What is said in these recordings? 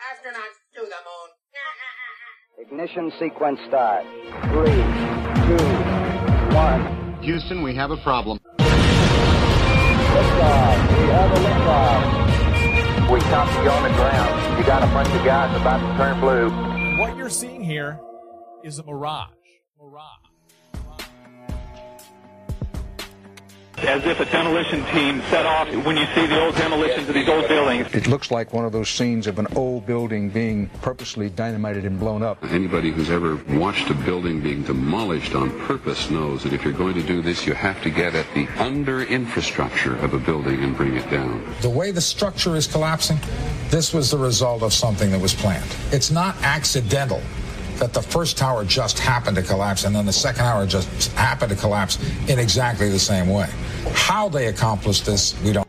Astronauts to the moon. Ignition sequence start. Three, two, one. Houston, we have a problem. Liftoff. We have a liftoff. We copy you on the ground. You got a bunch of guys about to turn blue. What you're seeing here is a mirage. Mirage. As if a demolition team set off when you see the old demolitions of these old buildings. It looks like one of those scenes of an old building being purposely dynamited and blown up. Anybody who's ever watched a building being demolished on purpose knows that if you're going to do this, you have to get at the under infrastructure of a building and bring it down. The way the structure is collapsing, this was the result of something that was planned. It's not accidental that the first tower just happened to collapse and then the second tower just happened to collapse in exactly the same way. How they accomplished this, we don't.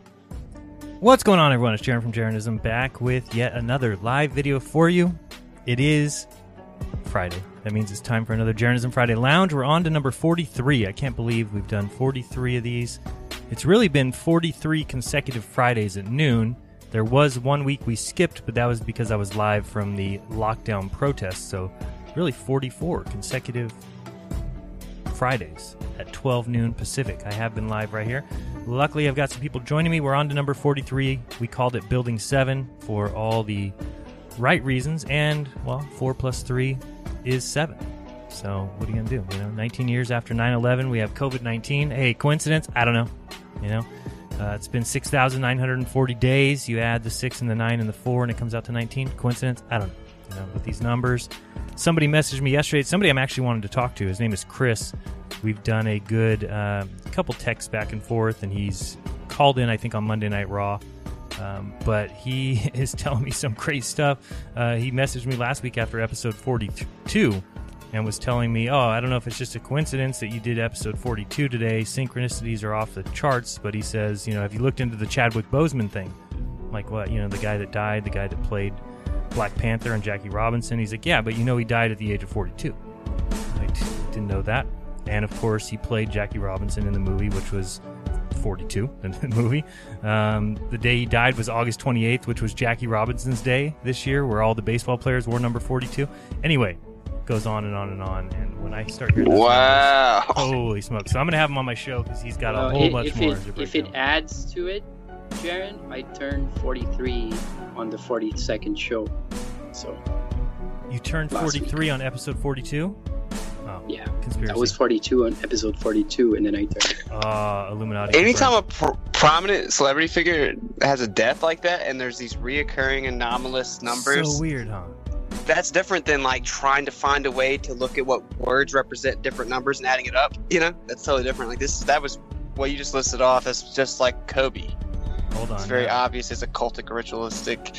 What's going on, everyone? It's Jaron from Jaronism back with yet another live video for you. It is Friday. That means it's time for another Jaronism Friday Lounge. We're on to number 43. I can't believe we've done 43 of these. It's really been 43 consecutive Fridays at noon. There was one week we skipped, but that was because I was live from the lockdown protests. So, really, 44 consecutive Fridays at 12 noon Pacific. I have been live right here. Luckily, I've got some people joining me. We're on to number 43. We called it Building 7 for all the right reasons. And, well, 4 plus 3 is 7. So, what are you going to do? You know, 19 years after 9 11, we have COVID 19. Hey, coincidence? I don't know. You know, uh, it's been 6,940 days. You add the 6 and the 9 and the 4, and it comes out to 19. Coincidence? I don't know. You know, with these numbers. Somebody messaged me yesterday. Somebody I'm actually wanted to talk to. His name is Chris. We've done a good uh, couple texts back and forth, and he's called in, I think, on Monday Night Raw. Um, but he is telling me some great stuff. Uh, he messaged me last week after episode 42 and was telling me, "Oh, I don't know if it's just a coincidence that you did episode 42 today. Synchronicities are off the charts." But he says, "You know, have you looked into the Chadwick Boseman thing? Like what? You know, the guy that died, the guy that played Black Panther and Jackie Robinson." He's like, "Yeah, but you know, he died at the age of 42." I t- didn't know that. And of course, he played Jackie Robinson in the movie, which was 42 in the movie. Um, the day he died was August 28th, which was Jackie Robinson's day this year, where all the baseball players wore number 42. Anyway, goes on and on and on. And when I start hearing, wow, numbers, holy smokes! So I'm gonna have him on my show because he's got a whole it- bunch if more. It, if it adds to it, Jaron, I turned 43 on the 42nd show. So you turned last 43 on episode 42. Oh, yeah, conspiracy. I was 42 on episode 42, and then I turned. uh, Illuminati. Anytime a pr- prominent celebrity figure has a death like that, and there's these reoccurring anomalous numbers, So weird, huh? that's different than like trying to find a way to look at what words represent different numbers and adding it up. You know, that's totally different. Like this, that was what you just listed off That's just like Kobe. Hold on. It's very now. obvious. It's a cultic, ritualistic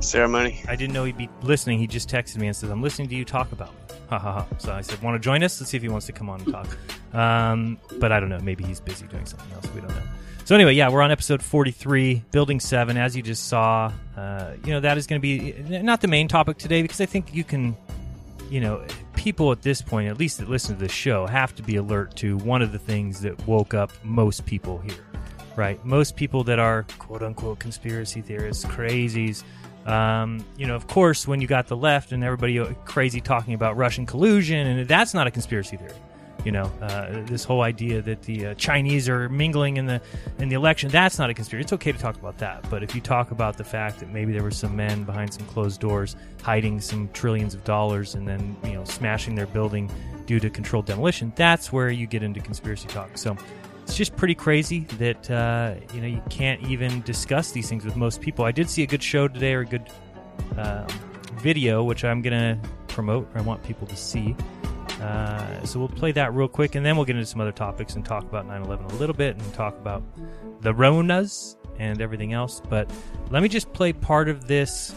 ceremony. I didn't know he'd be listening. He just texted me and says, "I'm listening to you talk about." me." Ha ha ha. So I said, "Want to join us? Let's see if he wants to come on and talk." Um, but I don't know. Maybe he's busy doing something else. We don't know. So anyway, yeah, we're on episode 43, Building Seven. As you just saw, uh, you know that is going to be not the main topic today because I think you can, you know, people at this point, at least that listen to this show, have to be alert to one of the things that woke up most people here right? Most people that are quote unquote conspiracy theorists, crazies, um, you know, of course, when you got the left and everybody uh, crazy talking about Russian collusion, and that's not a conspiracy theory. You know, uh, this whole idea that the uh, Chinese are mingling in the in the election, that's not a conspiracy. It's okay to talk about that, but if you talk about the fact that maybe there were some men behind some closed doors hiding some trillions of dollars and then you know smashing their building due to controlled demolition, that's where you get into conspiracy talk. So it's just pretty crazy that uh, you know you can't even discuss these things with most people. I did see a good show today or a good um, video, which I'm gonna promote. I want people to see. Uh, so we'll play that real quick, and then we'll get into some other topics and talk about 9/11 a little bit, and talk about the Ronas and everything else. But let me just play part of this.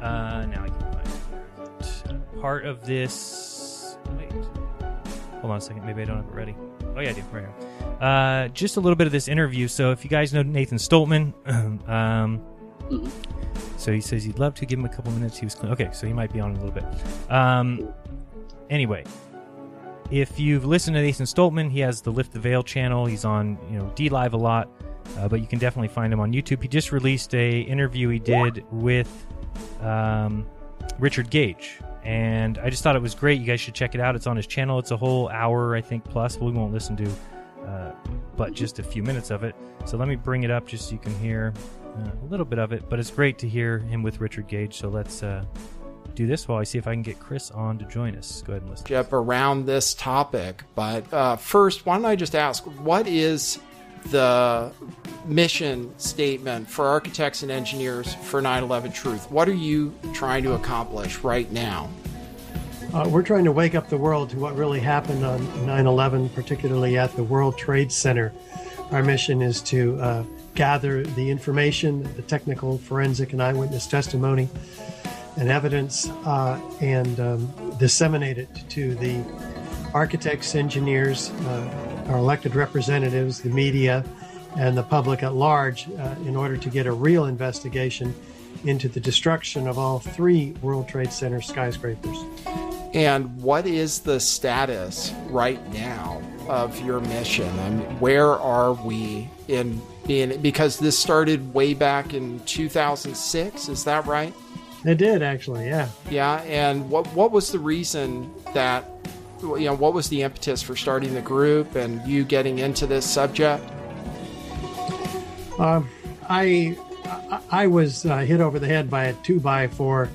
Uh, now I can find it. Part of this. Wait. Hold on a second. Maybe I don't have it ready. Oh yeah, I do. Right here. Uh, just a little bit of this interview. So if you guys know Nathan Stolpman, um, so he says he'd love to give him a couple minutes. He was okay, so he might be on a little bit. Um, anyway, if you've listened to Nathan Stolpman, he has the Lift the Veil channel. He's on you know D Live a lot, uh, but you can definitely find him on YouTube. He just released a interview he did with um, Richard Gage. And I just thought it was great. You guys should check it out. It's on his channel. It's a whole hour, I think, plus. But We won't listen to, uh, but just a few minutes of it. So let me bring it up just so you can hear uh, a little bit of it. But it's great to hear him with Richard Gage. So let's uh, do this while I see if I can get Chris on to join us. Go ahead and listen. Jeff, around this topic. But uh, first, why don't I just ask, what is the mission statement for architects and engineers for 9 11 Truth? What are you trying to accomplish right now? Uh, we're trying to wake up the world to what really happened on 9 11, particularly at the World Trade Center. Our mission is to uh, gather the information, the technical, forensic, and eyewitness testimony and evidence, uh, and um, disseminate it to the architects, engineers, uh, our elected representatives, the media, and the public at large uh, in order to get a real investigation into the destruction of all three World Trade Center skyscrapers. And what is the status right now of your mission? I mean, where are we in being? Because this started way back in 2006, is that right? It did actually, yeah. Yeah, and what what was the reason that you know what was the impetus for starting the group and you getting into this subject? Um, I I was uh, hit over the head by a two by four,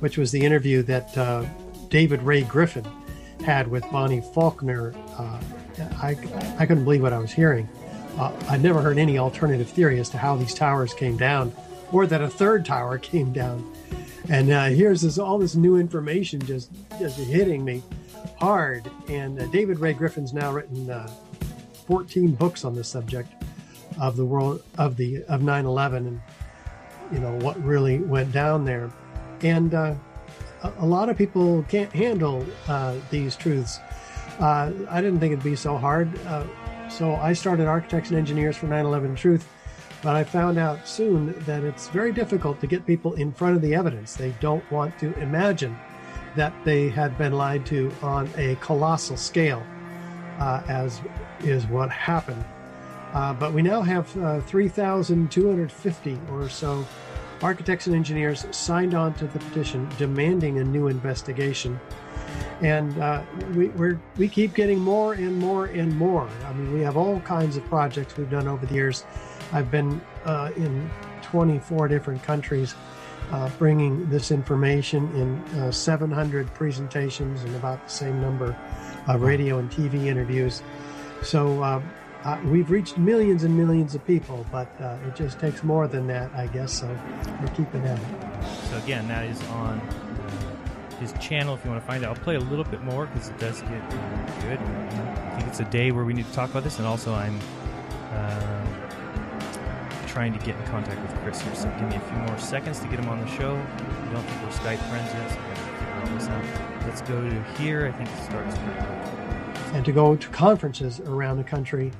which was the interview that uh, David Ray Griffin had with Bonnie Faulkner. Uh, I I couldn't believe what I was hearing. Uh, I'd never heard any alternative theory as to how these towers came down, or that a third tower came down. And uh, here's this all this new information just just hitting me hard. And uh, David Ray Griffin's now written 14 books on the subject of the world of the of 9/11 and you know what really went down there, and uh, a, lot of people can't handle uh, these truths. Uh, I didn't think it'd be so hard, uh, so I started Architects and Engineers for 9/11 Truth, but I found out soon that it's very difficult to get people in front of the evidence. They don't want to imagine that they had been lied to on a colossal scale, uh, as is what happened. Uh, but we now have uh, 3,250 or so architects and engineers signed on to the petition demanding a new investigation. And uh, we, we we keep getting more and more and more. I mean, we have all kinds of projects we've done over the years. I've been uh, in 24 different countries uh, bringing this information in uh, 700 presentations and about the same number of radio and TV interviews. So uh, we've reached millions and millions of people, but uh, it just takes more than that, I guess. So we're keeping at it. So again, that is on uh, his channel. If you want to find out, I'll play a little bit more because it does get good. I think it's a day where we need to talk about this, and also I'm uh, trying to get in contact with Chris here. So give me a few more seconds to get him on the show. I don't think we're Skype friends yet, so I gotta figure this out. Let's go to here. I think it starts. And to go to conferences around the country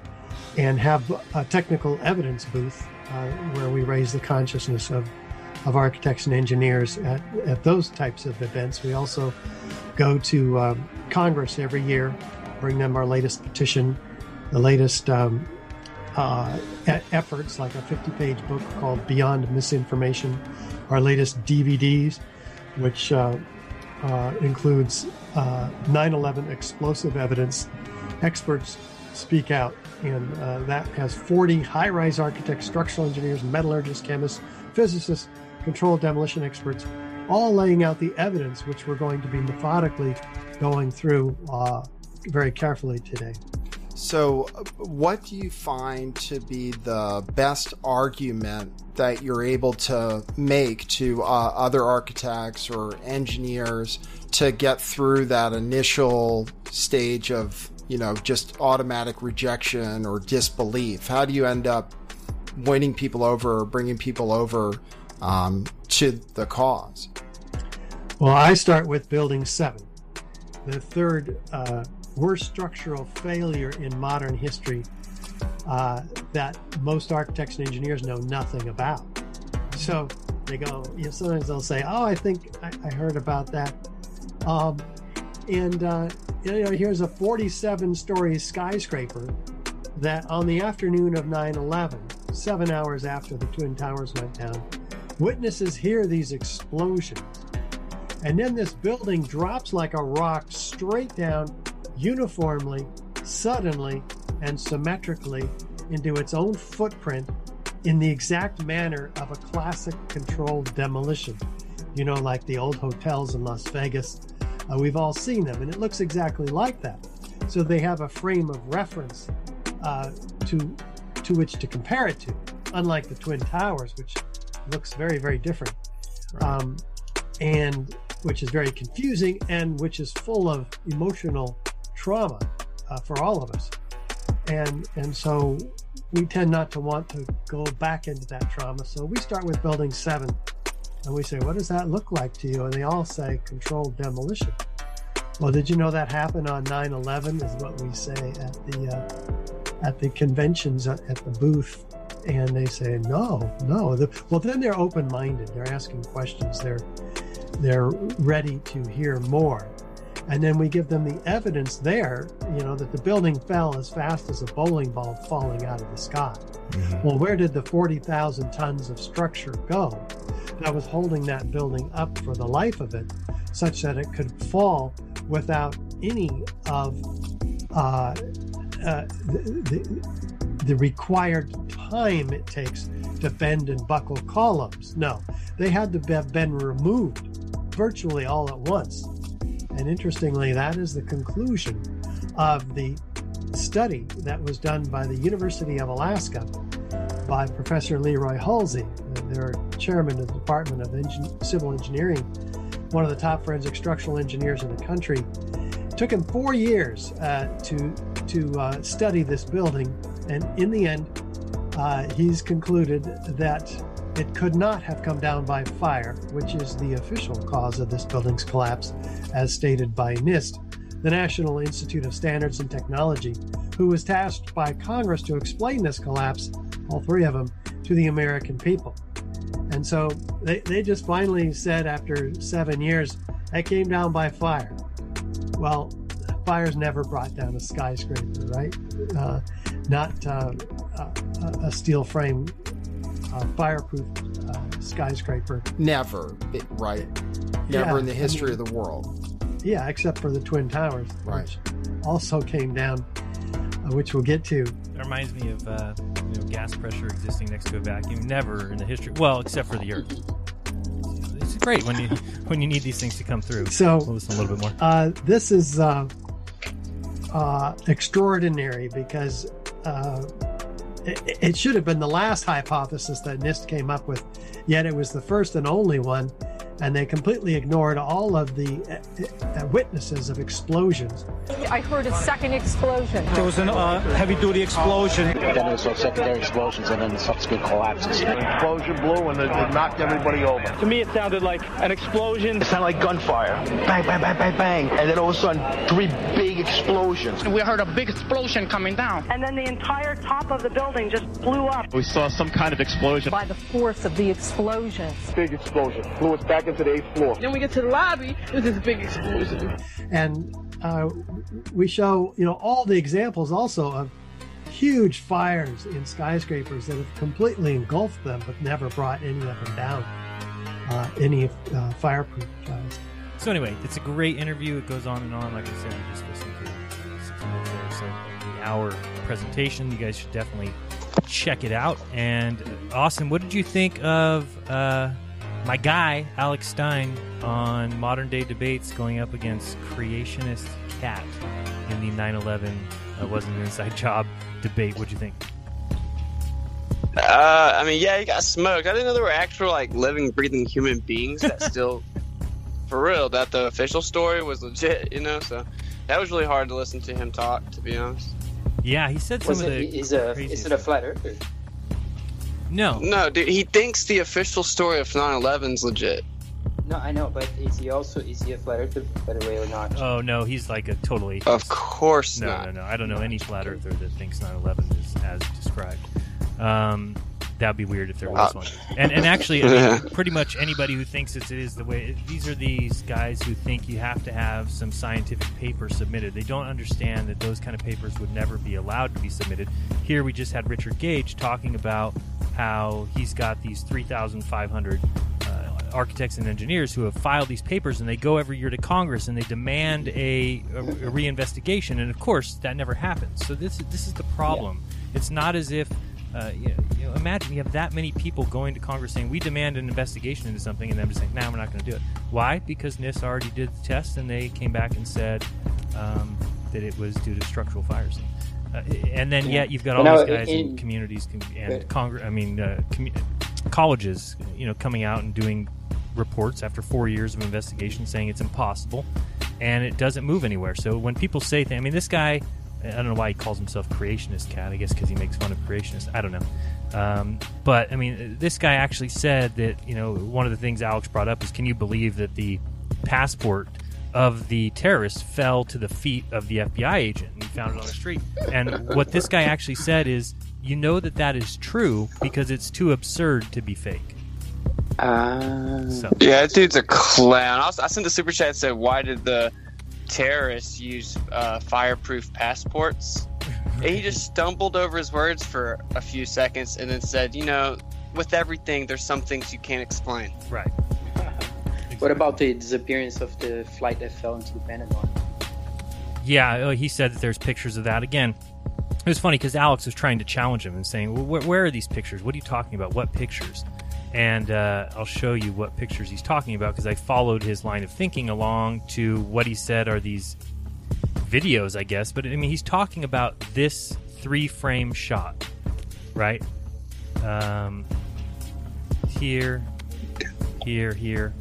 and have a technical evidence booth uh, where we raise the consciousness of, of architects and engineers at, at those types of events. We also go to um, Congress every year, bring them our latest petition, the latest um, uh, efforts, like a 50 page book called Beyond Misinformation, our latest DVDs, which uh, uh, includes uh, 9 11 explosive evidence. Experts speak out and uh, that has 40 high rise architects, structural engineers, metallurgists, chemists, physicists, controlled demolition experts, all laying out the evidence, which we're going to be methodically going through uh, very carefully today. So, what do you find to be the best argument that you're able to make to uh, other architects or engineers to get through that initial stage of you know, just automatic rejection or disbelief? How do you end up winning people over or bringing people over um, to the cause? Well, I start with building seven, the third uh, worst structural failure in modern history uh, that most architects and engineers know nothing about. So they go, you know, sometimes they'll say, Oh, I think I, I heard about that. Um, and uh, you know, here's a 47 story skyscraper that on the afternoon of 9 11, seven hours after the Twin Towers went down, Witnesses hear these explosions. And then this building drops like a rock straight down, uniformly, suddenly, and symmetrically into its own footprint in the exact manner of a classic controlled demolition. You know, like the old hotels in Las Vegas. Uh, we've all seen them, and it looks exactly like that. So they have a frame of reference uh, to to which to compare it to, unlike the Twin Towers, which looks very, very different, um, and which is very confusing and which is full of emotional trauma uh, for all of us. And and so we tend not to want to go back into that trauma. So we start with building seven, and we say, "What does that look like to you?" And they all say, "Controlled demolition." Well, did you know that happened on 9/11? Is what we say at the uh, at the conventions at, the booth and they say no no the, well then they're open-minded they're asking questions they're they're ready to hear more and then we give them the evidence there you know that the building fell as fast as a bowling ball falling out of the sky mm-hmm. well where did the 40,000 tons of structure go that was holding that building up for the life of it such that it could fall without any of uh, uh, the, the, the required time it takes to bend and buckle columns. No, they had to have been removed virtually all at once. And interestingly, that is the conclusion of the study that was done by the University of Alaska by Professor Leroy Hulsey, their chairman of the Department of Civil Engineering, one of the top forensic structural engineers in the country. It took him four years uh, to to uh, study this building, and in the end, uh, he's concluded that it could not have come down by fire, which is the official cause of this building's collapse, as stated by NIST, the National Institute of Standards and Technology, who was tasked by Congress to explain this collapse, all three of them, to the American people. And so they, they just finally said after seven years, that came down by fire. Well, fire's never brought down a skyscraper, right? Uh, not uh, a steel frame uh, fireproof uh, skyscraper. Never, right? Never Yeah, in the I history mean- of the world. Yeah, except for the Twin Towers, Right. which also came down, which we'll get to. That reminds me of uh, you know gas pressure existing next to a vacuum. Never in the history. Well, except for the Earth. It's great when you when you need these things to come through. So- we'll listen a little bit more. Uh, this is uh, uh, extraordinary because uh, it, it should have been the last hypothesis that NIST came up with, yet it was the first and only one, and they completely ignored all of the uh, uh, witnesses of explosions. I heard a second explosion. There was a uh, heavy duty explosion. Then there was secondary explosions and then the subsequent collapses. An explosion blew and it, it knocked everybody over. To me, it sounded like an explosion. It sounded like gunfire. Bang, bang, bang, bang, bang. And then all of a sudden, three big explosions. We heard a big explosion coming down. And then the entire top of the building just blew up. We saw some kind of explosion. By the force of the explosion. Big explosion. Blew us back into the eighth floor. Then we get to the lobby, there's this big explosion. and uh, we show you know all the examples also of huge fires in skyscrapers that have completely engulfed them but never brought any of them down uh, any uh, fireproof uh, So anyway, it's a great interview. It goes on and on. Like I said, I just listened to six minutes there, so the hour presentation. You guys should definitely check it out. And uh, Austin, what did you think of uh, my guy Alex Stein on modern day debates going up against creationist cat in the 9/11 uh, wasn't an inside job debate? What'd you think? Uh, I mean, yeah, he got smoked. I didn't know there were actual like living, breathing human beings that still, for real, that the official story was legit. You know, so that was really hard to listen to him talk. To be honest. Yeah, he said some Was of it, the is, a, is it a flat earther? No. No, dude, he thinks the official story of 9/11's legit. No, I know, but is he also is he a flat earther, by the way, or not? Oh no, he's like a total atheist. Of course no, not. No, no, I don't know any flat earther that thinks 9/11 is as described. Um, that'd be weird if there was Uh, one. And and actually, I mean, pretty much anybody who thinks it is the way these are these guys who think you have to have some scientific paper submitted. They don't understand that those kind of papers would never be allowed to be submitted. Here we just had Richard Gage talking about how he's got these 3,500 uh, architects and engineers who have filed these papers, and they go every year to Congress and they demand a, a, a reinvestigation, and of course that never happens. So this this is the problem. It's not as if uh, you, know, you know, imagine you have that many people going to Congress saying we demand an investigation into something, and them just saying, "No, we're not going to do it." Why? Because NIST already did the test, and they came back and said um, that it was due to structural fires. Uh, and then Yeah. yet you've got all these guys in, in- communities and Congress. I mean, uh, commu- colleges, you know, coming out and doing reports after four years of investigation saying it's impossible, and it doesn't move anywhere. So when people say things, I mean, this guy, I don't know why he calls himself creationist cat. I guess because he makes fun of creationists. I don't know. Um, but I mean, this guy actually said that you know one of the things Alex brought up is, can you believe that the passport of the terrorist fell to the feet of the FBI agent and he found it on the street? And what this guy actually said is, you know that that is true because it's too absurd to be fake. Uh, So Yeah, that dude's a clown. I, was, I sent the super chat and said, "Why did the terrorists use uh, fireproof passports?" and he just stumbled over his words for a few seconds and then said, "You know, with everything, there's some things you can't explain." Right. What about the disappearance of the flight that fell into the Pentagon? Yeah, uh, he said that there's pictures of that. Again, it was funny because Alex was trying to challenge him and saying, well, where, where are these pictures? What are you talking about? What pictures? And uh, I'll show you what pictures he's talking about because I followed his line of thinking along to what he said are these videos, I guess. But I mean, he's talking about this three frame shot, right? Um, here, here, here.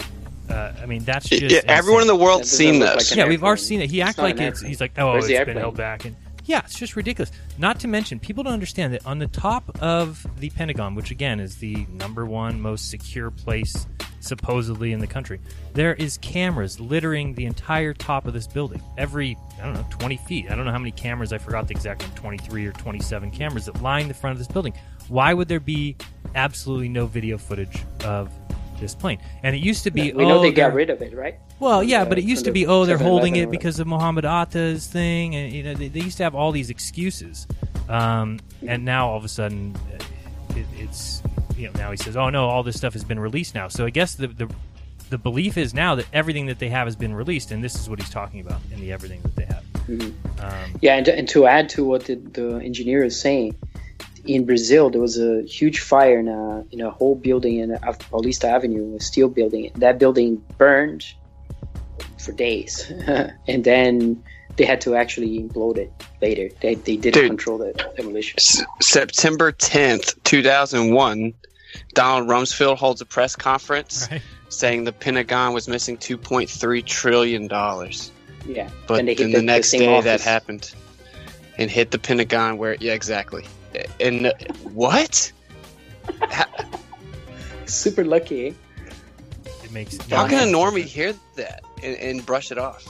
Uh, I mean, that's just Yeah, everyone in the world's seen look this. like an yeah, we've already airplane. seen it. He acts like it's. airplane. He's like, oh, Where's it's the been airplane? held back, and yeah, it's just ridiculous. Not to mention, people don't understand that on the top of the Pentagon, which again is the number one most secure place supposedly in the country, there is cameras littering the entire top of this building. Every I don't know, twenty feet. I don't know how many cameras. I forgot the exact number, twenty-three or twenty-seven cameras that line the front of this building. Why would there be absolutely no video footage of this plane? And it used to be. we know oh, they got rid of it, right? well, yeah, but it used to be, oh, they're holding it because of Mohammed Atta's thing, and you know they, they used to have all these excuses, um, and now all of a sudden, uh, it, it's you know now he says, oh no, all this stuff has been released now. So I guess the the the belief is now that everything that they have has been released, and this is what he's talking about in the everything that they have. Mhm. Um, Yeah, and, and to add to what the, the engineer is saying, in Brazil there was a huge fire in a in a whole building in Av- Paulista Avenue, a steel building. That building burned for days, and then they had to actually implode it later. They they didn't Dude. control the demolition. S- September 10th, 2001, Donald Rumsfeld holds a press conference saying the Pentagon was missing 2.3 trillion dollars. Yeah, But and they then the, next same day that happened and hit the Pentagon where yeah, exactly. And what? Super lucky. it makes How can a normie hear that and, and brush it off?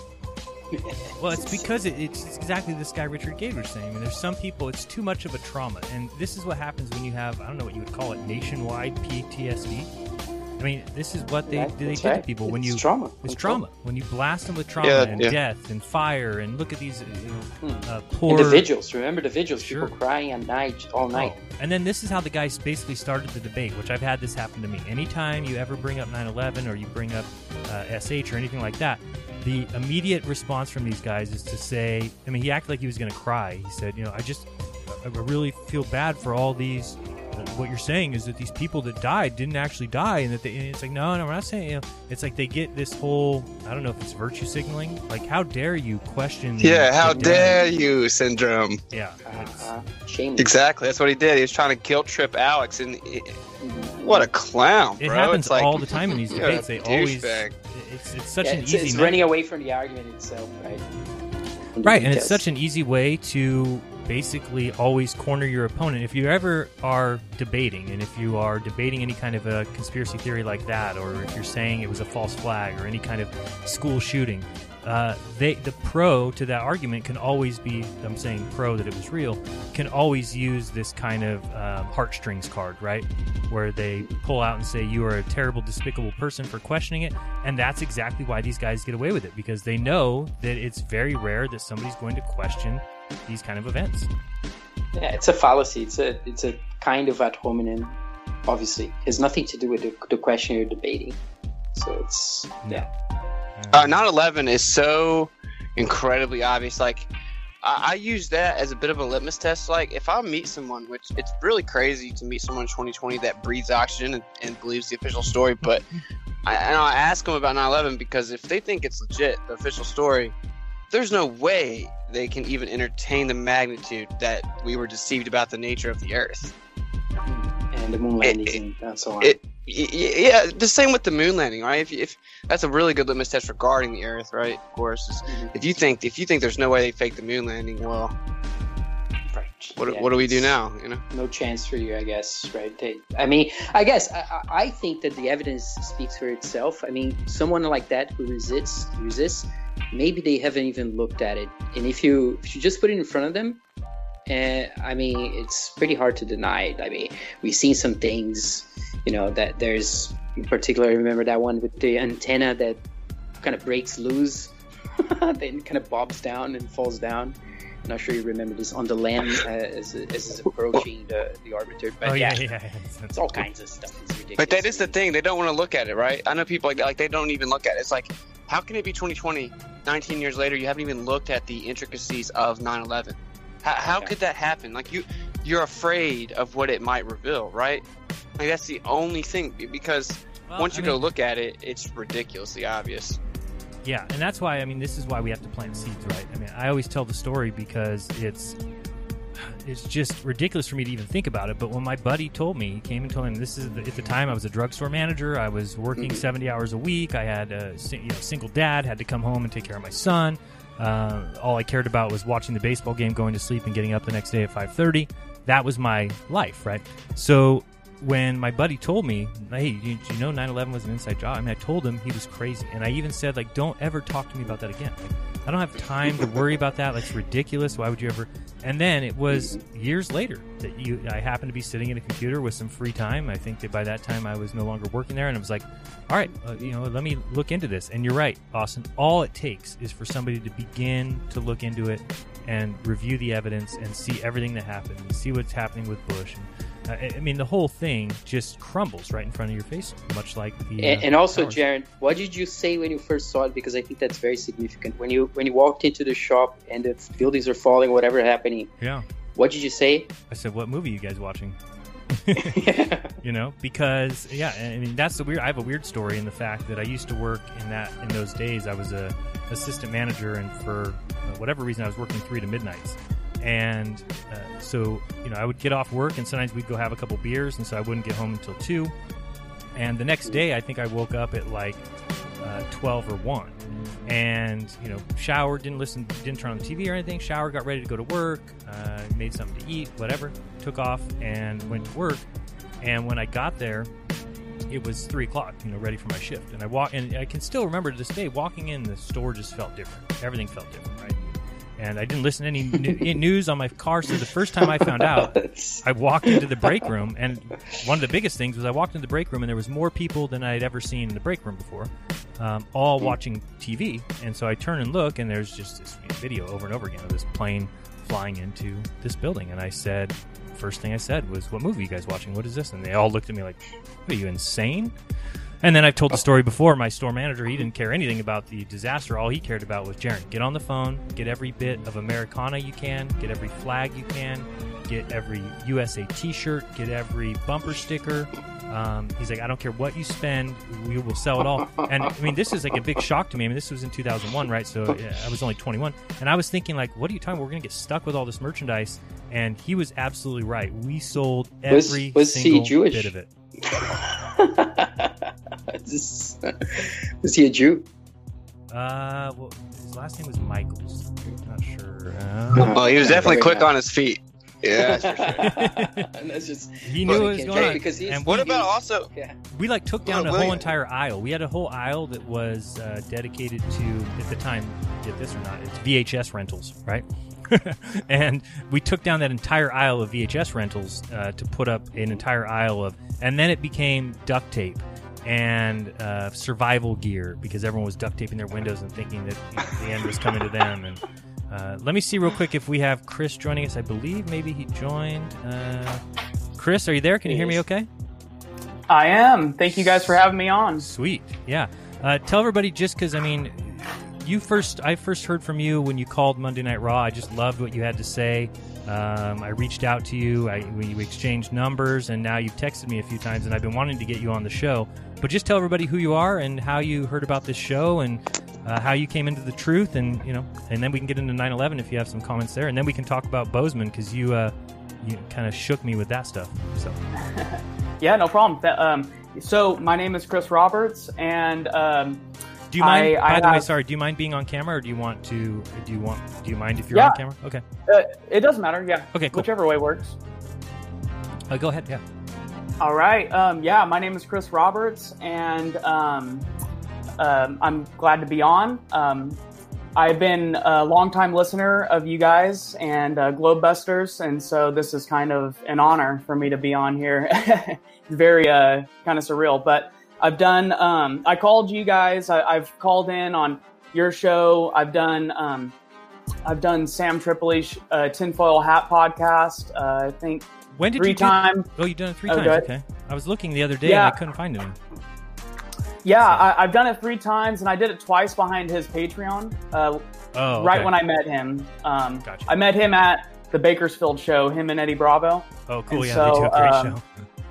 Well, it's because it, it's exactly this guy Richard Gage was saying. I mean, there's some people it's too much of a trauma, and this is what happens when you have I don't know what you would call it nationwide PTSD. I mean, this is what they Right, they that's do to right. people when It's you trauma. It's Control. trauma when you blast them with trauma Yeah, and yeah. death and fire and look at these you know, uh, poor the vigils. Remember the vigils? Sure. People crying at night, all night. Oh, And then this is how the guys basically started the debate, which I've had this happen to me. Anytime you ever bring up 9/11 or you bring up uh, SH or anything like that, the immediate response from these guys is to say, I mean, he acted like he was going to cry. He said, you know, I just, I I really feel bad for all these. What you're saying is that these people that died didn't actually die, and that they, and it's like, no, no, we're not saying. You know, it's like they get this whole, I don't know if it's virtue signaling. Like, how dare you question? the- Yeah, how the dare dead? you syndrome. Yeah. Uh-huh. Shame. Exactly. That's what he did. He was trying to guilt trip Alex, and it- what a clown, It bro. happens it's like, all the time in these debates. They always, douchebag. it's, it's such Yeah, an it's, easy it's running away from the argument itself, right? Right and it's such an easy way to basically always corner your opponent if you ever are debating and if you are debating any kind of a conspiracy theory like that or if you're saying it was a false flag or any kind of school shooting uh, they the pro to that argument can always be I'm saying pro that it was real can always use this kind of um, heartstrings card, right? Where they pull out and say you are a terrible, despicable person for questioning it, and that's exactly why these guys get away with it because they know that it's very rare that somebody's going to question these kind of events. Yeah, it's a fallacy. It's a it's a kind of ad hominem. Obviously, it has nothing to do with the, the question you're debating. So it's yeah. Uh, 9/11 is so incredibly obvious. Like, I, I use that as a bit of a litmus test. Like, if I meet someone, which it's really crazy to meet someone in 2020 that breathes oxygen and, and believes the official story, but I, and I ask them about 9/11 because if they think it's legit, the official story, there's no way they can even entertain the magnitude that we were deceived about the nature of the Earth. And the moon landing and so on. It, yeah, the same with the moon landing, right? If, if that's a really good litmus test regarding the Earth, right? Of course, is mm-hmm. if you think if you think there's no way they faked the moon landing, well, what, Yeah, what do we do now? You know, no chance for you, I guess, right? They, I mean, I guess I, I I think that the evidence speaks for itself. I mean, someone like that who resists, resists, maybe they haven't even looked at it. And if you if you just put it in front of them, and I mean, it's pretty hard to deny it. I mean, we've seen some things, you know, that there's in particular. I remember that one with the antenna that kind of breaks loose, then kind of bobs down and falls down. I'm not sure you remember this on the land uh, as, as it's approaching the, the orbiter. But Oh, yeah, yeah, yeah, yeah. it's all kinds of stuff. It's ridiculous. but that is the thing. They don't want to look at it, right? I know people like like they don't even look at it. It's like, how can it be 2020, 19 years later? You haven't even looked at the intricacies of 9/11. How, how could that happen? Like you, you're afraid of what it might reveal, right? Like that's the only thing because Well, once I you go mean- look at it, it's ridiculously obvious. Yeah, and that's why I mean this is why we have to plant seeds, right? I mean, I always tell the story because it's it's just ridiculous for me to even think about it. But when my buddy told me, he came and told me this is the, at the time I was a drugstore manager. I was working seventy hours a week. I had a you know, single dad, had to come home and take care of my son. Uh, all I cared about was watching the baseball game, going to sleep, and getting up the next day at five thirty. That was my life, right? So when my buddy told me, hey, you, you know 9-11 was an inside job, I mean, I told him he was crazy. And I even said, like, don't ever talk to me about that again. Like, I don't have time to worry about that. It's ridiculous. Why would you ever? And then it was years later that you, I happened to be sitting at a computer with some free time. I think that by that time I was no longer working there. And I was like, all right, uh, you know, let me look into this. And you're right, Austin. All it takes is for somebody to begin to look into it and review the evidence and see everything that happened and see what's happening with Bush. And, I- I mean, the whole thing just crumbles right in front of your face, much like the. And, uh, and also, towers. Jared, what did you say when you first saw it? Because I think that's very significant. When you when you walked into the shop and the buildings are falling, whatever happening, Yeah. what did you say? I said, "What movie you guys watching?" you know, because yeah, I mean that's the weird. I have a weird story in the fact that I used to work in that in those days. I was a assistant manager, and for uh, whatever reason, I was working three to midnights. And uh, so, you know, I would get off work, and sometimes we'd go have a couple beers, and so I wouldn't get home until two. And the next day, I think I woke up at like uh, 12 or 1 and you know showered didn't listen didn't turn on the tv or anything showered got ready to go to work uh, made something to eat whatever took off and went to work. And when i got there it was three o'clock you know ready for my shift. And i walk and i can still remember to this day walking in the store just felt different. Everything felt different right and I didn't listen to any new- news on my car. So the first time I found out, I walked into the break room, and one of the biggest things was I walked into the break room, and there was more people than I had ever seen in the break room before, um, all watching TV. And so I turn and look, and there's just this video over and over again of this plane flying into this building. And I said, first thing I said was, "What movie are you guys watching? What is this?" And they all looked at me like, "Are you insane?" And then I've told the story before. My store manager, he didn't care anything about the disaster. All he cared about was Jaron, get on the phone, get every bit of Americana you can, get every flag you can, get every USA T-shirt, get every bumper sticker. Um, he's like, I don't care what you spend, we will sell it all. And I mean, this is like a big shock to me. I mean, this was in 2001, right? So yeah, I was only 21, and I was thinking like, what are you talking? about? We're gonna get stuck with all this merchandise. And he was absolutely right. We sold Was- every was he single bit of it. This- is he a Jew? Uh, well, his last name was Michaels. I'm not sure. Uh, Well, Oh, he was definitely quick on his feet. Yeah, that's for sure. and that's just he knew what was going on. because he's. And What we- about also? Yeah. We like took down Well, a whole entire aisle. We had a whole aisle that was uh, dedicated to, at the time, get this or not, it's VHS rentals, right? and we took down that entire aisle of VHS rentals uh, to put up an entire aisle of, and then it became duct tape and uh, survival gear because everyone was duct taping their windows and thinking that the end was coming to them. And uh, let me see real quick if we have Chris joining us. I believe maybe he joined. Uh, Chris, are you there? Can you hear me? Okay. I am. Thank you guys for having me on. Sweet. Yeah. Uh, tell everybody just because I mean, you first. I first heard from you when you called Monday Night Raw. I just loved what you had to say. Um, I reached out to you. I, we, we exchanged numbers, and now you've texted me a few times, and I've been wanting to get you on the show. But just tell everybody who you are and how you heard about this show and uh, how you came into the truth, and you know, and then we can get into 9/11 if you have some comments there, and then we can talk about Boseman because you uh, you kind of shook me with that stuff. So Yeah, no problem. Um, so my name is Chris Roberts, and um, do you mind? I, I by the way, sorry. Do you mind being on camera, or do you want to? Do you want? Do you mind if you're Yeah. on camera? Okay. Uh, it doesn't matter. Yeah. Okay, cool. Whichever way works. Uh, go ahead. Yeah. All right. Um, yeah, my name is Chris Roberts, and um, um, I'm glad to be on. Um, I've been a longtime listener of you guys and uh, Globebusters, and so this is kind of an honor for me to be on here. Very uh, kind of surreal, but I've done. Um, I called you guys. I, I've called in on your show. I've done. Um, I've done Sam Tripoli's uh, Tinfoil Hat podcast. Uh, I think When did three you do- times. Oh, you've done it three Oh, times. Okay. I was looking the other day Yeah. and I couldn't find him. Yeah, I, I've done it three times, and I did it twice behind his Patreon. Uh, Oh, right when I met him. Um, I met him at the Bakersfield show. Him and Eddie Bravo. Oh, cool. And yeah, so, they do a great um, show.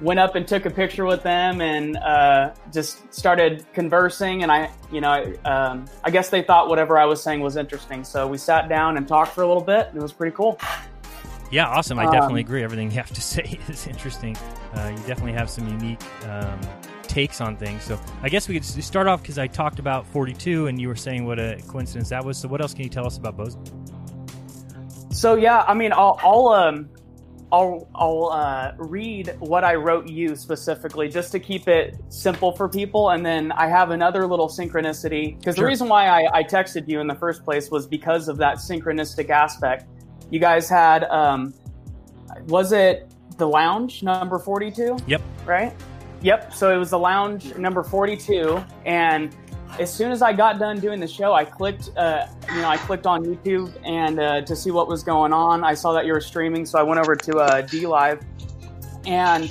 Went up and took a picture with them, and uh, just started conversing. And I, you know, I, um, I guess they thought whatever I was saying was interesting. So we sat down and talked for a little bit. And it was pretty cool. Yeah, awesome. I Um, definitely agree. Everything you have to say is interesting. Uh, you definitely have some unique um, takes on things. So I guess we could start off because I talked about 42 and you were saying what a coincidence that was. So what else can you tell us about Boseman? So yeah, I mean, I'll I'll um, I'll I'll uh, read what I wrote you specifically, just to keep it simple for people, and then I have another little synchronicity because the reason why I, I texted you in the first place was because of that synchronistic aspect. You guys had um, was it the lounge number forty two? Yep. Right. Yep. So it was the lounge number forty two, and as soon as I got done doing the show, I clicked, uh, you know, I clicked on YouTube and uh, to see what was going on. I saw that you were streaming, so I went over to uh, D Live, and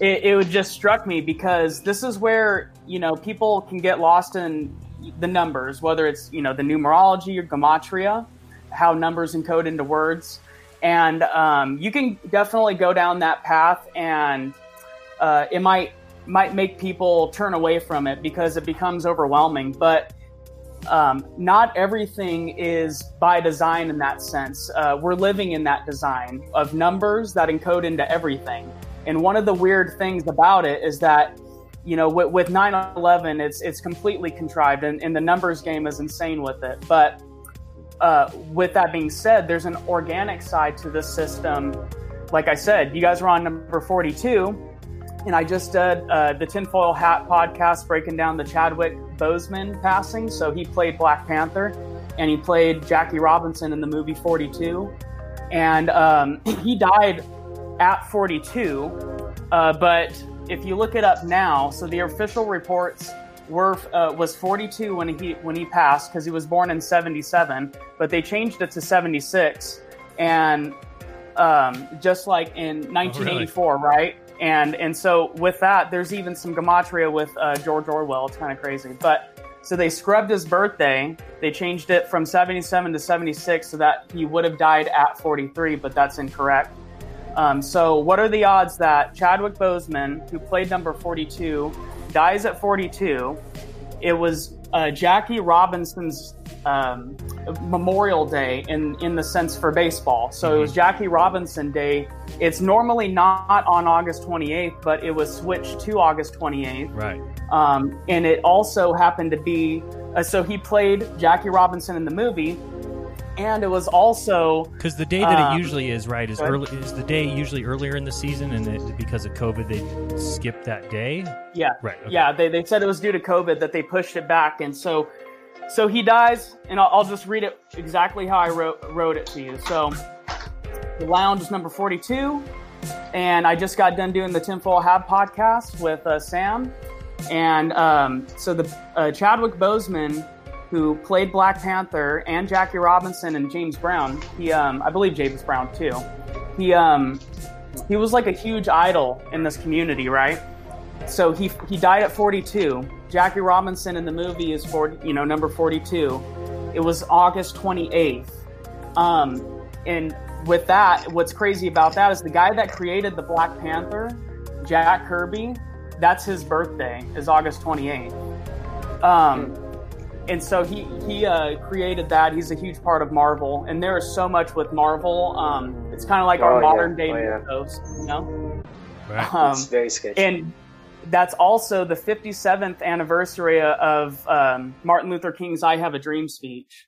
it, it just struck me because this is where you know people can get lost in the numbers, whether it's you know the numerology or gematria, how numbers encode into words, and um, you can definitely go down that path, and uh, it might might make people turn away from it because it becomes overwhelming. But um, not everything is by design in that sense. Uh, we're living in that design of numbers that encode into everything. And one of the weird things about it is that, you know, with, with 9/11, it's it's completely contrived, and, and the numbers game is insane with it. But uh, with that being said, there's an organic side to this system. Like I said, you guys were on number 42 and I just did uh, the Tinfoil Hat podcast breaking down the Chadwick Boseman passing. So he played Black Panther, and he played Jackie Robinson in the movie 42, and um, he died at 42. Uh, but if you look it up now, so the official reports were uh, was 42 when he when he passed because he was born in 77, but they changed it to 76, and um, just like in 1984, right? And and so with that, there's even some gematria with uh, George Orwell. It's kind of crazy, but so they scrubbed his birthday. They changed it from 77 to 76 so that he would have died at 43, but that's incorrect. Um, so what are the odds that Chadwick Boseman, who played number 42, dies at 42? It was uh, Jackie Robinson's um, Memorial Day in in the sense for baseball. So it was Jackie Robinson Day. It's normally not on August 28th, but it was switched to August 28th. Right. Um, and it also happened to be uh, so he played Jackie Robinson in the movie, and it was also Because the day that um, it usually is, right, is early. Is the day usually earlier in the season, and it, because of COVID, they skipped that day. Yeah. Right. okay. Yeah, they, they said it was due to COVID that they pushed it back, and so so he dies, and I'll, I'll just read it exactly how I wrote wrote it to you. So the lounge is number forty two, and I just got done doing the Tinfoil Hat podcast with uh, Sam, and um, so the uh, Chadwick Boseman. Who played Black Panther and Jackie Robinson and James Brown? He, um, I believe James Brown too. He, um, he was like a huge idol in this community, right? So he he died at 42. Jackie Robinson in the movie is 40, you know, number 42. It was August 28th. Um, and with that, what's crazy about that is the guy that created the Black Panther, Jack Kirby, that's his birthday is August 28th. Um, and so he he uh, created that. He's a huge part of Marvel, and there is so much with Marvel. Um, it's kind of like Oh, our yeah. modern day Oh, yeah. mythos, you know. Right. Um, it's very sketchy. and that's also the 57th anniversary of um, Martin Luther King's "I Have a Dream" speech.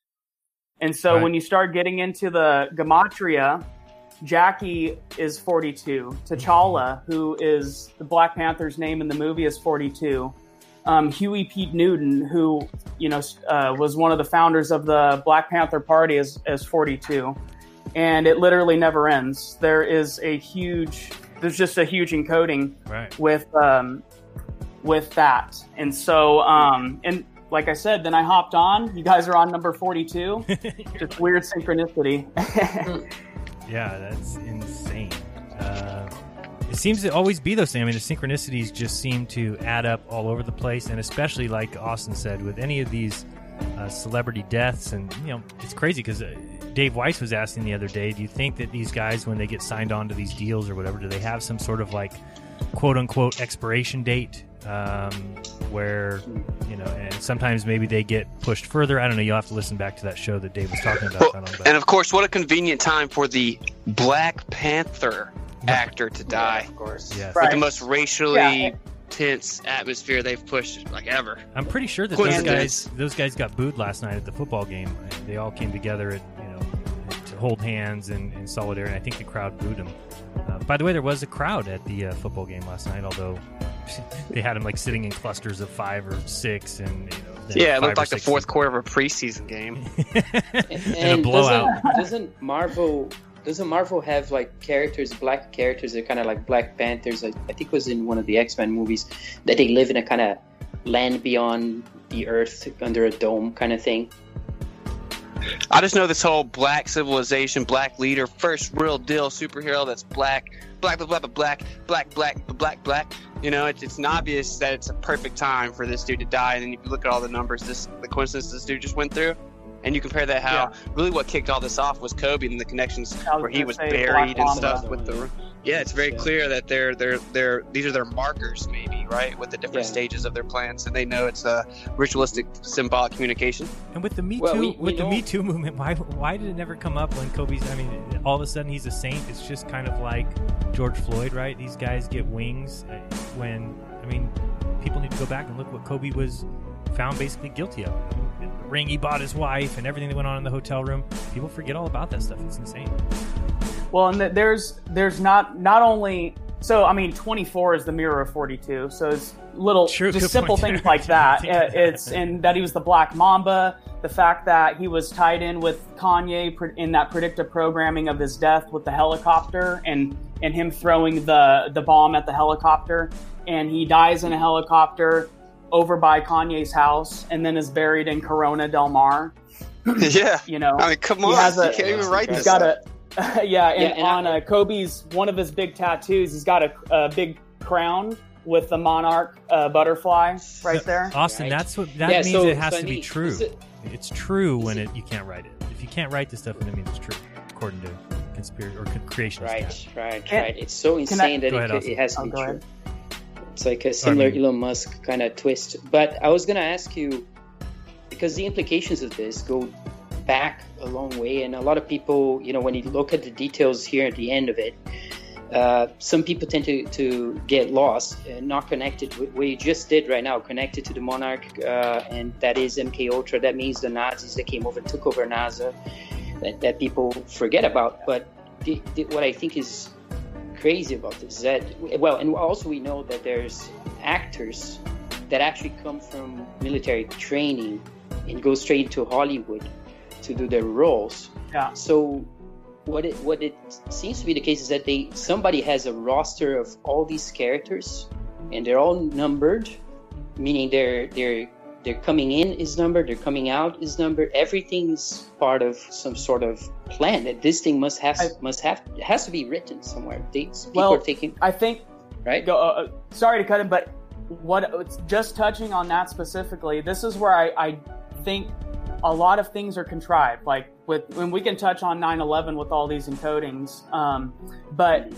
And so Right. when you start getting into the gematria, Jackie is 42. T'Challa, who is the Black Panther's name in the movie, is 42. Um, Huey Pete Newton, who you know uh, was one of the founders of the Black Panther Party, as, is 42. And it literally never ends. There is a huge, there's just a huge encoding Right. with um, with that. And so, um, and like I said, then I hopped on. You guys are on number 42. just weird synchronicity. Yeah, that's insane. Uh, it seems to always be those things. I mean, the synchronicities just seem to add up all over the place, and especially like Austin said, with any of these uh, celebrity deaths, and you know, it's crazy because uh, Dave Weiss was asking the other day, do you think that these guys, when they get signed on to these deals or whatever, do they have some sort of like quote unquote expiration date? Um, where you know, and sometimes maybe they get pushed further. I don't know. You'll have to listen back to that show that Dave was talking about. But- And of course, what a convenient time for the Black Panther actor to die. of course. Yes. With the most racially Yeah. tense atmosphere they've pushed like ever. I'm pretty sure that those guys those guys got booed last night at the football game. They all came together at, you know to hold hands and in solidarity. I think the crowd booed them. Uh, by the way, there was a crowd at the uh, football game last night, although they had them like sitting in clusters of five or six, and you know, Yeah, it looked like the six- fourth quarter of a preseason game. in a and blowout. doesn't, doesn't Marvel doesn't Marvel have like characters, black characters that are kind of like Black Panthers? I, I think it was in one of the X Men movies that they live in a kind of land beyond the Earth under a dome kind of thing. I just know this whole black civilization, black leader, first real deal superhero that's black, black, black, black, black, black, black, black, black. You know, it's, it's obvious that it's a perfect time for this dude to die. And then if you look at all the numbers, this the coincidence this dude just went through, and you compare that how really what kicked all this off was Kobe and the connections where he was buried and stuff with the. Yeah, it's very clear that they're they're they're these are their markers, maybe right, with the different Yeah. stages of their plans, and they know it's a ritualistic, symbolic communication. And with the Me Too, Well, we- we with the know- Me Too movement, why why did it never come up when Kobe's? I mean, all of a sudden he's a saint. It's just kind of like George Floyd, right? These guys get wings uh, when I mean, people need to go back and look what Kobe was found basically guilty of. The ring he bought his wife and everything that went on in the hotel room. People forget all about that stuff. It's insane. Well, and there's there's not not only so I mean 24 is the mirror of 42, so it's little True, just simple point. things like that. It's and that he was the Black Mamba, the fact that he was tied in with Kanye in that predictive programming of his death with the helicopter and and him throwing the the bomb at the helicopter, and he dies in a helicopter over by Kanye's house, and then is buried in Corona Del Mar. yeah, You know, I mean, come he on, has a- you can't even write He's this. got a yeah, and, Yeah, and on uh, Kobe's one of his big tattoos, he's got a, a big crown with the monarch uh, butterfly right there. Austin, Right. that's what that Yeah, means. so- it has so to be true. It- it's true when it you can't write it. If you can't write this stuff, then it means it's true, according to conspiracy or creationist. Right, right, right. It's so can I- insane that it, ahead, it has to Oh, be true. ahead. It's like a similar mean- Elon Musk kind of twist. But I was gonna ask you because the implications of this go back a long way, and a lot of people, you know, when you look at the details here at the end of it, uh, some people tend to, to get lost and not connected with what you just did right now, connected to the monarch, uh, and that is MK Ultra. That means the Nazis that came over and took over NASA. that, that people forget about. But the, the, what I think is crazy about this is that well, and also we know that there's actors that actually come from military training and go straight to Hollywood to do their roles. Yeah. So what it what it seems to be the case is that they somebody has a roster of all these characters and they're all numbered, meaning they're they're they're coming in is numbered, they're coming out is numbered. Everything's part of some sort of plan that this thing must have must have has to be written somewhere. They, people well, are taking I think right. Go, uh, sorry to cut it, but what just touching on that specifically, this is where I, I think a lot of things are contrived. Like with when we can touch on 9/11 with all these encodings, um, but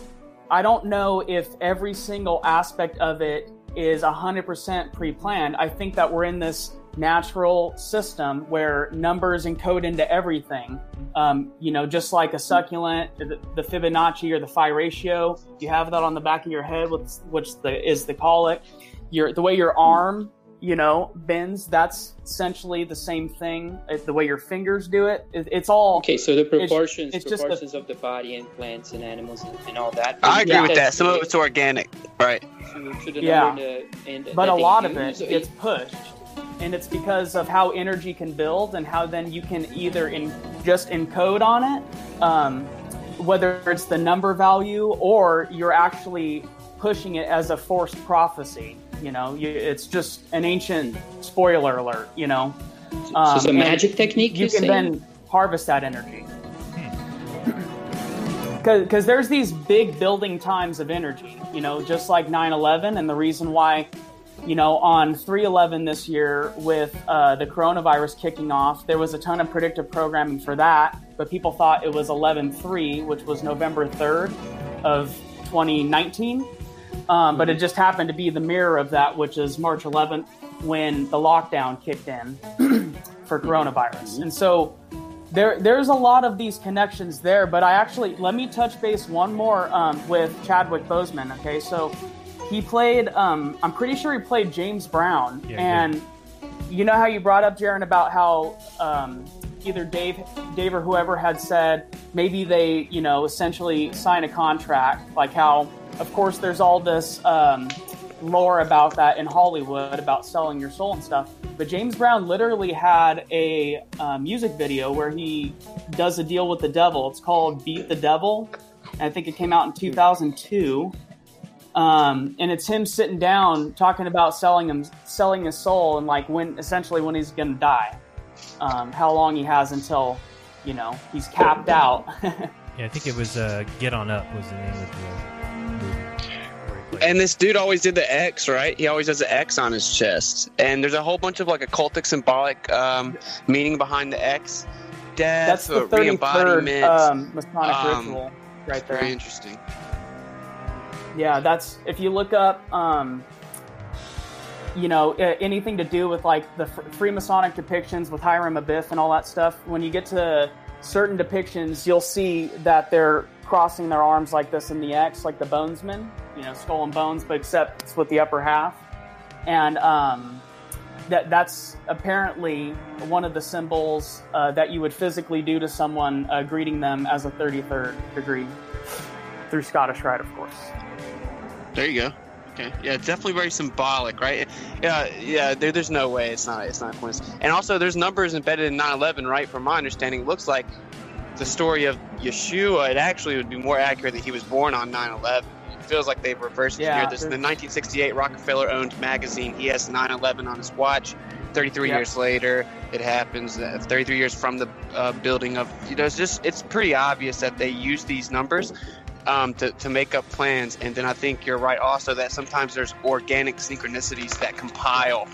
I don't know if every single aspect of it is 100% pre-planned. I think that we're in this natural system where numbers encode into everything. Um, you know, just like a succulent, the, the, Fibonacci or the phi ratio, you have that on the back of your head, which, which the, is the colic. Your the way your arm you know, bends, that's essentially the same thing. The way your fingers do it, it's all okay. So the proportions, it's, it's proportions of the body and plants and animals and, and all that. I agree with that. Some of it's organic, right? To, to the yeah, the, and but a lot of it gets pushed, and it's because of how energy can build and how then you can either in just encode on it, um, whether it's the number value or you're actually pushing it as a forced prophecy. You know, you, it's just an ancient spoiler alert. You know, um, so it's a magic technique. You can saying? then harvest that energy because there's these big building times of energy. You know, just like 9/11, and the reason why. You know, on 3 11 this year, with uh, the coronavirus kicking off, there was a ton of predictive programming for that, but people thought it was 11 3, which was November 3rd of 2019 um, but it just happened to be the mirror of that, which is March 11th when the lockdown kicked in for coronavirus. And so there, there's a lot of these connections there. But I actually let me touch base one more um, with Chadwick Boseman. Okay, so he played. Um, I'm pretty sure he played James Brown, Yeah, and you know how you brought up Jaron about how um, either Dave, Dave or whoever had said maybe they, you know, essentially sign a contract, like how, of course, there's all this um, lore about that in Hollywood about selling your soul and stuff. But James Brown literally had a uh, music video where he does a deal with the devil. It's called "Beat the Devil." And I think it came out in 2002. Um, and it's him sitting down talking about selling him selling his soul and like when essentially when he's gonna die um, how long he has until you know he's capped out Yeah, I think it was uh, Get On Up was the name of the. And this dude always did the X, right? He always does the X on his chest. And there's a whole bunch of like occultic symbolic um, meaning behind the X. Death, that's the 33rd re-embodiment. um, masonic Um, ritual right there Very interesting. Yeah, that's if you look up, um, you know, anything to do with like the fr- Freemasonic depictions with Hiram Abiff and all that stuff. When you get to certain depictions, you'll see that they're crossing their arms like this in the X, like the Bonesman, you know, skull and bones, but except it's with the upper half, and um, that that's apparently one of the symbols uh, that you would physically do to someone uh, greeting them as a 33rd degree through Scottish Rite, of course. There you go. Okay. Yeah, definitely very symbolic, right? Yeah, yeah. There, there's no way it's not. It's not coincidence. And also, there's numbers embedded in 9/11, right? From my understanding, looks like the story of Yeshua. It actually would be more accurate that he was born on 9/11. It feels like they've reversed Yeah, engineered this. In the 1968 Rockefeller-owned magazine, he has 9/11 on his watch. 33 Yep. years later, it happens. Uh, 33 years from the uh, building of, you know, it's just it's pretty obvious that they use these numbers um, to, to make up plans. And then I think you're right also that sometimes there's organic synchronicities that compile.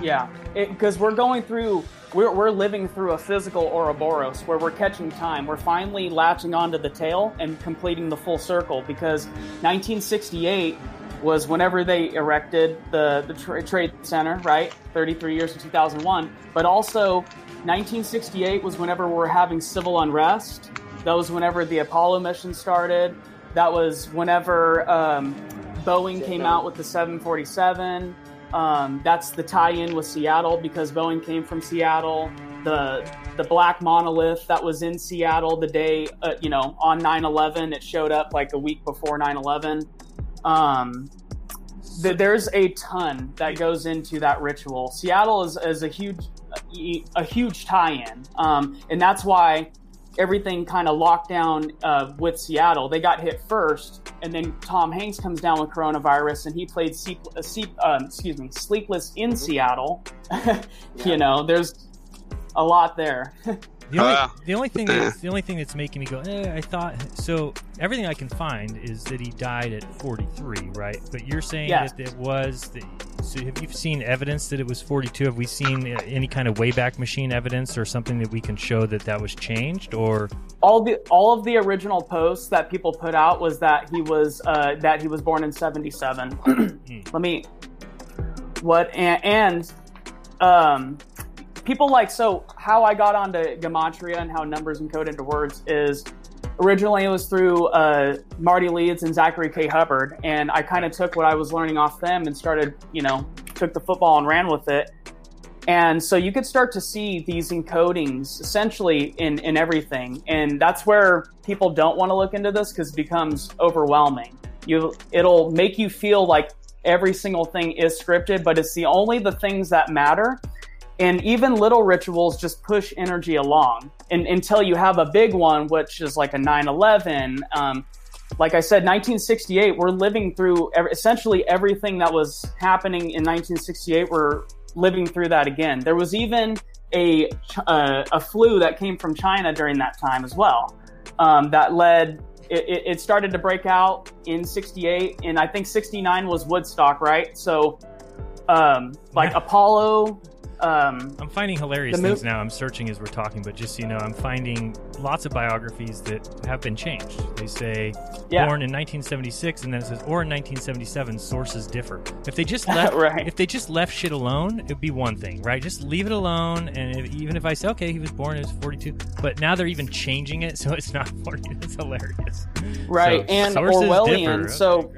Yeah, because we're going through, we're, we're living through a physical Ouroboros where we're catching time. We're finally latching onto the tail and completing the full circle because 1968 was whenever they erected the, the tra- Trade Center, right? 33 years to 2001. But also, 1968 was whenever we're having civil unrest. That was whenever the Apollo mission started. That was whenever um, Boeing came out with the 747. Um, that's the tie-in with Seattle because Boeing came from Seattle. the the black monolith that was in Seattle the day uh, you know on 9/11. It showed up like a week before 9/11. Um, th- there's a ton that goes into that ritual. Seattle is, is a huge a huge tie-in, um, and that's why everything kind of locked down uh, with Seattle. They got hit first, and then Tom Hanks comes down with coronavirus, and he played sleep, uh, sleep, um, excuse me, Sleepless in Seattle. you know, there's a lot there. The only, the only thing that's, the only thing that's making me go, eh, I thought so. Everything I can find is that he died at 43, right? But you're saying Yeah. that it was. The, so have you seen evidence that it was 42? Have we seen uh, any kind of Wayback Machine evidence or something that we can show that that was changed? Or all the all of the original posts that people put out was that he was uh, that he was born in 77 let me what and, and um people like so how i got onto gematria and how numbers encode into words is originally it was through uh, marty leeds and zachary k hubbard and i kind of took what i was learning off them and started you know took the football and ran with it and so you could start to see these encodings essentially in, in everything. And that's where people don't want to look into this because it becomes overwhelming. You, it'll make you feel like every single thing is scripted, but it's the only the things that matter. And even little rituals just push energy along and, until you have a big one, which is like a 9 11. Um, like I said, 1968, we're living through essentially everything that was happening in 1968. We're living through that again. There was even a uh, a flu that came from China during that time as well. Um, that led it, it- started to break out in 68 and I think 69 was Woodstock, right? So um, like Apollo um, I'm finding hilarious things now. I'm searching as we're talking, but just so you know, I'm finding lots of biographies that have been changed. They say Yeah. born in 1976, and then it says or in 1977. Sources differ. If they just left, Right. if they just left shit alone, it'd be one thing, right? Just leave it alone, and if, even if I say okay, he was born at 42, but now they're even changing it, so it's not 40. It's hilarious. right So and orwellian differ. so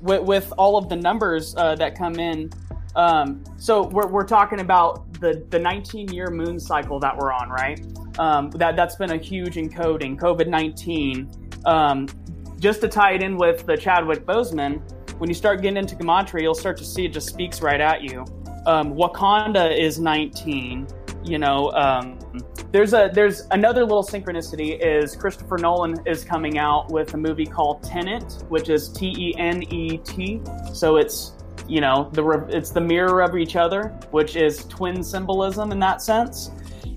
with, with all of the numbers uh, that come in um, so we're, we're talking about the, the 19 year moon cycle that we're on right? Um, that, that's been a huge encoding covid-19 um, just to tie it in with the chadwick boseman when you start getting into gematria you'll start to see it just speaks right at you. Um, wakanda is 19 you know um, there's a there's another little synchronicity is Christopher Nolan is coming out with a movie called Tenet, which is T E N E T. So it's you know the it's the mirror of each other, which is twin symbolism in that sense.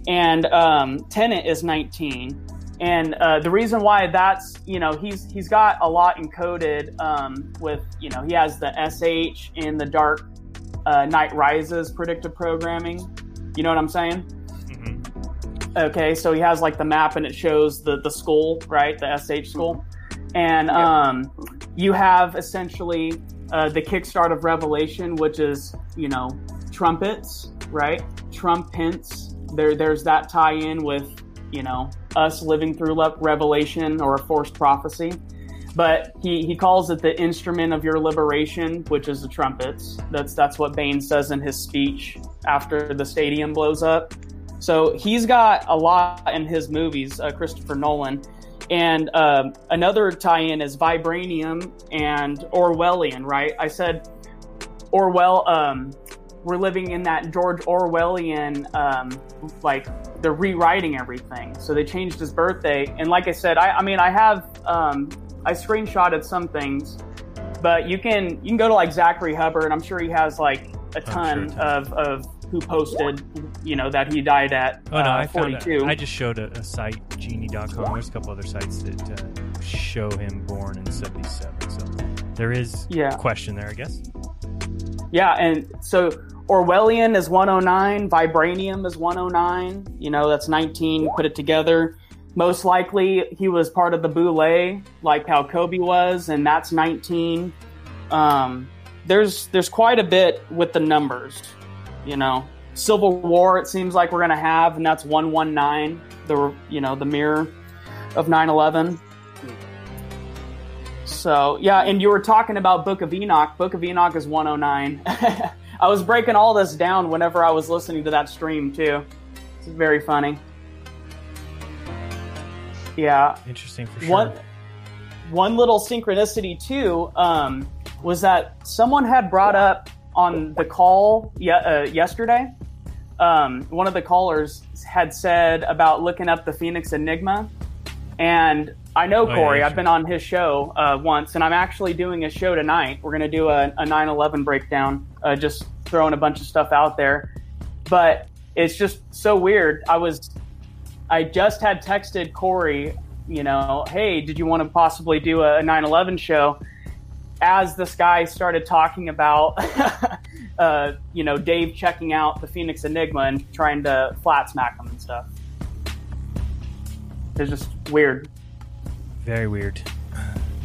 And um, Tenet is 19, and uh, the reason why that's you know he's he's got a lot encoded um, with you know he has the SH in the Dark uh, Night Rises predictive programming. You know what I'm saying? Okay, so he has like the map and it shows the the school, right? The SH skull, and um, you have essentially uh, the kickstart of Revelation, which is you know trumpets, right? Trumpets. There, there's that tie-in with you know us living through Revelation or a forced prophecy. But he, he calls it the instrument of your liberation, which is the trumpets. That's that's what Bane says in his speech after the stadium blows up. So he's got a lot in his movies, uh, Christopher Nolan. And um, another tie-in is Vibranium and Orwellian, right? I said Orwell. Um, we're living in that George Orwellian, um, like they're rewriting everything. So they changed his birthday, and like I said, I, I mean, I have um, I screenshotted some things, but you can you can go to like Zachary Hubbard. I'm sure he has like a ton of, of who posted, you know, that he died at Oh no, uh, I found. A, I just showed a, a site, genie.com. There's a couple other sites that uh, show him born in '77. So there is Yeah. question there, I guess. Yeah, and so Orwellian is 109, Vibranium is 109. You know, that's 19. Put it together. Most likely, he was part of the Boule, like how Kobe was, and that's 19. Um, there's there's quite a bit with the numbers. You know, Civil War. It seems like we're gonna have, and that's 119. The you know the mirror of 9/11. So yeah, and you were talking about Book of Enoch. Book of Enoch is 109. I was breaking all this down whenever I was listening to that stream too. It's very funny. Yeah. Interesting for sure. One one little synchronicity too um, was that someone had brought up on the call ye- uh, yesterday. Um, one of the callers had said about looking up the Phoenix Enigma, and I know Oh, Corey. yeah, I've been on his show uh, once, and I'm actually doing a show tonight. We're going to do a, a 9/11 breakdown, uh, just throwing a bunch of stuff out there. But it's just so weird. I was I just had texted Corey, you know, hey, did you want to possibly do a 9 11 show? As this guy started talking about, uh, you know, Dave checking out the Phoenix Enigma and trying to flat smack him and stuff. It's just weird. Very weird.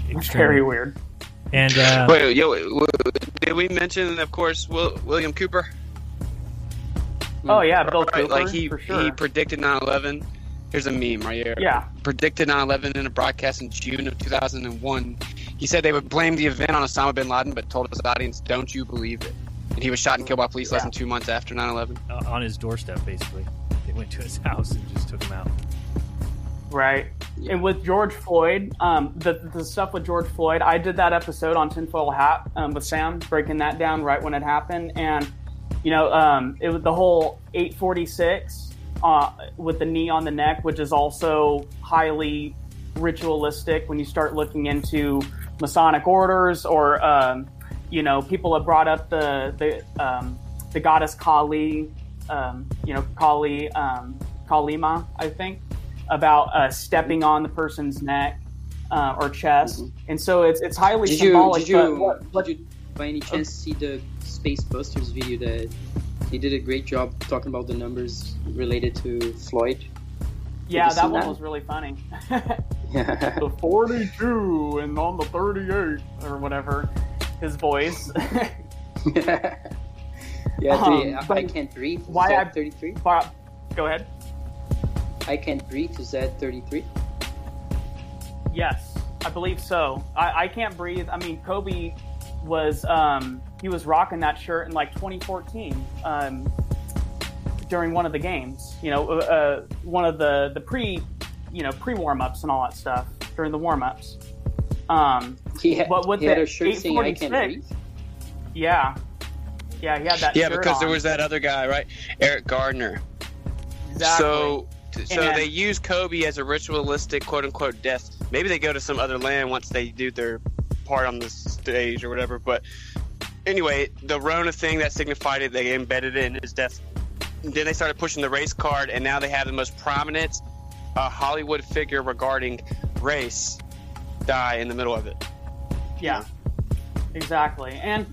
Very Extremely. weird. And uh, Wait, yo, wait, wait, did we mention, of course, Will, William Cooper? Oh, yeah, Bill Right, Cooper, like he for sure. he predicted 9/11. Here's a meme right here. Yeah. Predicted 9/11 in a broadcast in June of 2001. He said they would blame the event on Osama bin Laden, but told his audience, "Don't you believe it?" And he was shot and killed by police less than two months after 9/11. uh, on his doorstep, basically, they went to his house and just took him out. Right. And with George Floyd, um, the, the stuff with George Floyd, I did that episode on Tinfoil Hat um, with Sam, breaking that down right when it happened. And, you know, um, it was the whole 846 uh, with the knee on the neck, which is also highly ritualistic when you start looking into Masonic orders or, um, you know, people have brought up the, the, um, the goddess Kali, um, you know, Kali, um, Kalima, I think about uh, stepping on the person's neck uh, or chest, and so it's it's highly Did you, symbolic. did you, what, what, did you by any chance see the Space Busters video that he did a great job talking about the numbers related to Floyd? yeah, that one that? was really funny. The forty-two and on the thirty-eight or whatever, his voice. Yeah, Um, I, I can't breathe. Is why I- 33? Go ahead. I can't breathe. Is that 33? Yes, I believe so. I, I can't breathe. I mean, Kobe was um, he was rocking that shirt in like 2014 um, during one of the games. You know, uh, uh, one of the the pre you know pre warm ups and all that stuff during the warm ups. Um, He had, but with he had the a shirt saying I can't 846. Yeah, yeah, he had that. yeah, shirt because there was that other guy, right? Eric Gardner. Exactly. So, so And- they use Kobe as a ritualistic quote unquote death. Maybe they go to some other land once they do their part on the stage or whatever. But anyway, the Rona thing that signified it, they embedded it in his death. Then they started pushing the race card, and now they have the most prominent uh, Hollywood figure regarding race die in the middle of it. Yeah, exactly. And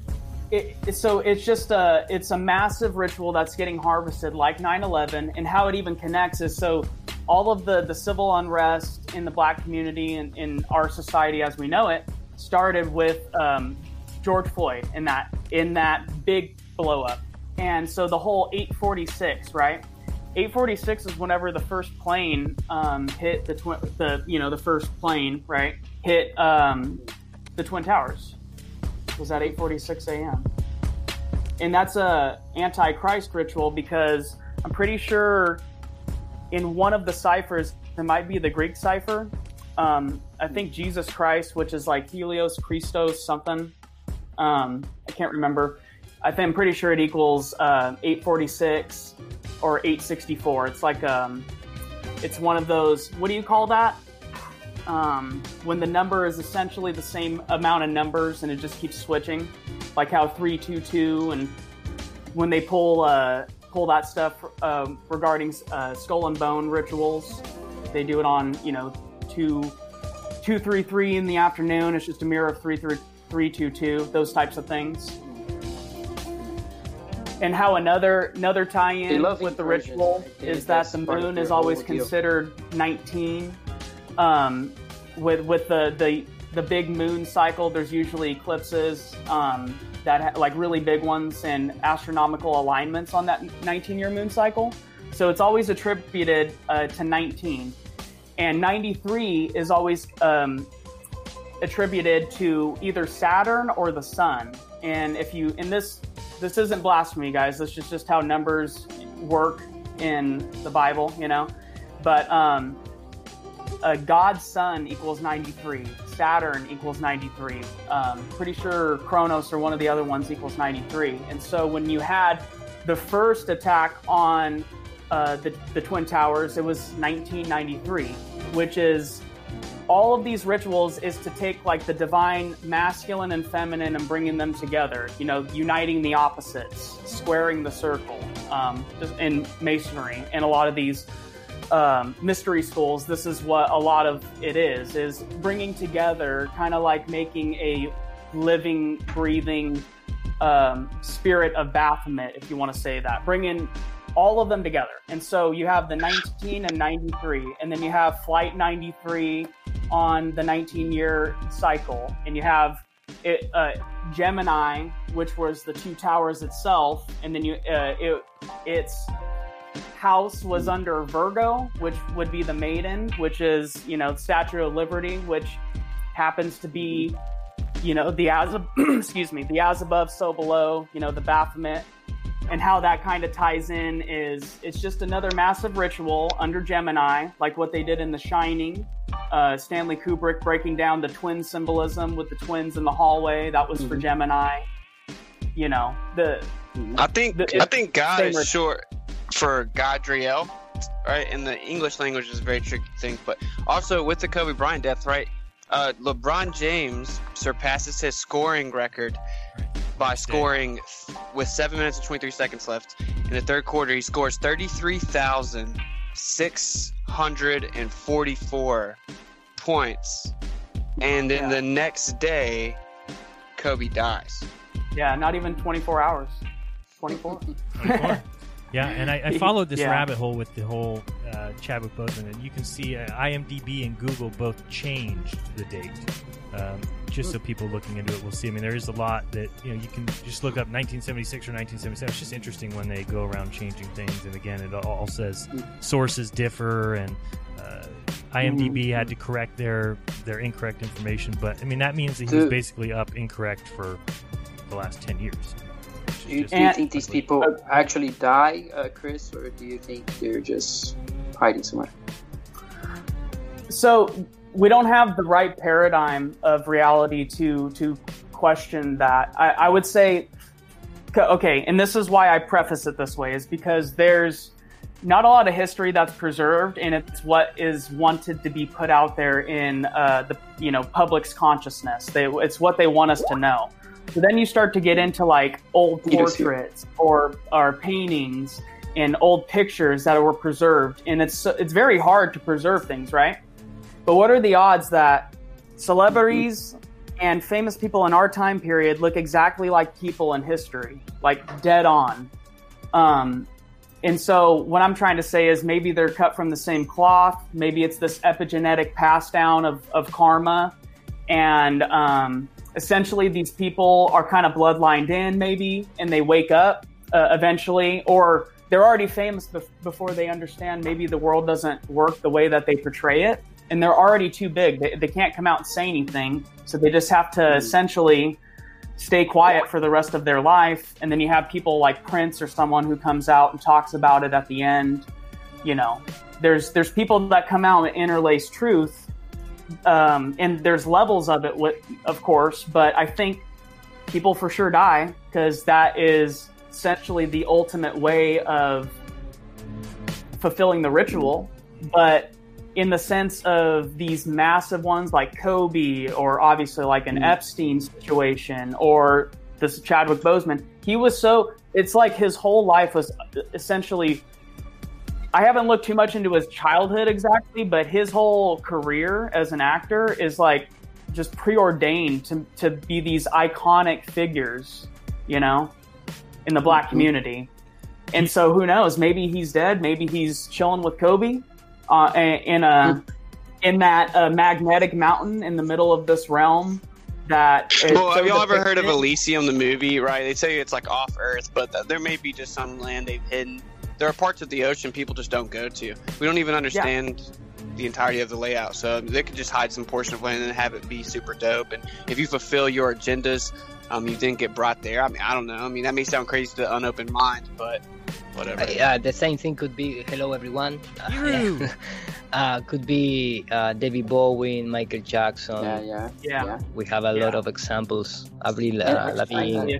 it- so it's just a it's a massive ritual that's getting harvested like 9/11 and how it even connects is so all of the the civil unrest in the black community and in our society as we know it started with um, George Floyd in that in that big blow up. And so the whole 846, right? 846 is whenever the first plane um, hit the twin, the you know the first plane right hit um, the twin towers. Was at 8:46 a.m. And that's a antichrist ritual because I'm pretty sure in one of the ciphers there might be the Greek cipher. Um, I think Jesus Christ, which is like Helios Christos something. Um, I can't remember. I think I'm pretty sure it equals uh, 846 or 864. It's like um, it's one of those. What do you call that? Um, when the number is essentially the same amount of numbers and it just keeps switching, like how 322 and when they pull uh, pull that stuff um regarding uh, skull and bone rituals, they do it on you know two two three three in the afternoon. It's just a mirror of three three three two two. Those types of things. And how another another tie-in with the ritual is that the moon is always considered 19. Um, with with the, the the big moon cycle, there's usually eclipses um, that ha- like really big ones and astronomical alignments on that 19 year moon cycle. So it's always attributed uh, to 19, and 93 is always um, attributed to either Saturn or the Sun. And if you in this this isn't blasphemy, guys. This is just how numbers work in the Bible, you know. But um, uh, God's Son equals 93. Saturn equals 93. Um, pretty sure Kronos or one of the other ones equals 93. And so when you had the first attack on uh, the, the Twin Towers, it was 1993, which is all of these rituals is to take like the divine masculine and feminine and bringing them together you know uniting the opposites squaring the circle um, just in masonry and a lot of these um, mystery schools. This is what a lot of it is is bringing together kind of like making a living breathing um, spirit of baphomet if you want to say that. Bringing all of them together. And so you have the 19 and 93 and then you have flight 93 on the 19 year cycle and you have it, uh, gemini which was the two towers itself and then you uh, it, its house was under virgo which would be the maiden which is you know statue of liberty which happens to be you know the as excuse me the as above so below you know the baphomet and how that kind of ties in is it's just another massive ritual under Gemini, like what they did in The Shining. Uh, Stanley Kubrick breaking down the twin symbolism with the twins in the hallway. That was mm-hmm. for Gemini. You know the. I think the, I think God is ritual. short for Gadriel, right? And the English language is a very tricky thing, but also with the Kobe Bryant death, right? Uh, LeBron James surpasses his scoring record by scoring with seven minutes and 23 seconds left in the third quarter. He scores 33,644 points, and then yeah. the next day, Kobe dies. Yeah, not even 24 hours. 24. 24. Yeah, and I, I followed this yeah. rabbit hole with the whole uh, Chadwick Boseman, and you can see uh, IMDb and Google both changed the date. Um, just so people looking into it will see. I mean, there is a lot that you know you can just look up 1976 or 1977. It's just interesting when they go around changing things. And again, it all says sources differ, and uh, IMDb mm-hmm. had to correct their their incorrect information. But I mean, that means that he's basically up incorrect for the last 10 years. Do you, do you think these people actually die, uh, Chris, or do you think they're just hiding somewhere? So we don't have the right paradigm of reality to to question that. I, I would say, okay, and this is why I preface it this way, is because there's not a lot of history that's preserved, and it's what is wanted to be put out there in uh, the you know public's consciousness. They, it's what they want us to know. So then you start to get into like old portraits or or paintings and old pictures that were preserved, and it's it's very hard to preserve things, right? But what are the odds that celebrities and famous people in our time period look exactly like people in history, like dead on? Um, and so what I'm trying to say is maybe they're cut from the same cloth. Maybe it's this epigenetic pass down of, of karma. And um, essentially, these people are kind of bloodlined in, maybe, and they wake up uh, eventually. Or they're already famous bef- before they understand maybe the world doesn't work the way that they portray it and they're already too big. They, they can't come out and say anything, so they just have to mm. essentially stay quiet for the rest of their life. And then you have people like Prince or someone who comes out and talks about it at the end. You know, there's there's people that come out and interlace truth, um, and there's levels of it, with, of course. But I think people for sure die because that is essentially the ultimate way of fulfilling the ritual. But in the sense of these massive ones like Kobe or obviously like an mm. Epstein situation or this Chadwick Boseman, he was so it's like his whole life was essentially I haven't looked too much into his childhood exactly, but his whole career as an actor is like just preordained to to be these iconic figures, you know, in the black mm-hmm. community. And so who knows, maybe he's dead, maybe he's chilling with Kobe, uh, in a in that uh, magnetic mountain in the middle of this realm. That well, have y'all ever heard of Elysium, the movie? Right? They say it's like off Earth, but th- there may be just some land they've hidden. There are parts of the ocean people just don't go to. We don't even understand. Yeah the entirety of the layout. So they could just hide some portion of land and have it be super dope. And if you fulfill your agendas, um, you then get brought there. I mean, I don't know. I mean, that may sound crazy to the unopened mind, but whatever. Uh, yeah, the same thing could be "Hello everyone." You. uh, could be uh, David Bowie, Michael Jackson. Yeah, yeah, Yeah. We have a lot of examples. Avril uh, Lavigne.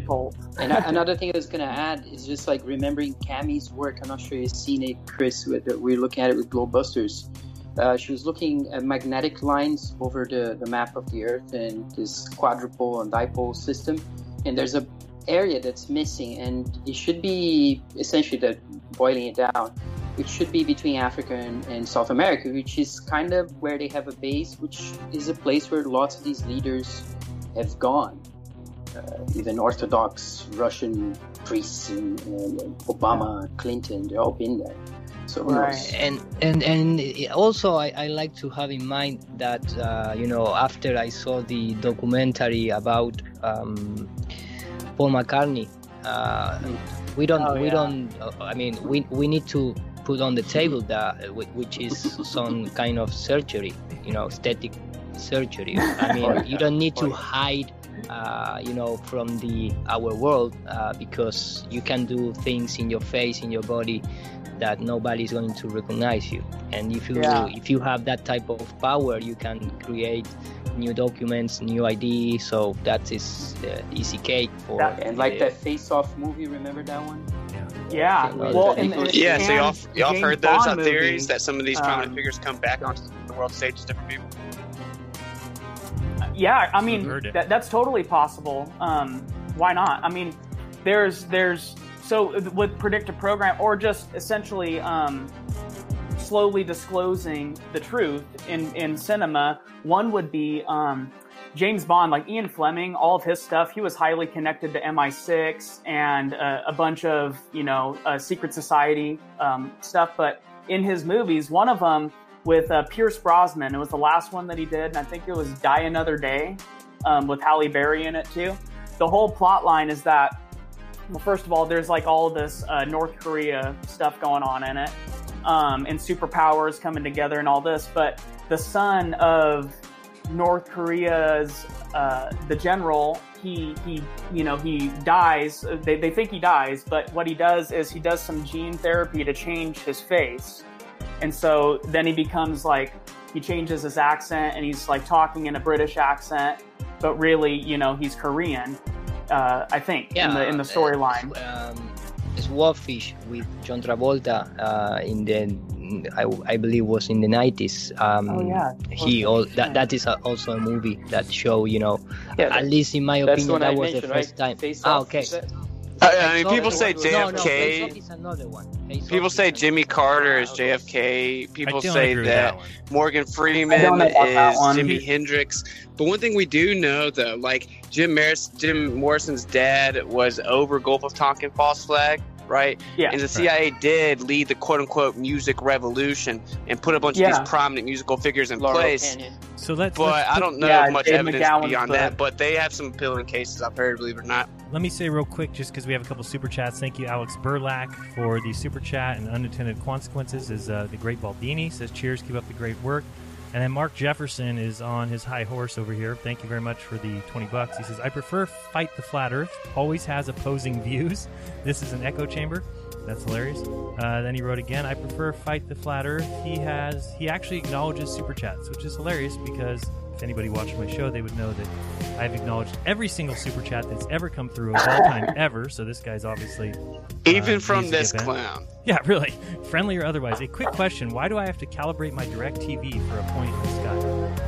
And another thing I was gonna add is just like remembering Cammy's work. I'm not sure you've seen it, Chris. With, uh, we're looking at it with Globebusters. Uh, she was looking at magnetic lines over the, the map of the Earth and this quadrupole and dipole system. And there's a area that's missing, and it should be essentially that boiling it down. It should be between Africa and, and South America, which is kind of where they have a base, which is a place where lots of these leaders have gone uh, even Orthodox Russian priests and, and Obama, Clinton, they've all been there. So who knows? And and and also, I, I like to have in mind that uh, you know after I saw the documentary about um, Paul McCartney, uh, we don't Oh, we yeah. don't. Uh, I mean, we we need to put on the table that uh, which is some kind of surgery, you know, aesthetic surgery. I mean, Oh, you don't need to Oh, hide uh, you know from the our world uh, because you can do things in your face in your body that nobody's going to recognize you and if you Yeah. if you have that type of power you can create new documents new ID so that is uh, easy cake for and like uh, that Face Off movie, remember that one? Yeah. Well, Well, that and, equals- Yeah, so y'all, and y'all James heard those Bond uh, theories movie, that some of these prominent um, figures come back onto the world stage as different people? Yeah, I mean that, that's totally possible. Um, why not? I mean, there's there's so with predictive program or just essentially um, slowly disclosing the truth in in cinema. One would be um, James Bond, like Ian Fleming, all of his stuff. He was highly connected to MI6 and uh, a bunch of you know uh, secret society um, stuff. But in his movies, one of them with uh, Pierce Brosnan. It was the last one that he did, and I think it was Die Another Day um, with Halle Berry in it too. The whole plot line is that, well, first of all, there's like all this uh, North Korea stuff going on in it, um, and superpowers coming together and all this. But the son of North Korea's uh, the general, he he you know he dies. They they think he dies, but what he does is he does some gene therapy to change his face and so then he becomes like he changes his accent and he's like talking in a British accent, but really, you know, he's Korean. Uh, I think in the in the storyline. um, Swordfish with John Travolta uh, in the I, I believe was in the 90s um, Oh, yeah. he all, that, that is a, also a movie that show you know Yeah, at least in my opinion that I was the first right? time Face ah, okay is that- Uh, I, I mean, people Off- say no, no, JFK. Off is another one Face People say is Jimmy Carter is JFK. People say that, that. Morgan Freeman is about that is one. Jimi Hendrix. But one thing we do know, though, like Jim, Maris, Jim Morrison's dad was over Gulf of Tonkin false flag, right? Yeah. And the CIA did lead the quote unquote music revolution and put a bunch of these prominent musical figures in Laurel place. Canyon. So let's. But let's I don't know Yeah, much Dave evidence McGowan's beyond book. that. But they have some appealing cases, I've heard, believe it or not. Let me say real quick, just because we have a couple super chats. Thank you, Alex Burlack, for the super chat and unintended consequences. Is uh, the great Baldini says, "Cheers, keep up the great work." And then Mark Jefferson is on his high horse over here. Thank you very much for the twenty bucks. He says, "I prefer fight the flat Earth. Always has opposing views. This is an echo chamber." That's hilarious. Uh, then he wrote again, "I prefer fight the flat Earth." He has he actually acknowledges super chats, which is hilarious because if anybody watched my show, they would know that I've acknowledged every single super chat that's ever come through of all time ever. So this guy's obviously Even uh, from this clown. Yeah, really, friendly or otherwise. A quick question: Why do I have to calibrate my Direct TV for a point in the sky?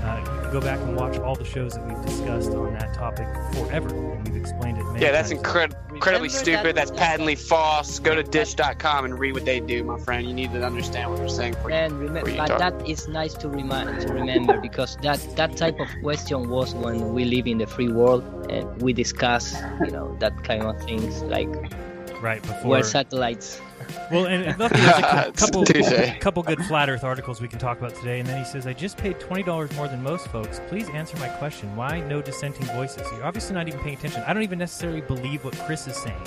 Uh, you can go back and watch all the shows that we've discussed on that topic forever, and we've explained it. Many Yeah, that's times. incred- incredibly stupid. That's patently false. Go to dish.com and read what they do, my friend. You need to understand what they're saying for you. And remember, before you but talk. that is nice to remind to remember because that that type of question was when we live in the free world and we discuss, you know, that kind of things like right before. where satellites. Well, and luckily there's a cou- couple, Touche. couple good flat Earth articles we can talk about today. And then he says, "I just paid twenty dollars more than most folks. Please answer my question. Why no dissenting voices? You're obviously not even paying attention. I don't even necessarily believe what Chris is saying.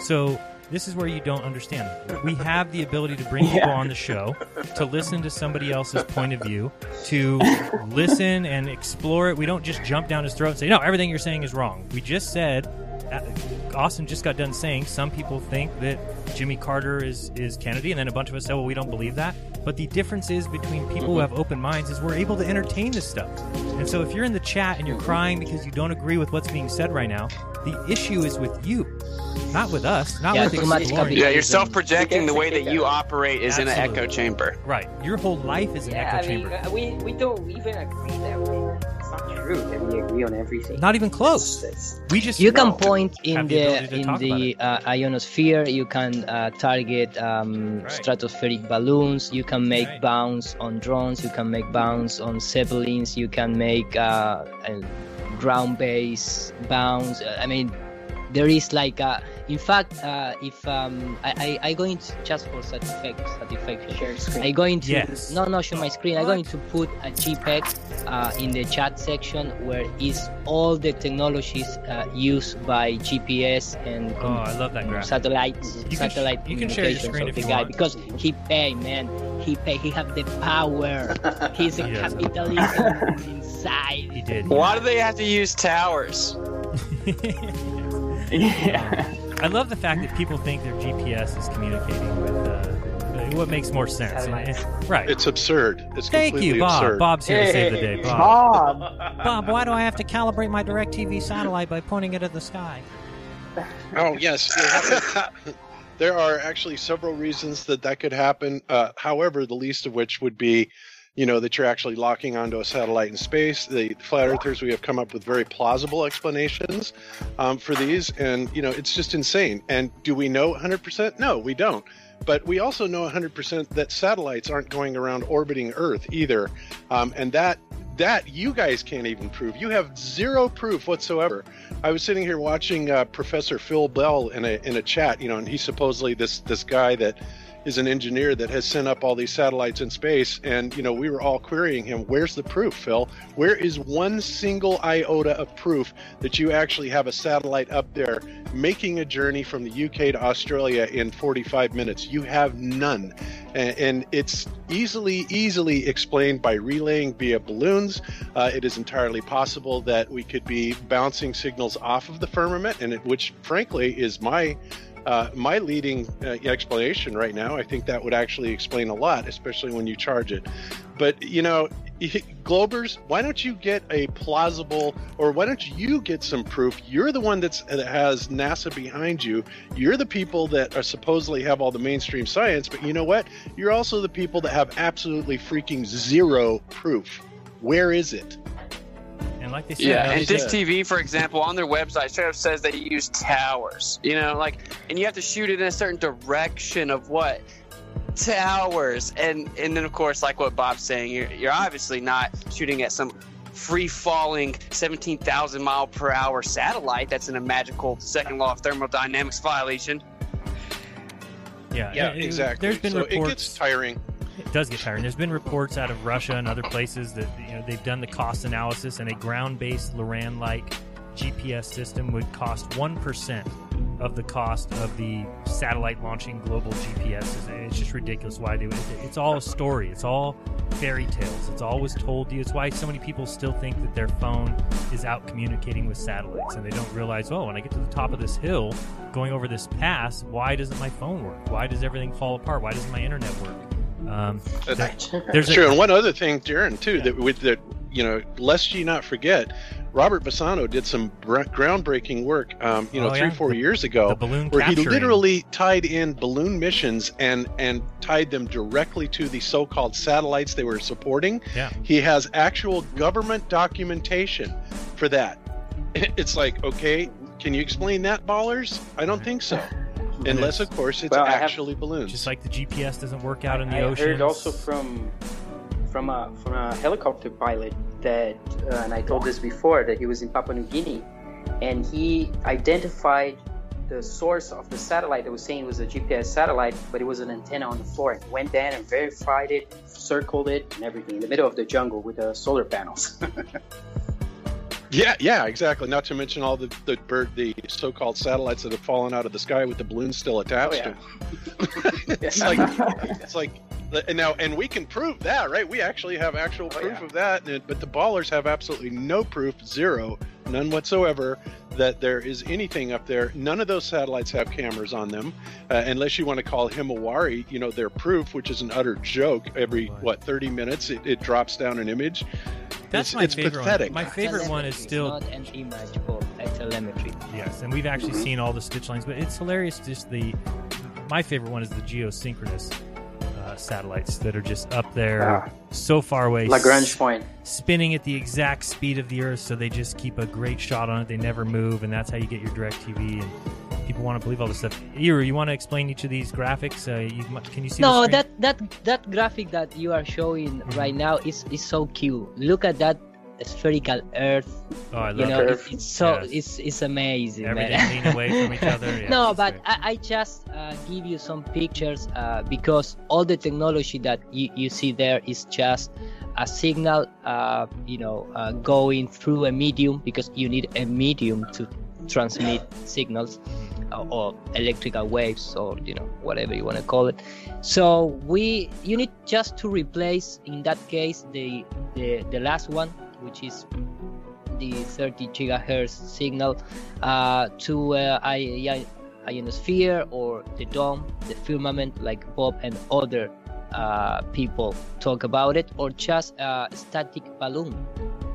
So." This is where you don't understand. We have the ability to bring people on the show, to listen to somebody else's point of view, to listen and explore it. We don't just jump down his throat and say, no, everything you're saying is wrong. We just said Austin just got done saying some people think that Jimmy Carter is is Kennedy, and then a bunch of us said, well, we don't believe that. But the difference is between people who have open minds is we're able to entertain this stuff. And so if you're in the chat and you're crying because you don't agree with what's being said right now, the issue is with you, not with us, not Yeah, with too the much Yeah, you're self-projecting the way that you operate is in an echo chamber. Right. Your whole life is an Yeah, echo I mean, chamber. uh, we, we don't even agree that we, it's not true that we agree on everything. Not even close. We just you can point in have the, in the uh, ionosphere. You can uh, target um, stratospheric balloons. You can make bounds on drones. You can make bounds on zeppelins. You can make uh, uh, ground based bounds. Uh, i mean there is like a, in fact uh, if um, I, I i going to just for satisfaction. Satisfaction i going to Yes. no no show my screen. I'm going to put a jpeg uh, in the chat section where is all the technologies uh, used by gps and Oh, I love that graphic. satellites You can sh- satellite you can share your screen of the guy want. because he pay man. He pay he have the power. He's a He capitalist inside. He did. Why do they have to use towers? yeah. I love the fact that people think their GPS is communicating with uh, what makes more sense. And- and- right. It's absurd. It's Thank completely you, Bob. absurd. Bob's here to save the day. Bob. Bob. Bob, why do I have to calibrate my DirecTV satellite by pointing it at the sky? Oh yes, there are actually several reasons that that could happen. Uh, however, the least of which would be, you know, that you're actually locking onto a satellite in space. The flat earthers we have come up with very plausible explanations um, for these, and you know, it's just insane. And do we know 100%? No, we don't. But we also know 100% that satellites aren't going around orbiting Earth either, um, and that that you guys can't even prove. You have zero proof whatsoever. I was sitting here watching uh, Professor Phil Bell in a in a chat, you know, and he's supposedly this this guy that is an engineer that has sent up all these satellites in space, and you know, we were all querying him. Where's the proof, Phil? Where is one single iota of proof that you actually have a satellite up there making a journey from the UK to Australia in 45 minutes? You have none, and, and it's easily easily explained by relaying via balloons. Uh, it is entirely possible that we could be bouncing signals off of the firmament, and it, which, frankly, is my uh, my leading uh, explanation right now. I think that would actually explain a lot, especially when you charge it. But you know, Globers, why don't you get a plausible, or why don't you get some proof? You're the one that's that has NASA behind you. You're the people that are supposedly have all the mainstream science, but you know what? You're also the people that have absolutely freaking zero proof. Where is it? And like they said, Yeah, and Dish TV, for example, on their website straight up says they use towers. You know, like, and you have to shoot it in a certain direction of what towers, and and then of course, like what Bob's saying, you're you're obviously not shooting at some free falling 17,000 mile per hour satellite that's in a magical second law of thermodynamics violation. yeah, Yeah, it- it- exactly. There's been so reports. it gets tiring. It does get tiring. There's been reports out of Russia and other places that you know they've done the cost analysis, and a ground-based Loran-like GPS system would cost one percent of the cost of the satellite launching global GPS. It's just ridiculous. Why do it? It's all a story. It's all fairy tales. It's always told to you. It's why so many people still think that their phone is out communicating with satellites, and they don't realize, oh, when I get to the top of this hill, going over this pass, why doesn't my phone work? Why does everything fall apart? Why doesn't my internet work? Um, That's, there- that's a- true. And one other thing, Darren, too, that with that, you know, lest you not forget, Robert Bassano did some br- groundbreaking work, um, you know, Oh, three, yeah. four The- years ago, the balloon where he literally tied in balloon missions and and tied them directly to the so-called satellites they were supporting. Yeah. He has actual government documentation for that. It's like, okay, can you explain that, ballers? I don't think so. Unless, of course, it's Well, I have- actually balloons. Just like the GPS doesn't work out in the I ocean. heard also from from a from a helicopter pilot that, uh, and I told this before that he was in Papua New Guinea, and he identified the source of the satellite that was saying it was a GPS satellite, but it was an antenna on the floor. And went down and verified it, circled it, and everything in the middle of the jungle with the solar panels. Yeah, yeah, exactly. Not to mention all the the bird, the so-called satellites that have fallen out of the sky with the balloons still attached Oh, to them. it's like it's like and now and we can prove that, right? We actually have actual oh, proof of that, and, but the ballers have absolutely no proof, zero none whatsoever, that there is anything up there. None of those satellites have cameras on them, uh, unless you want to call Himawari, you know, their proof, which is an utter joke. Every what 30 minutes, it, it drops down an image. That's it's, my it's favorite pathetic. one. My favorite one is still not an image for a telemetry. Yes, and we've actually seen all the stitch lines, but it's hilarious. Just the my favorite one is the geosynchronous uh, satellites that are just up there, Ah. so far away, Lagrange point. spinning at the exact speed of the Earth, so they just keep a great shot on it. They never move, and that's how you get your direct TV. And people want to believe all this stuff. Iru, you want to explain each of these graphics? Uh, you, can you see? No, the that that that graphic that you are showing right now is is so cute. Look at that spherical Earth. Oh, I you know, it. it's, it's so Yes. it's it's amazing. Everything man. away from each other. Yeah, no, but. I, I just uh, give you some pictures uh, because all the technology that you, you see there is just a signal, uh, you know, uh, going through a medium because you need a medium to transmit signals uh, or electrical waves or you know whatever you want to call it. So we you need just to replace in that case the the, the last one, which is the 30 gigahertz signal uh, to uh, ionosphere or the dome, the firmament, like Bob and other uh, people talk about it, or just a static balloon,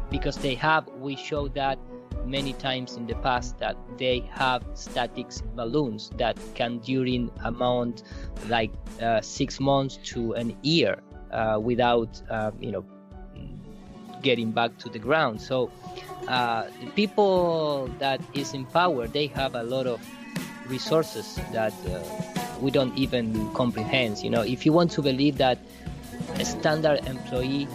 because they have. We show that many times in the past that they have static balloons that can during amount like uh, six months to an year uh, without uh, you know getting back to the ground. So uh, the people that is in power, they have a lot of resources that uh, we don't even comprehend. You know, if you want to believe that a standard employee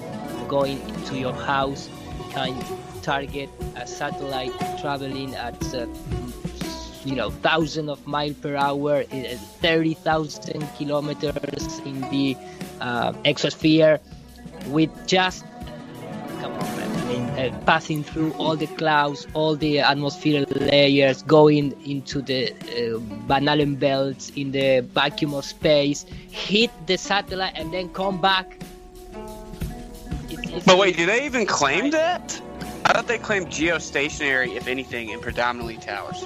going to your house can target a satellite traveling at uh, you know thousand of miles per hour, uh, thirty thousand kilometers in the uh, exosphere with just come on, man. I mean, uh, passing through all the clouds, all the atmospheric layers, going into the uh, Van Allen belts in the vacuum of space, hit the satellite, and then come back. It's, it's But wait, do they even claim that? I thought they claimed geostationary, if anything, in predominantly towers.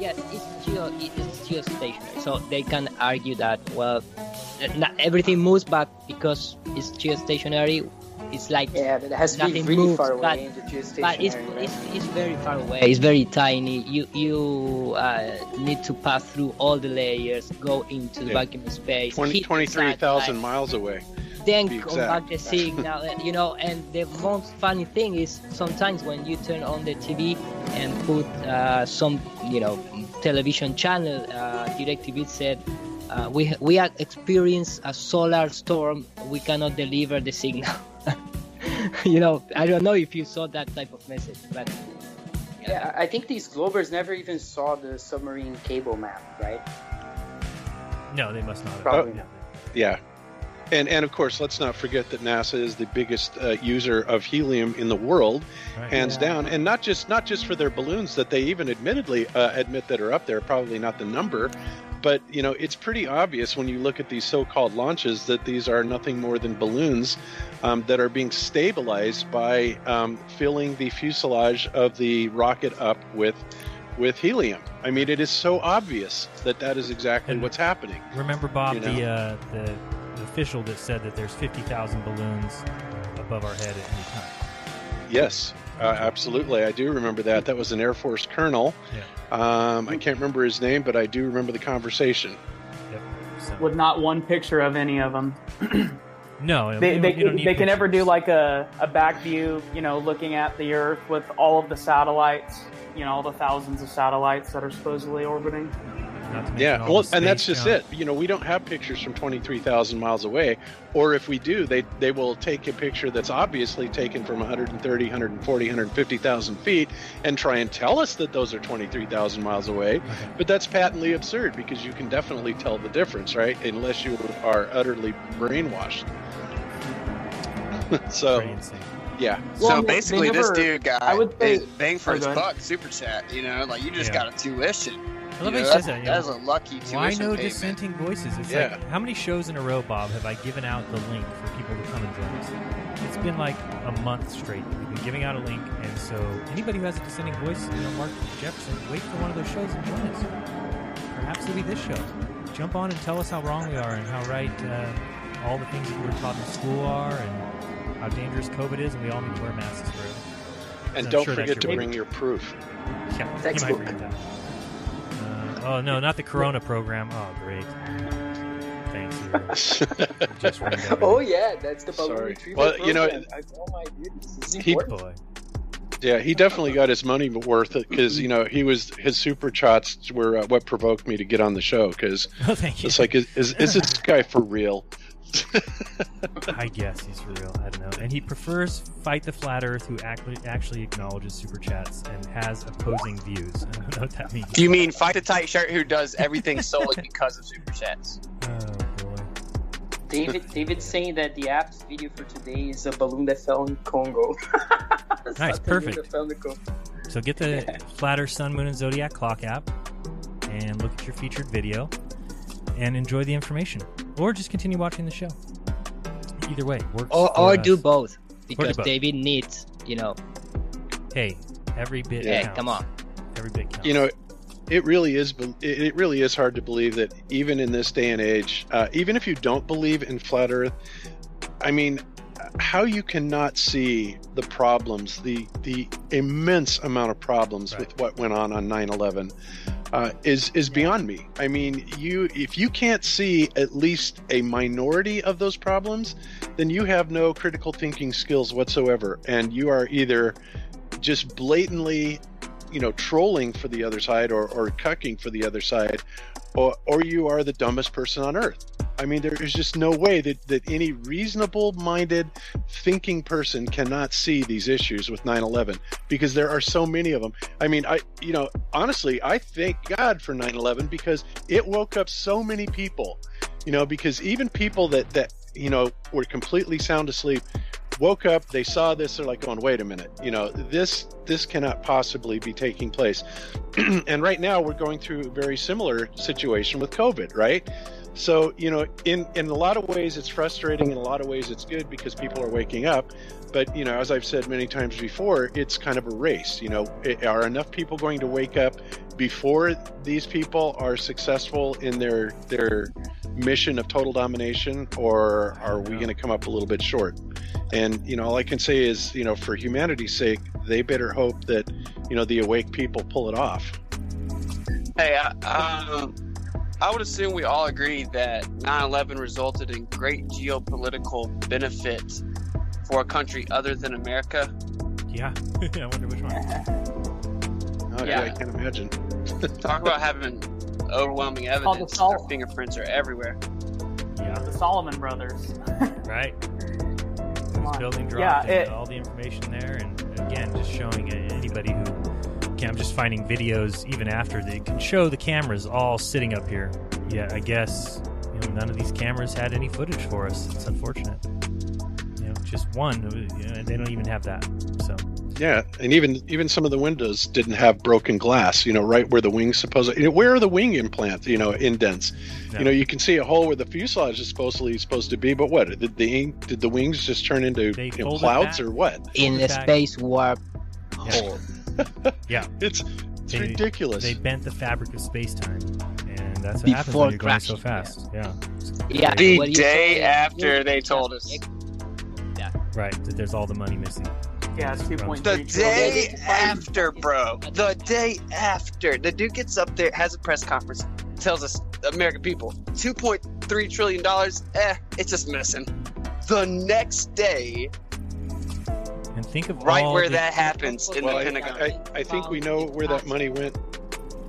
Yes, it's geo, it's geostationary. So they can argue that well, not everything moves back because it's geostationary. It's like Yeah, but it has to be nothing really moves, far away but, but it's, right? it's, it's very far away. It's very tiny. You you uh, need to pass through all the layers, go into the vacuum space, 20, 23,000 miles away. then be come back the signal. you know, and the most funny thing is sometimes when you turn on the TV and put uh, some, you know, television channel, uh, DirecTV said. Uh, we we have experienced a solar storm. We cannot deliver the signal. you know, I don't know if you saw that type of message, but Yeah, I I think these Globers never even saw the submarine cable map, right? No, they must not. Probably Oh, not. Yeah. And, and of course, let's not forget that NASA is the biggest uh, user of helium in the world, Right. hands Yeah. down. And not just not just for their balloons that they even admittedly uh, admit that are up there, probably not the number, but you know it's pretty obvious when you look at these so-called launches that these are nothing more than balloons um, that are being stabilized by um, filling the fuselage of the rocket up with with helium. I mean, it is so obvious that that is exactly And- what's happening. Remember, Bob, You the, uh, the the official that said that there's 50,000 balloons above our head at any time. Yes, uh, absolutely. I do remember that. That was an Air Force colonel. Um, I can't remember his name, but I do remember the conversation. Yep. So, with not one picture of any of them. no, They, you they, don't- need they can never do like a, a back view, you know, looking at the Earth with all of the satellites, you know, all the thousands of satellites that are supposedly orbiting. Not Yeah, well, the and that's space just junk. it. You know, we don't have pictures from 23,000 miles away, or if we do, they they will take a picture that's obviously taken from 130, 140, 150,000 feet and try and tell us that those are 23,000 miles away. But that's patently absurd because you can definitely tell the difference, right? Unless you are utterly brainwashed. so, Pretty yeah. Well, so they basically, this dude guy I would say- is paying for his buck super chat. You know, like you just Yeah. got a tuition. I love You how he know, says that- that. you that is a lucky Why no payment. dissenting voices? It's Yeah. like how many shows in a row, Bob, have I given out the link for people to come and join us? It's been like a month straight. We've been giving out a link, and so anybody who has a dissenting voice, you know, Mark Jefferson, wait for one of those shows and join us. Perhaps it'll be this show. Jump on and tell us how wrong we are and how right uh, all the things that we were taught in school are, and how dangerous COVID is, and we all need to wear masks forever. And don't sure forget to bring your proof. Yeah, he might Textbook. Oh no, not the Corona program. Oh great. Thanks. Hero. Just. Oh yeah, that's the balloon Sorry. retrieval Well, you know. I, oh my goodness, it's He- important. Yeah, he definitely got his money worth because you know he was his super chats were uh, what provoked me to get on the show because Oh, it's like is, is is this guy for real? I guess he's real. I don't know. And he prefers fight the flat Earth, who actually actually acknowledges super chats and has opposing views. I don't know what that means. You mean fight the tight shirt who does everything solely because of super chats? Oh boy. David, David's saying that the app's video for today is a balloon that fell in Congo. Nice, perfect. that fell in the Congo. So get the Flat Earth, Sun, Moon, and Zodiac clock app, and look at your featured video, and enjoy the information, or just continue watching the show. Either way, works. Or, or do both Or do because both. David needs, you know. Hey, every bit Yeah, counts. come on. Every bit counts. You know, it really is. It it really is hard to believe that even in this day and age, uh, even if you don't believe in flat Earth, I mean, how you cannot see the problems, the the immense amount of problems with what went on on 9/11, uh, is is beyond me. I mean, you if you can't see at least a minority of those problems, then you have no critical thinking skills whatsoever, and you are either just blatantly you know trolling for the other side or, or cucking for the other side or, or you are the dumbest person on earth i mean there is just no way that, that any reasonable minded thinking person cannot see these issues with 9-11 because there are so many of them i mean i you know honestly i thank god for 9-11 because it woke up so many people you know because even people that that you know were completely sound asleep woke up they saw this they're like going wait a minute you know this this cannot possibly be taking place. And right now we're going through a very similar situation with covid right so you know in in a lot of ways it's frustrating. In a lot of ways it's good because people are waking up. But you know as i've said many times before it's kind of a race. You know it, are enough people going to wake up before these people are successful in their their mission of total domination or are we going to come up a little bit short? And you know all i can say is you know for humanity's sake they better hope that you know the awake people pull it off. Hey, I, um, I would assume we all agree that 9/11 resulted in great geopolitical benefit for a country other than America. Yeah, I wonder which one. oh, yeah. i can't imagine Talk about having overwhelming called the evidence. Sol- Their fingerprints are everywhere. Yeah, The Salomon Brothers. right. Come This on. building Yeah, dropped and it- all the information there, and again, just showing anybody who. Okay, I'm just finding videos even after they can show the cameras all sitting up here. Yeah, I guess you know, none of these cameras had any footage for us. It's unfortunate. You know, just one. Uh, you know, they don't even have that. So Yeah, and even even some of the windows didn't have broken glass. You know, right where the wings supposed. You know, where are the wing implants? You know, indents. Yeah. You know, you can see a hole where the fuselage is supposedly supposed to be, but what did the did the wings just turn into you know, clouds or what? In the back. space warp hole. yeah, It's it's They- ridiculous. they bent the fabric of space time, and that's what happens Before when you're going so fast. Yeah. Yeah, The what you day say- after they told us. Yeah. Right. That there's all the money missing. Yeah, it's 2.3 The trillion. day after, bro. The day after. The dude gets up there, has a press conference, tells us, American people, $2.3 trillion, eh, it's just missing. The next day, And think of right all where the- that happens in well, the I, Pentagon. I, I think we know where that money went.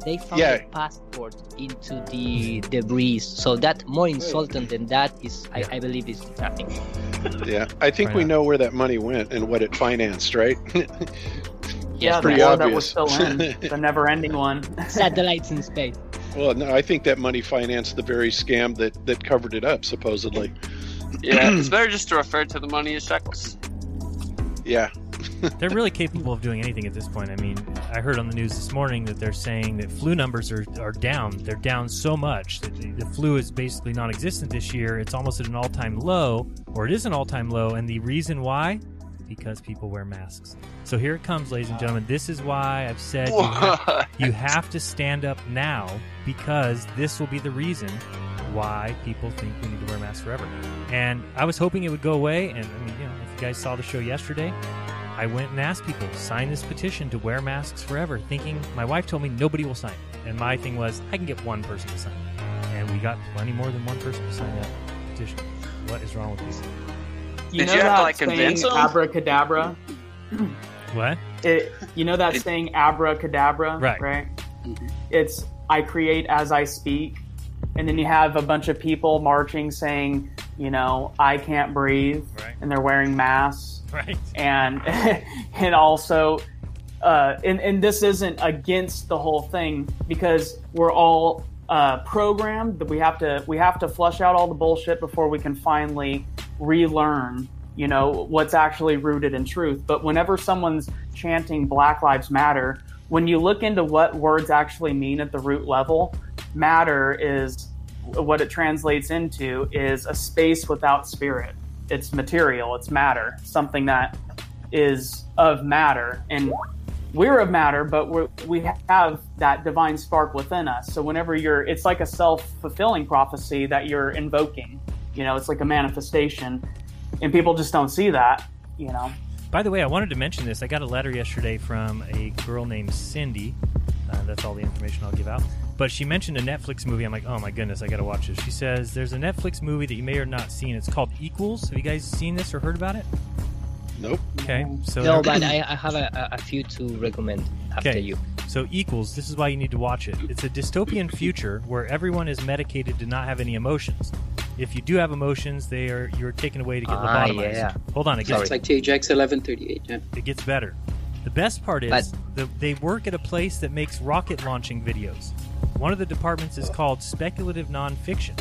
They found Yeah. the passport into the debris, so that more insulting than that is, I, I believe, is nothing. Yeah, I think Right we on. know where that money went and what it financed, right? Yeah, the pretty that was obvious. still in. The never ending one. Satellites in space. well, no, I think that money financed the very scam that that covered it up, supposedly. yeah, it's better just to refer to the money as shekels. Yeah. they're really capable of doing anything at this point. I mean, I heard on the news this morning that they're saying that flu numbers are, are down. They're down so much that the, the flu is basically non existent this year. It's almost at an all time low, or it is an all time low. And the reason why? Because people wear masks. So here it comes, ladies and gentlemen. This is why I've said you have, you have to stand up now because this will be the reason why people think we need to wear masks forever. And I was hoping it would go away. And I mean, you know, you guys saw the show yesterday, I went and asked people sign this petition to wear masks forever, thinking my wife told me nobody will sign. it. And my thing was I can get one person to sign, it. and we got plenty more than one person to sign that petition. What is wrong with people? You Did know you have that to, like, saying convince 'em? abracadabra? What? It, you know that saying abracadabra, Right. Right. It's I create as I speak, and then you have a bunch of people marching saying, you know, I can't breathe, Right. and they're wearing masks, Right. and and also, uh, and and this isn't against the whole thing because we're all uh, programmed that we have to we have to flush out all the bullshit before we can finally relearn you know what's actually rooted in truth but whenever someone's chanting black lives matter when you look into what words actually mean at the root level matter is what it translates into is a space without spirit it's material it's matter something that is of matter and we're of matter but we're, we have that divine spark within us so whenever you're it's like a self-fulfilling prophecy that you're invoking you know it's like a manifestation and people just don't see that you know By the way, I wanted to mention this. I got a letter yesterday from a girl named Cindy. Uh, that's all the information I'll give out. But she mentioned a Netflix movie. I'm like, oh my goodness, I got to watch this. She says there's a Netflix movie that you may or not seen. It's called Equals. Have you guys seen this or heard about it? Nope. Okay, so no, but I, I have a, a- a few to recommend after Okay. you. So equals. This is why you need to watch it. It's a dystopian future where everyone is medicated to not have any emotions. If you do have emotions, they are you're taken away to get Ah, lobotomized. yeah. Hold on, it gets It's like THX 1138. Yeah. it gets better. The best part is But- the, they work at a place that makes rocket launching videos. One of the departments is called speculative nonfiction.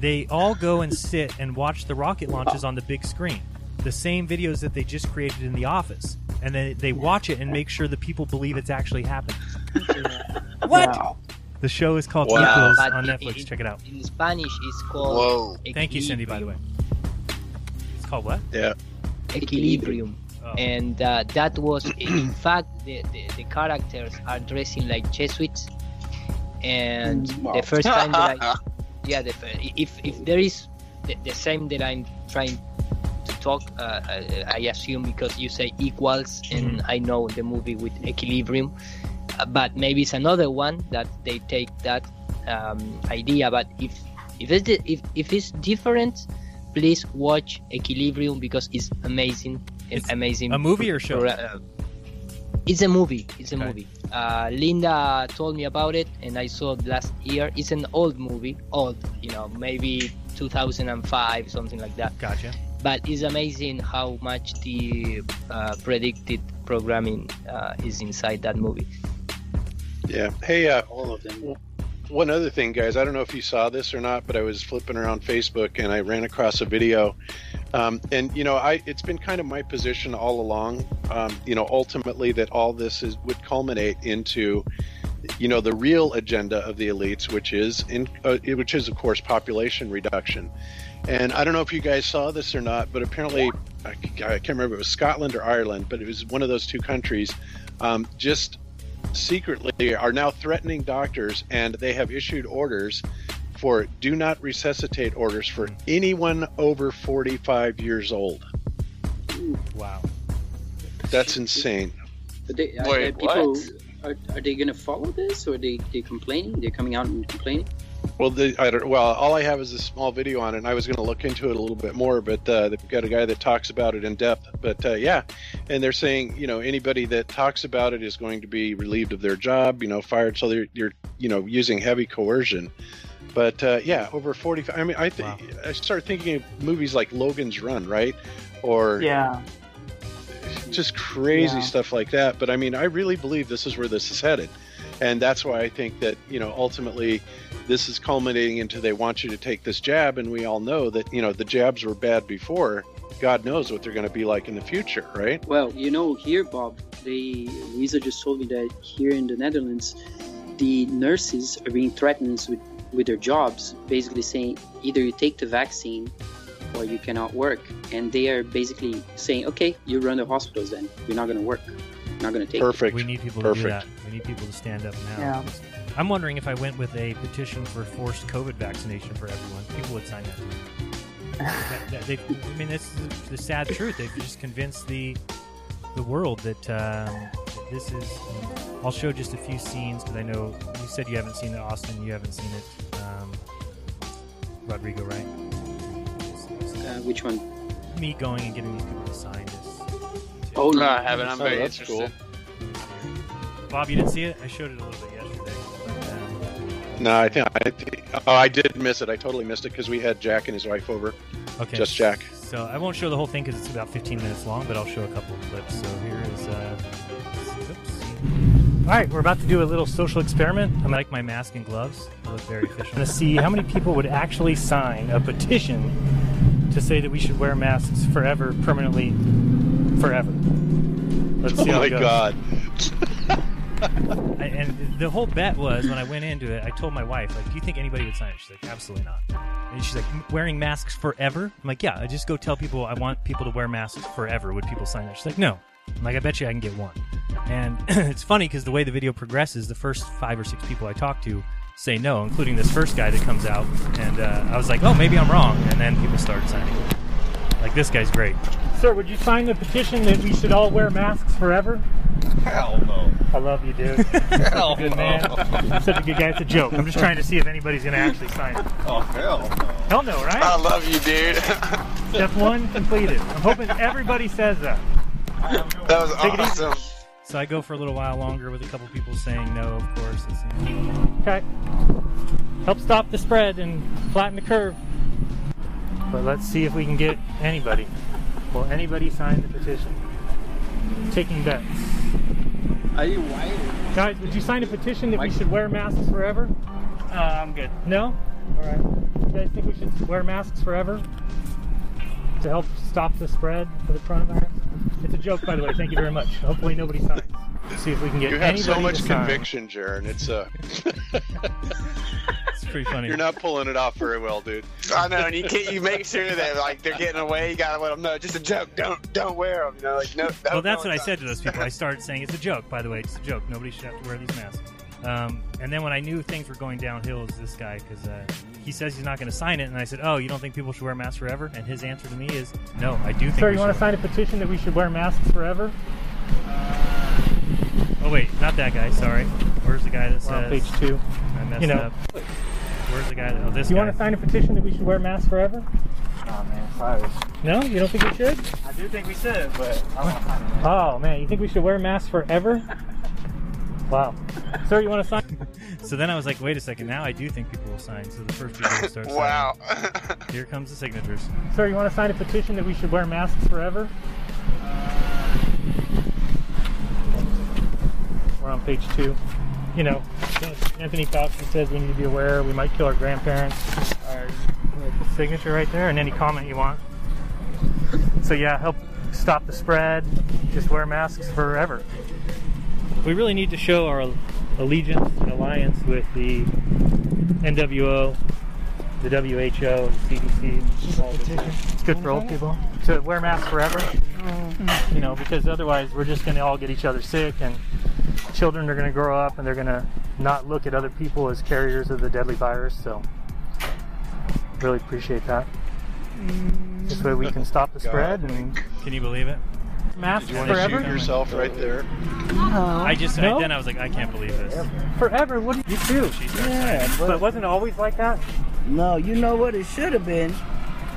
They all go and sit and watch the rocket launches on the big screen, the same videos that they just created in the office, and then they watch it and make sure the people believe it's actually happening. what? The show is called Wow. Equals on in- Netflix. in- Check it out. In Spanish, it's called. Whoa. Thank you, Cindy. By the way, it's called what? Yeah. Equilibrium. Oh. And uh, that was, in fact, the, the, the characters are dressing like Jesuits. And Mm, wow. the first time that I, yeah, the, if if there is the, the same that I'm trying to talk, uh, I, I assume because you say equals, and I know the movie with Equilibrium, uh, but maybe it's another one that they take that um, idea. But if if it's if if it's different, please watch Equilibrium because it's amazing. It's, It's amazing. a movie or show? pro- uh, it's a movie. It's a Okay. movie. Uh, Linda told me about it, and I saw it last year. It's an old movie, old, you know, maybe 2005, something like that. Gotcha. But it's amazing how much the uh, predicted programming uh, is inside that movie. Yeah. Hey, uh, All of them. one other thing, guys. I don't know if you saw this or not, but I was flipping around Facebook and I ran across a video. Um, and you know, I it's been kind of my position all along. Um, you know, ultimately that all this is would culminate into, you know, the real agenda of the elites, which is in uh, which is of course population reduction. And I don't know if you guys saw this or not, but apparently, I, can't remember if it was Scotland or Ireland, but it was one of those two countries. Um, just secretly are now threatening doctors and they have issued orders for do not resuscitate orders for anyone over 45 years old. Wow. That's insane. Are they, are, Wait, are people, what? Are, are they going to follow this or are they, they complaining? They're coming out and complaining? Well, the, I don't, well, all I have is a small video on it, and I was going to look into it a little bit more, but uh, they've got a guy that talks about it in depth. But uh, yeah, and they're saying, you know, anybody that talks about it is going to be relieved of their job, you know, fired. So they're, you're, you know, using heavy coercion. But uh, yeah, over 45. I mean, I think I start thinking of movies like Logan's Run, right? Or yeah just crazy Yeah. stuff like that. But I mean, I really believe this is where this is headed. And that's why I think that, you know, ultimately this is culminating into they want you to take this jab. And we all know that, you know, the jabs were bad before. God knows what they're going to be like in the future, right? Well, you know, here, Bob, the Luisa just told me that here in the Netherlands, the nurses are being threatened with, with their jobs, basically saying either you take the vaccine or you cannot work. And they are basically saying, okay, you run the hospitals then. You're not going to work. You're not going to take it. Perfect. We need people to do that. We need people to stand up now. Yeah. I'm wondering if I went with a petition for forced COVID vaccination for everyone, people would sign that. that, that they, I mean, this is the sad truth. They've just convinced the the world that, um, that this is. I'll show just a few scenes because I know you said you haven't seen it, Austin. You haven't seen it, um, Rodrigo, right? Uh, which one? Me going and getting these people to sign this. Oh, no, I haven't. I'm Oh, very that's interested. Bob, you didn't see it? I showed it a little bit yesterday. But, um, No, I think I think. Oh, I did miss it. I totally missed it because we had Jack and his wife over. Okay. Just Jack. So I won't show the whole thing because it's about 15 minutes long, but I'll show a couple of clips. So here is. Uh, all right, we're about to do a little social experiment. I'm gonna like my mask and gloves. I look very official. I'm gonna see how many people would actually sign a petition to say that we should wear masks forever, permanently, forever. Let's see oh how my it goes. god. I, and the whole bet was when I went into it, I told my wife, like, do you think anybody would sign it? She's like, absolutely not. And she's like, wearing masks forever? I'm like, yeah, I just go tell people I want people to wear masks forever. Would people sign that? She's like, no. I'm like, I bet you I can get one. And it's funny because the way the video progresses, the first five or six people I talk to say no, including this first guy that comes out. And uh, I was like, oh, maybe I'm wrong. And then people started signing. Like, this guy's great. Sir, would you sign the petition that we should all wear masks forever? Hell no. I love you, dude. Hell Such a good man. no. Such a good guy. It's a joke. I'm just trying to see if anybody's going to actually sign it. Oh, hell no. Hell no, right? I love you, dude. Step one completed. I'm hoping everybody says that. That was Take awesome. So I go for a little while longer with a couple people saying no, of course. Okay. Help stop the spread and flatten the curve. But let's see if we can get anybody. Will anybody sign the petition? Taking bets. Are you wired? Guys, would you sign a petition that we should wear masks forever? Uh, I'm good. No? Alright. You guys think we should wear masks forever? To help stop the spread of the coronavirus? It's a joke, by the way. Thank you very much. Hopefully nobody signs. Let's see if we can get You have so much to sign. conviction, Jaron. It's uh, it's pretty funny. You're not pulling it off very well, dude. I know, and you can't. You make sure that like they're getting away. You gotta let them know. Just a joke. Don't don't wear them. You know, like no. well, that's what I said to those people. I started saying it's a joke. By the way, it's a joke. Nobody should have to wear these masks. Um, and then when I knew things were going downhill, is this guy because uh, he says he's not going to sign it, and I said, "Oh, you don't think people should wear masks forever?" And his answer to me is, "No, I do think." Sir, we you want to sign a petition that we should wear masks forever? Oh wait, not that guy. Sorry. Where's the guy that We're on says? page two. I messed You know. up. Where's the guy? That, oh, this Do you guy. want to sign a petition that we should wear masks forever? Oh man, sorry. No, you don't think we should? I do think we should, but I don't want to sign it. Oh man, you think we should wear masks forever? Wow. Sir, you want to sign? So then I was like, wait a second. Now I do think people will sign. So the first people will start signing. Wow. Here comes the signatures. Sir, you want to sign a petition that we should wear masks forever? Uh, We're on page two. You know, Anthony Fauci says we need to be aware we might kill our grandparents. Our signature right there, and any comment you want. So yeah, help stop the spread. Just wear masks forever. We really need to show our allegiance and alliance with the NWO, the WHO, the CDC. It's good for old people to wear masks forever. You know, because otherwise we're just going to all get each other sick, and children are going to grow up and they're going to not look at other people as carriers of the deadly virus. So, really appreciate that. Mm. This way we can stop the spread and Can you believe it? masks Did you want to shoot yourself right there? I just No? I, then I was like, I can't believe this. Forever? What do you do? Yeah, But but wasn't it always like that? no, you know what it should have been?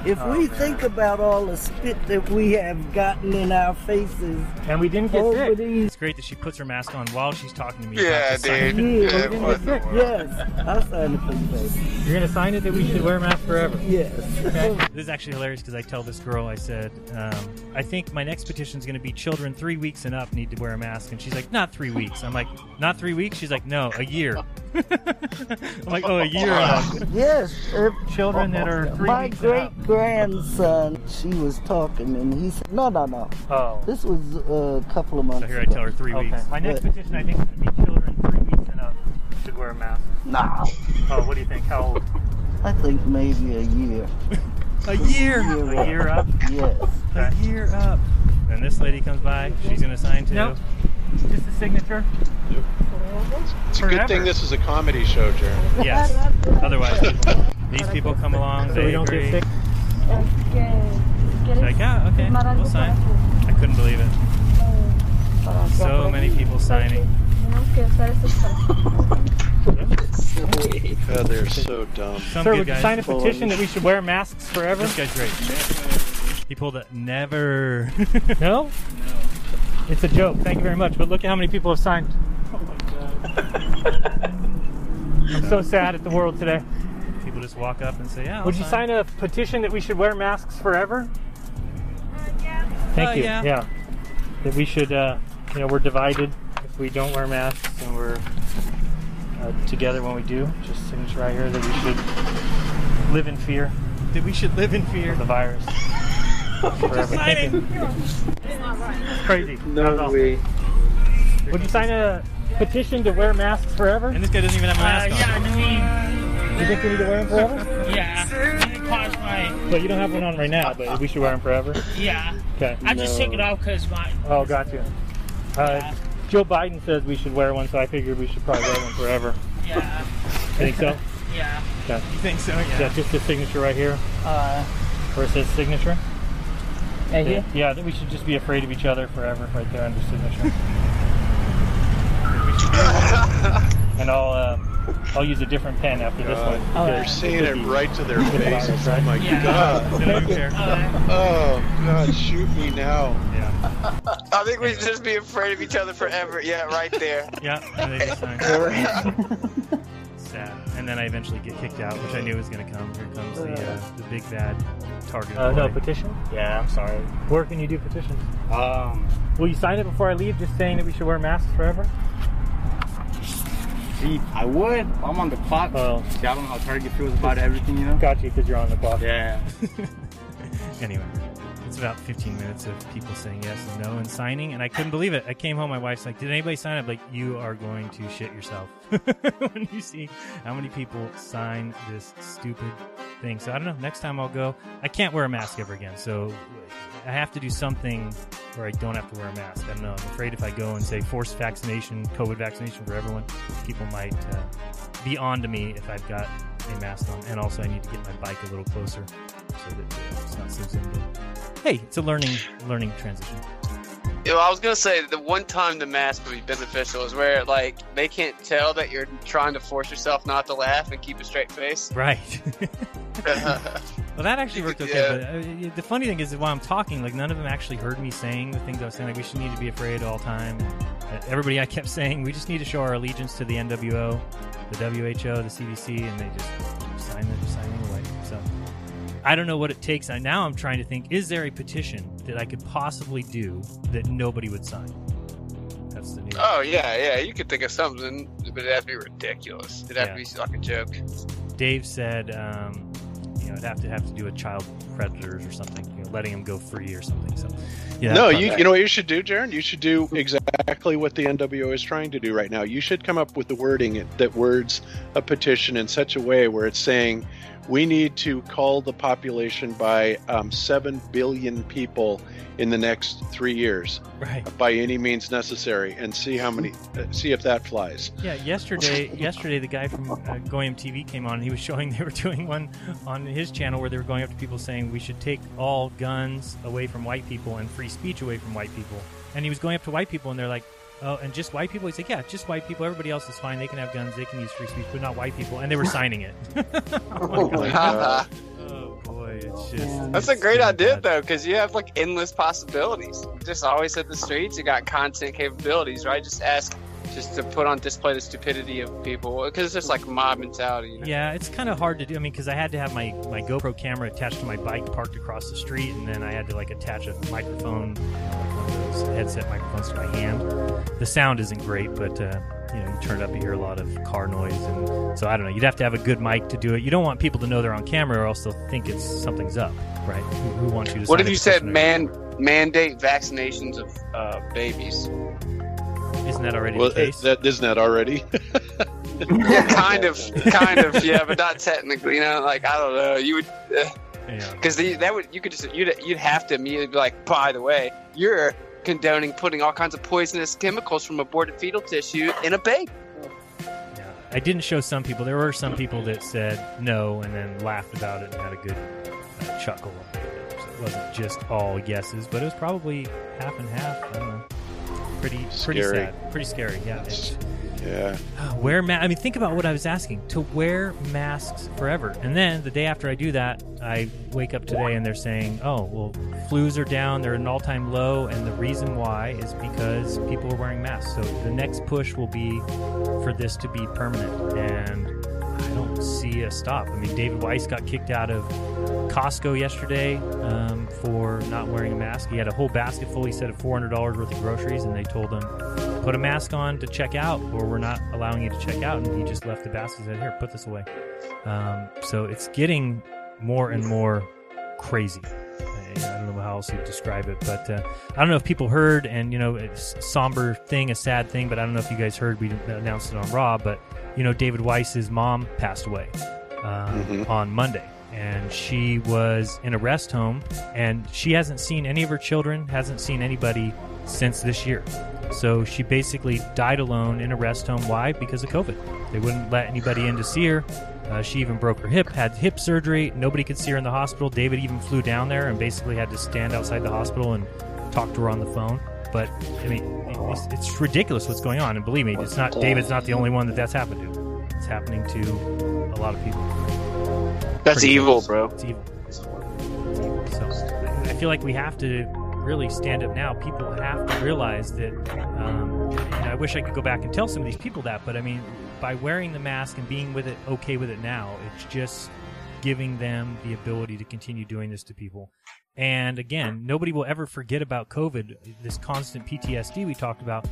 If Oh, we man. think about all the spit that we have gotten in our faces, and we didn't get over sick. these It's great that she puts her mask on while she's talking to me. Yeah, about the sign. dude. years, Yeah, we didn't get sick. Yes, I signed it for you, baby. You're gonna sign it that we should wear masks forever. Yes. Okay. This is actually hilarious because I tell this girl, I said, um, I think my next petition is going to be children three weeks and up need to wear a mask. And she's like, not three weeks. I'm like, not three weeks? She's like, no, a year. I'm like, oh, a year. Yes. Children that are three My weeks and up. great grandson, she was talking, and he said, no, no, no. Oh. This was uh, a couple of months So here I tell her three Okay. weeks. My next But- petition, I think, is going to be children three weeks and up should wear a mask. No. Oh, what do you think? How old? I think maybe a year. A year. A year up? Yes. A year up. And this lady comes by. She's gonna sign too. Nope. Just a signature. It's a good thing this is a comedy show, Jared. Yes. Otherwise, these people come along. So they we don't agree. get sick. It's like, yeah, okay, we'll sign. I couldn't believe it. So many people signing. God, they're so dumb. Some Sir, good would you guys. sign a petition that we should wear masks forever? This guy's great. He pulled a never. No? No. It's a joke. Thank you very much. But look at how many people have signed. Oh I'm so sad at the world today. People just walk up and say, "Yeah." I'll Would you sign a petition that we should wear masks forever? Thank Uh, you. yeah. That we should, uh, you know, we're divided if we don't wear masks and we're uh, together when we do. Just signature right here that we should live in fear. That we should live in fear of the virus. Forever. Thank you. It's crazy. No way. Would you sign a petition to wear masks forever? And this guy doesn't even have a mask Uh, on. You think we need to wear them forever? Yeah. It caused my. But you don't have one on right now, but we should wear them forever. Yeah. Okay. I just took it off because my. Oh, got you. Uh, Joe Biden says we should wear one, so I figured we should probably wear one forever. Yeah. You think so? Yeah. Okay. You think so? Yeah. Yeah, just a signature right here, Uh. where it says signature. Right yeah, here? yeah, that we should just be afraid of each other forever, right there under signature. and I'll uh, I'll use a different pen after this God, one. You're saying it right to their faces. virus, right? Oh my Yeah. God. Oh God, shoot me now. Yeah. I think we should just be afraid of each other forever. Yeah, right there. Yeah, and they. Sad. And then I eventually get kicked out, which I knew was going to come. Here comes the uh, the big bad target. Uh, no petition. Yeah, I'm sorry. Where can you do petitions? Um, Will you sign it before I leave, just saying that we should wear masks forever? See, I would. I'm on the clock. Oh. See, I don't know how Target feels about everything, you know? Got you, because you're on the clock. Yeah. Anyway, it's about 15 minutes of people saying yes and no and signing, and I couldn't believe it. I came home, my wife's like, "Did anybody sign up?" Like, you are going to shit yourself when you see how many people sign this stupid thing. So I don't know. Next time I'll go. I can't wear a mask ever again, so I have to do something where I don't have to wear a mask. I don't know. I'm afraid if I go and say forced vaccination, COVID vaccination for everyone, people might uh, be on to me if I've got a mask on. And also, I need to get my bike a little closer so that uh, it's not so zoomed in. Hey, it's a learning learning transition. You know, I was gonna say the one time the mask would be beneficial is where like they can't tell that you're trying to force yourself not to laugh and keep a straight face. Right. Well, that actually worked okay. But uh, the funny thing is that while I'm talking, like none of them actually heard me saying the things I was saying. Like we should need to be afraid all the time. Uh, everybody I kept saying we just need to show our allegiance to the NWO, the WHO, the CDC, and they just sign it away. So I don't know what it takes. I, now I'm trying to think: is there a petition that I could possibly do that nobody would sign? That's the new. Oh yeah, yeah. You could think of something, but it'd have to be ridiculous. It'd have Yeah. to be like a joke. Dave said, um, know, it'd have to have to do with child predators or something, you know, letting them go free or something. So, yeah. no, you you know what you should do, Jaron? You should do exactly what the NWO is trying to do right now. You should come up with the wording that words a petition in such a way where it's saying we need to call the population by um, seven billion people in the next three years, right? By any means necessary, and see how many, uh, see if that flies. Yeah, yesterday, yesterday the guy from uh, Goyim TV came on. and He was showing they were doing one on his channel where they were going up to people saying we should take all guns away from white people and free speech away from white people. And he was going up to white people, and they're like, "Oh, and just white people." He's like, "Yeah, just white people. Everybody else is fine. They can have guns. They can use free speech, but not white people." And they were signing it. oh my oh, oh boy, it's just oh, That's a great idea though, because you have like endless possibilities. You just always hit the streets. You got content capabilities, right? Just ask, just to put on display the stupidity of people, because it's just like mob mentality. You know? Yeah, it's kind of hard to do. I mean, because I had to have my, my GoPro camera attached to my bike parked across the street, and then I had to like attach a microphone, you know, like one of those headset microphones to my hand. The sound isn't great, but uh, you know you turn it up, you hear a lot of car noise, and so I don't know. You'd have to have a good mic to do it. You don't want people to know they're on camera, or else they'll think it's something's up, right? Who, who wants you to? What if you said man mandate vaccinations of uh, babies? Isn't that already Well, the case? that isn't that already? kind of, kind of, yeah, but not technically. You know, like I don't know. You would, because that would you could just you'd you'd have to immediately be like, by the way, you're condoning putting all kinds of poisonous chemicals from aborted fetal tissue in a baby. I didn't show some people. There were some people that said no and then laughed about it and had a good uh, chuckle. So it wasn't just all yeses, but it was probably half and half. I don't know. Pretty, pretty Scary. sad. Pretty scary. Yeah. It's- Yeah. Uh, wear ma- I mean, think about what I was asking to wear masks forever, and then the day after I do that, I wake up today and they're saying, "Oh, well, flus are down; they're at an all-time low, and the reason why is because people are wearing masks." So the next push will be for this to be permanent, and I don't see a stop. I mean, David Weiss got kicked out of Costco yesterday um, for not wearing a mask. He had a whole basket full, he said, of $400 worth of groceries, and they told him, put a mask on to check out, or we're not allowing you to check out. And he just left the basket and said, here, put this away. Um, so it's getting more and more crazy. I don't know how else to describe it, but uh, I don't know if people heard, and you know, it's a somber thing, a sad thing, but I don't know if you guys heard. We announced it on Raw, but you know, David Weiss's mom passed away um, on Monday, and she was in a rest home, and she hasn't seen any of her children, hasn't seen anybody since this year. So she basically died alone in a rest home. Why? Because of COVID. They wouldn't let anybody in to see her. Uh, she even broke her hip, had hip surgery. Nobody could see her in the hospital. David even flew down there and basically had to stand outside the hospital and talk to her on the phone. But I mean, it's, it's ridiculous what's going on. And believe me, it's not David's not the only one that that's happened to. It's happening to a lot of people. That's Pretty evil, close. bro. It's evil. It's evil. So I feel like we have to really stand up now. People have to realize that. Um, and I wish I could go back and tell some of these people that, but I mean, by wearing the mask and being with it, okay with it now, it's just giving them the ability to continue doing this to people. And again, nobody will ever forget about COVID, this constant PTSD we talked about.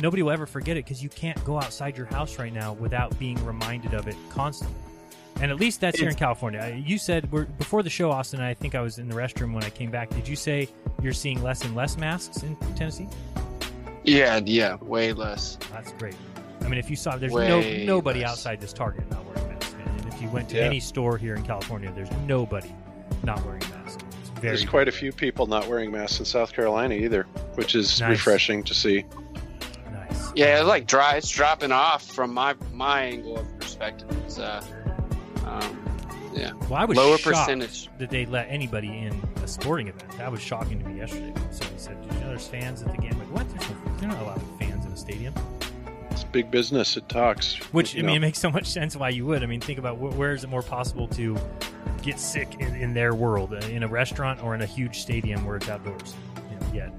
Nobody will ever forget it because you can't go outside your house right now without being reminded of it constantly. And at least that's here in California. You said we're, before the show, Austin. I think I was in the restroom when I came back. Did you say you're seeing less and less masks in Tennessee? Yeah, yeah, way less. That's great. I mean, if you saw, there's Way no nobody less. outside this Target not wearing masks. man. And if you went to Yeah. any store here in California, there's nobody not wearing masks. It's very There's quite a few people not wearing masks in South Carolina either, which is Nice. refreshing to see. nice. Yeah, it's like dry. It's dropping off from my my angle of perspective. It's uh, um, yeah, Well, I was lower shocked percentage. that they let anybody in a sporting event. That was shocking to me yesterday. So he said, "Did you know there's fans at the game?" I'm like, what? There's, no, there's not allowed fans in a stadium. It's big business. It talks. Which you I mean, it makes so much sense why you would. I mean, think about wh- where is it more possible to get sick in, in their world, uh, in a restaurant or in a huge stadium where it's outdoors. You know,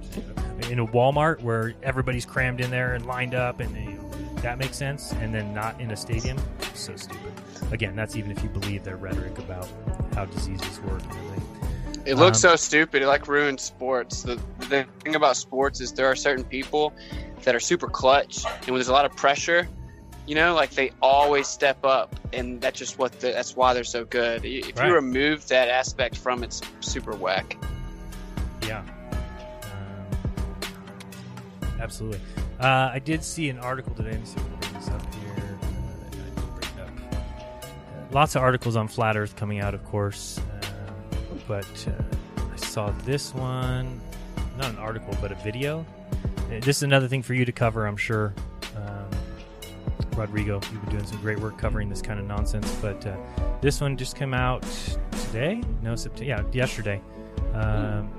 yeah, in a Walmart where everybody's crammed in there and lined up, and you know, that makes sense. And then not in a stadium, so stupid. Again, that's even if you believe their rhetoric about how diseases work and everything. It looks Um, so stupid. It like ruins sports. The, the thing about sports is there are certain people that are super clutch, and when there's a lot of pressure, you know, like they always step up, and that's just what the, that's why they're so good. If Right. you remove that aspect from it's super whack. Yeah. Um, absolutely. Uh, I did see an article today. Let me see if bring this up here. Uh, I bring it up. Uh, lots of articles on flat Earth coming out, of course. Um, but uh, I saw this one. Not an article, but a video. Uh, This is another thing for you to cover, I'm sure. Um, Rodrigo, you've been doing some great work covering this kind of nonsense. But uh, this one just came out today? No, September. Yeah, yesterday. Um,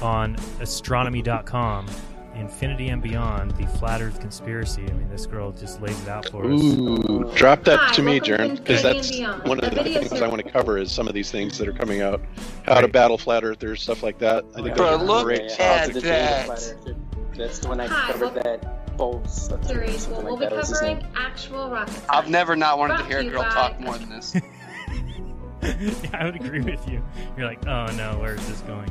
on astronomy.com. Infinity and Beyond, the Flat Earth Conspiracy. I mean, this girl just lays it out for us. Ooh, drop that Hi, to me, welcome to Jaron, because that's one of The the things I want to cover is some of these things that are coming out, how to battle flat earthers, stuff like that. I think Bro, those are look great at topics. that. That's the one I Hi, covered welcome- that Bolts. That's series. something We'll, like we'll be that was covering actual rocket science. I've never not wanted to hear a girl by- talk more than this. yeah, I would agree with you. You're like, oh no, where is this going?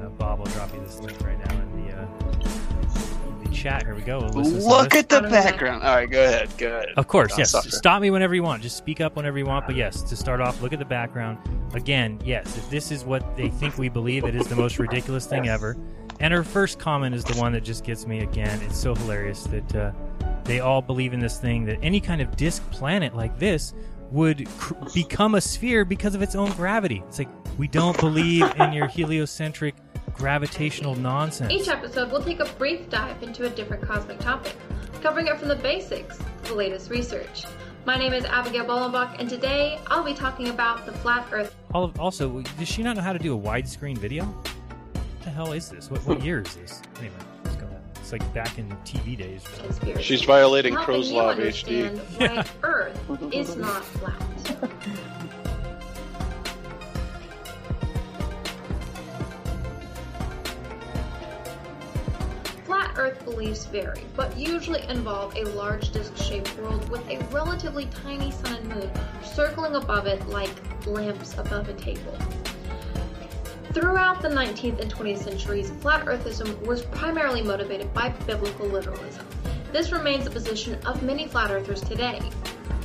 Uh, Bob will drop you this link right now in the, uh, the chat. Here we go. We'll Look at the background. All right, go ahead. Go ahead. Of course, yes. suffer. Stop me whenever you want. Just speak up whenever you want. But yes, to start off, look at the background. Again, yes, if this is what they think we believe, it is the most ridiculous thing ever. And her first comment is the one that just gets me again. It's so hilarious that uh, they all believe in this thing that any kind of disk planet like this would cr- become a sphere because of its own gravity. It's like, we don't believe in your heliocentric gravitational nonsense. Each episode will take a brief dive into a different cosmic topic, covering it from the basics to the latest research. My name is Abigail Bolenbach, and today I'll be talking about the flat Earth. Also, does she not know how to do a widescreen video? What the hell is this? What, what year is this? Anyway, let's go on. It's like back in TV days. or. She's violating helping Crow's Law of HD. why Earth is not flat. Flat Earth beliefs vary, but usually involve a large disc-shaped world with a relatively tiny sun and moon circling above it like lamps above a table. Throughout the 19th and 20th centuries, flat earthism was primarily motivated by biblical literalism. This remains the position of many flat earthers today.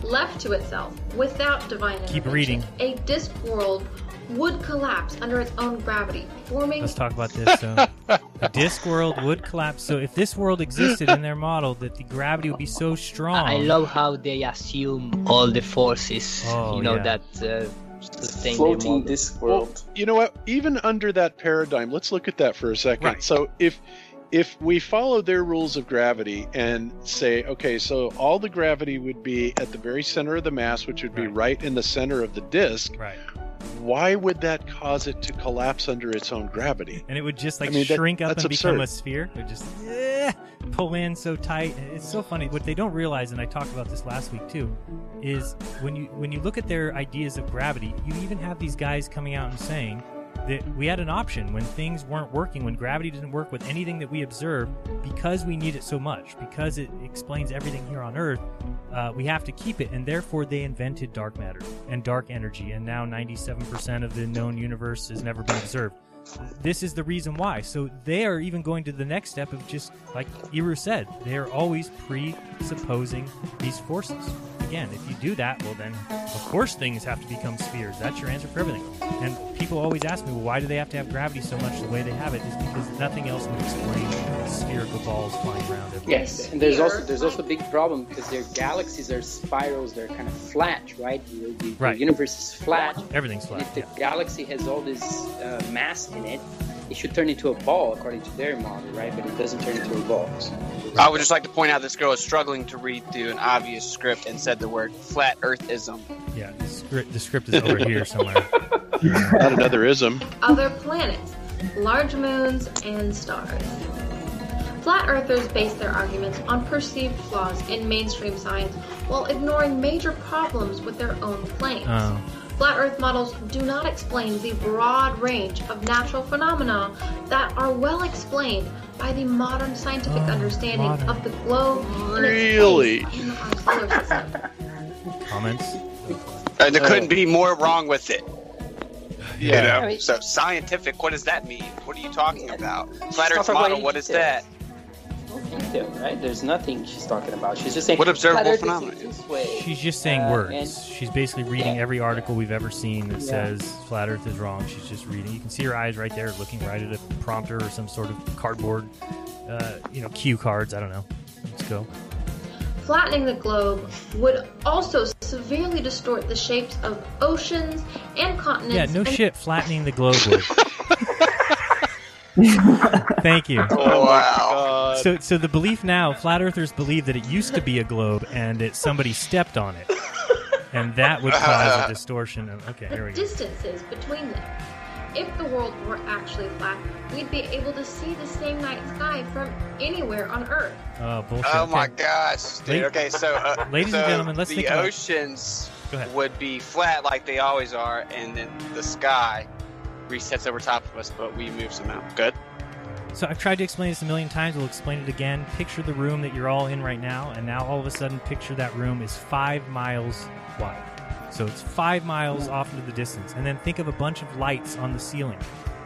Left to itself, without divine Keep intervention, reading. a disk world would collapse under its own gravity, forming Let's talk about this. So, the disk world would collapse. So, if this world existed in their model, that the gravity would be so strong. I love how they assume all the forces, Oh, you know, yeah. that uh, sustain Floating the model. disk Well, you know what? Even under that paradigm, let's look at that for a second. Right. So if if we follow their rules of gravity and say, okay, so all the gravity would be at the very center of the mass, which would be right in the center of the disk. Right. Why would that cause it to collapse under its own gravity? and it would just like I mean, that- shrink up that's and become a sphere. It would just eh, pull in so tight. It's so funny. What they don't realize, and I talked about this last week too, is when you when you look at their ideas of gravity, you even have these guys coming out and saying that we had an option when things weren't working, when gravity didn't work with anything that we observe, because we need it so much, because it explains everything here on Earth. Uh, we have to keep it, and therefore they invented dark matter and dark energy, and now 97% of the known universe has never been observed this is the reason why. So they are even going to the next step of just like Iru said, they are always presupposing these forces. Again, if you do that, well then of course things have to become spheres. That's your answer for everything. And people always ask me, well, why do they have to have gravity so much the way they have it? Is because nothing else would explain spherical balls flying around everywhere. Yes, and there's also there's also a big problem because their galaxies are spirals. They're kind of flat, right? The, the, the Right. universe is flat. Everything's And flat. if the galaxy has all this uh, mass in it, it should turn into a ball according to their model, right? But it doesn't turn into a ball. So I would just like to point out this girl is struggling to read through an obvious script and said the word flat earthism. Yeah, the script, the script is over here somewhere. Not another ism. other planets, large moons, and stars. Flat earthers base their arguments on perceived flaws in mainstream science while ignoring major problems with their own claims. Oh. Flat Earth models do not explain the broad range of natural phenomena that are well explained by the modern scientific uh, understanding modern. of the globe and Really? its place our solar system. Comments? And there uh, couldn't be more wrong with it. Yeah. You know? So scientific, what does that mean? What are you talking about? Flat Earth model, what is that? Detail, right? There's nothing she's talking about. She's just saying What observable flat Earth is phenomenon? She's just saying Uh, words. and- She's basically reading every article we've ever seen that Yeah. says flat Earth is wrong. She's just reading. You can see her eyes right there, looking right at a prompter or some sort of cardboard, uh, you know, cue cards. I don't know. Let's go. Flattening the globe would also severely distort the shapes of oceans and continents. Yeah, no and shit. Flattening the globe would. Thank you. Oh, wow. So, so the belief now, flat earthers believe that it used to be a globe and that somebody stepped on it, and that would cause a distortion. Of, okay, here we go. distances between them. If the world were actually flat, we'd be able to see the same night sky from anywhere on Earth. Oh bullshit. Oh okay. my gosh, dude. La- Okay, so uh, Ladies and gentlemen, let's the think about- oceans Go ahead. would be flat like they always are, and then the sky resets over top of us, but we move somehow. Good. So I've tried to explain this a million times. We'll explain it again. Picture the room that you're all in right now, and now all of a sudden, picture that room is five miles wide. So it's five miles hmm. off into the distance, and then think of a bunch of lights on the ceiling.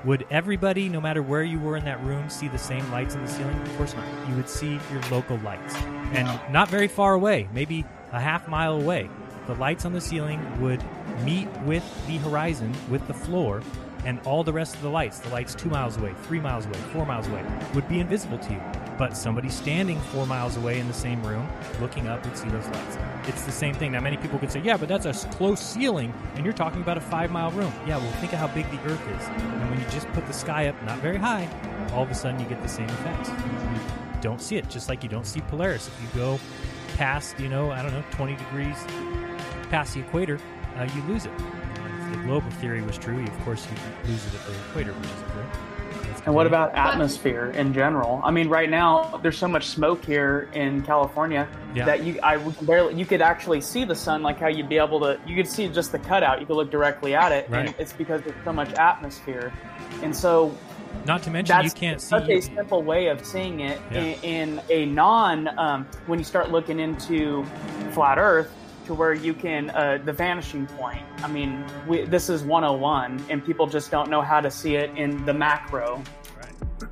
Would everybody, no matter where you were in that room, see the same lights in the ceiling? Of course not. You would see your local lights. And not very far away, maybe a half mile away, the lights on the ceiling would meet with the horizon, with the floor, and all the rest of the lights, the lights two miles away, three miles away, four miles away, would be invisible to you. But somebody standing four miles away in the same room, looking up, would see those lights. It's the same thing. Now, many people could say, yeah, but that's a close ceiling, and you're talking about a five mile room. Yeah, well, think of how big the Earth is. And when you just put the sky up, not very high, all of a sudden you get the same effects. You don't see it, just like you don't see Polaris. If you go past, you know, I don't know, 20 degrees past the equator, uh, you lose it. The global theory was true, of course you lose it at the equator, which is true. And what about atmosphere in general? I mean, right now there's so much smoke here in California Yeah. that you I barely you could actually see the sun like how you'd be able to you could see just the cutout. You could look directly at it, and it's because there's so much atmosphere. And so Not to mention, you can't see. such a simple way of seeing it Yeah. in, in a non um, when you start looking into flat Earth to where you can uh, the vanishing point. I mean, we, this is 101, and people just don't know how to see it in the macro.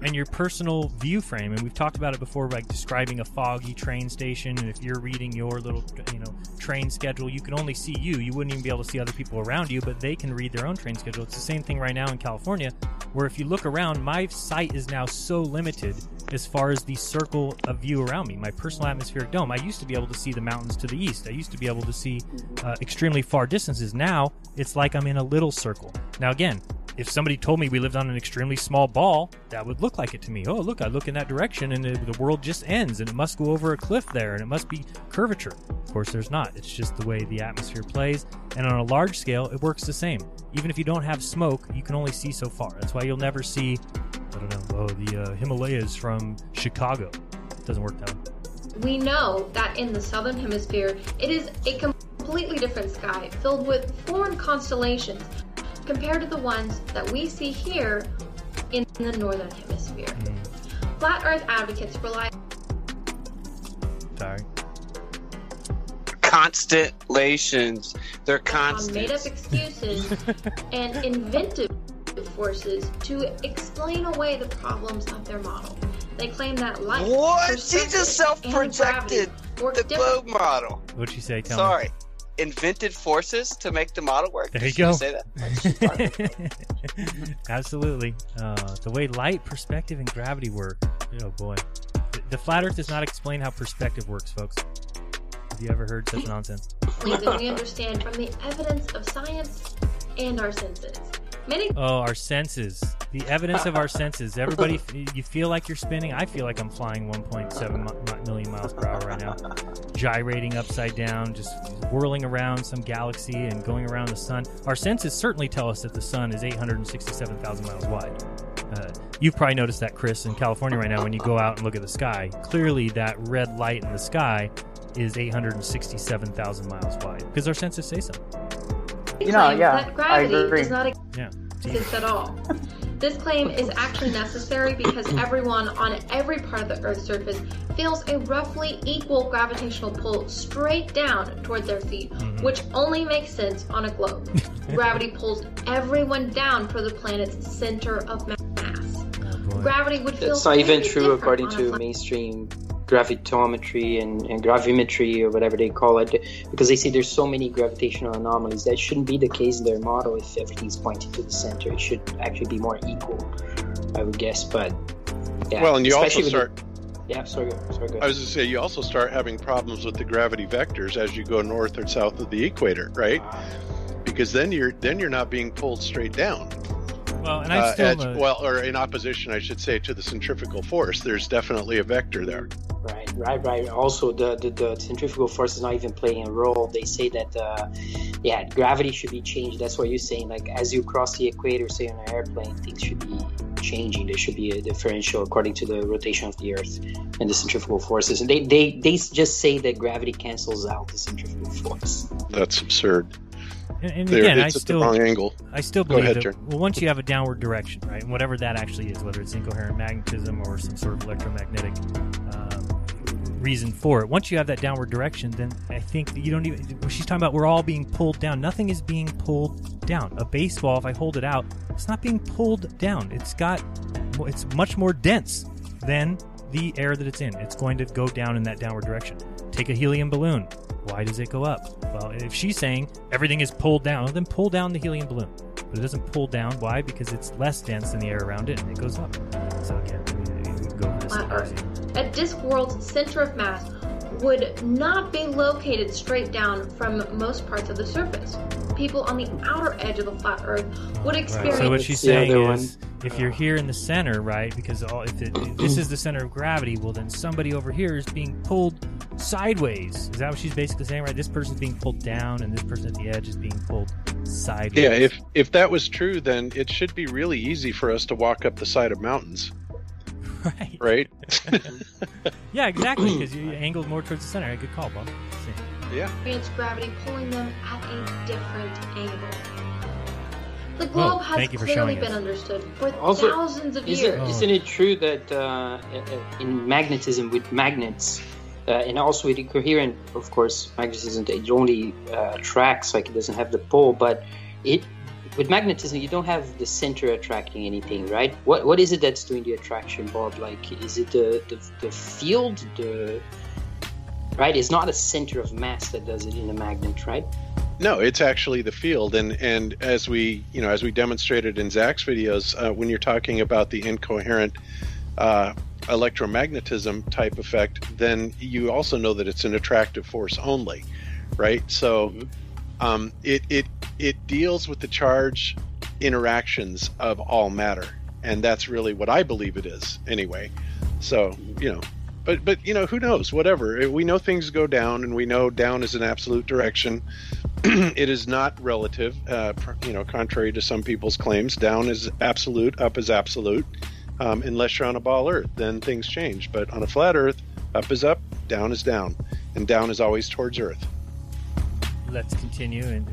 And your personal view frame and we've talked about it before like describing a foggy train station and if you're reading your little you know train schedule you can only see you. You wouldn't even be able to see other people around you but they can read their own train schedule. It's the same thing right now in california where if you look around my sight is now so limited as far as the circle of view around me. My personal atmospheric dome. I used to be able to see the mountains to the east. I used to be able to see uh, extremely far distances. Now it's like i'm in a little circle. Now again if somebody told me we lived on an extremely small ball, that would look like it to me. Oh, look, I look in that direction and the, the world just ends and it must go over a cliff there and it must be curvature. Of course, there's not. It's just the way the atmosphere plays. And on a large scale, it works the same. Even if you don't have smoke, you can only see so far. That's why you'll never see, I don't know, oh, the uh, Himalayas from Chicago. It doesn't work that way. We know that in the southern hemisphere, it is a completely different sky filled with foreign constellations compared to the ones that we see here in the northern hemisphere. Hmm. Flat Earth advocates rely Sorry. Constellations. They're on made up excuses and inventive forces to explain away the problems of their model. They claim that light, What? She just self-projected work the globe model. What'd you say? Tell me. Sorry. Invented forces to make the model work. There you she go. say that? Absolutely. Uh, the way light, perspective, and gravity work. Oh boy. The, the flat Earth does not explain how perspective works, folks. Have you ever heard such nonsense? things we understand from the evidence of science and our senses. Many Oh, our senses. The evidence of our senses. Everybody, you feel like you're spinning. I feel like I'm flying 1.7 mi- million miles per hour right now, gyrating upside down, just whirling around some galaxy and going around the sun. Our senses certainly tell us that the sun is 867,000 miles wide. Uh, you've probably noticed that, Chris, in California right now, when you go out and look at the sky, clearly that red light in the sky is 867,000 miles wide because our senses say so. You know, yeah, that gravity I agree. does not Yeah. exist at all. This claim is actually necessary because everyone on every part of the Earth's surface feels a roughly equal gravitational pull straight down toward their feet, Mm-hmm. which only makes sense on a globe. Gravity pulls everyone down for the planet's center of mass. Gravity would feel That's not even true according on a to mainstream gravitometry and, and gravimetry or whatever they call it, because they say there's so many gravitational anomalies. That shouldn't be the case in their model if everything's pointing to the center. It should actually be more equal, I would guess. But yeah, well, and you also especially with start. the- yeah, sorry, sorry, go I was going to say you also start having problems with the gravity vectors as you go north or south of the equator, right? Ah. Because then you're then you're not being pulled straight down. Well, and I Uh, at- uh, well, or in opposition, I should say, to the centrifugal force. There's definitely a vector there. Right, right, right. Also, the, the, the centrifugal force is not even playing a role. They say that, uh, yeah, gravity should be changed. That's what you're saying. Like, as you cross the equator, say on an airplane, things should be changing. There should be a differential according to the rotation of the Earth and the centrifugal forces. And they, they, they just say that gravity cancels out the centrifugal force. That's absurd. And, and There, again, I at the still wrong angle. I still believe ahead, that. Well, once you have a downward direction, right, and whatever that actually is, whether it's incoherent magnetism or some sort of electromagnetic um, reason for it. Once you have that downward direction, then I think you don't even. She's talking about we're all being pulled down, nothing is being pulled down. A baseball, if I hold it out, it's not being pulled down. It's got, it's much more dense than the air that it's in. It's going to go down in that downward direction. Take a helium balloon. Why does it go up? Well, if she's saying everything is pulled down, then pull down the helium balloon. But it doesn't pull down. Why? Because it's less dense than the air around it, and it goes up. So again, we we go over this. Earth. A Discworld's center of mass would not be located straight down from most parts of the surface. People on the outer edge of the flat Earth would Right. experience. So what she's saying is, if you're here in the center, right? Because all, if, it, if this is the center of gravity, well, then somebody over here is being pulled sideways. Is that what she's basically saying, right? This person's being pulled down, and this person at the edge is being pulled sideways. Yeah, if if that was true, then it should be really easy for us to walk up the side of mountains. Right. Right. yeah, exactly. Because you angled more towards the center. Good call, Bob. See. Yeah. experience gravity pulling them at a different angle. The globe Oh, has thank you for clearly been us. understood for Also, thousands of isn't, years. isn't it true that uh, uh, in magnetism with magnets, uh, and also with incoherent, of course, magnetism it only uh, attracts, like it doesn't have the pole, but it with magnetism you don't have the center attracting anything, right? What what is it that's doing the attraction, Bob? Like, is it the the, the field, the right? It's not a center of mass that does it in a magnet, right? No, it's actually the field, and and as we you know as we demonstrated in Zach's videos, uh, when you're talking about the incoherent uh, electromagnetism type effect, then you also know that it's an attractive force only, right? So um, it it it deals with the charge interactions of all matter, and that's really what I believe it is anyway. So you know. But, but you know who knows whatever we know things go down and we know down is an absolute direction it is not relative, uh, you know, contrary to some people's claims. Down is absolute, up is absolute. Um, unless you're on a ball Earth, then things change. But on a flat Earth, up is up, down is down, and down is always towards Earth. Let's continue. And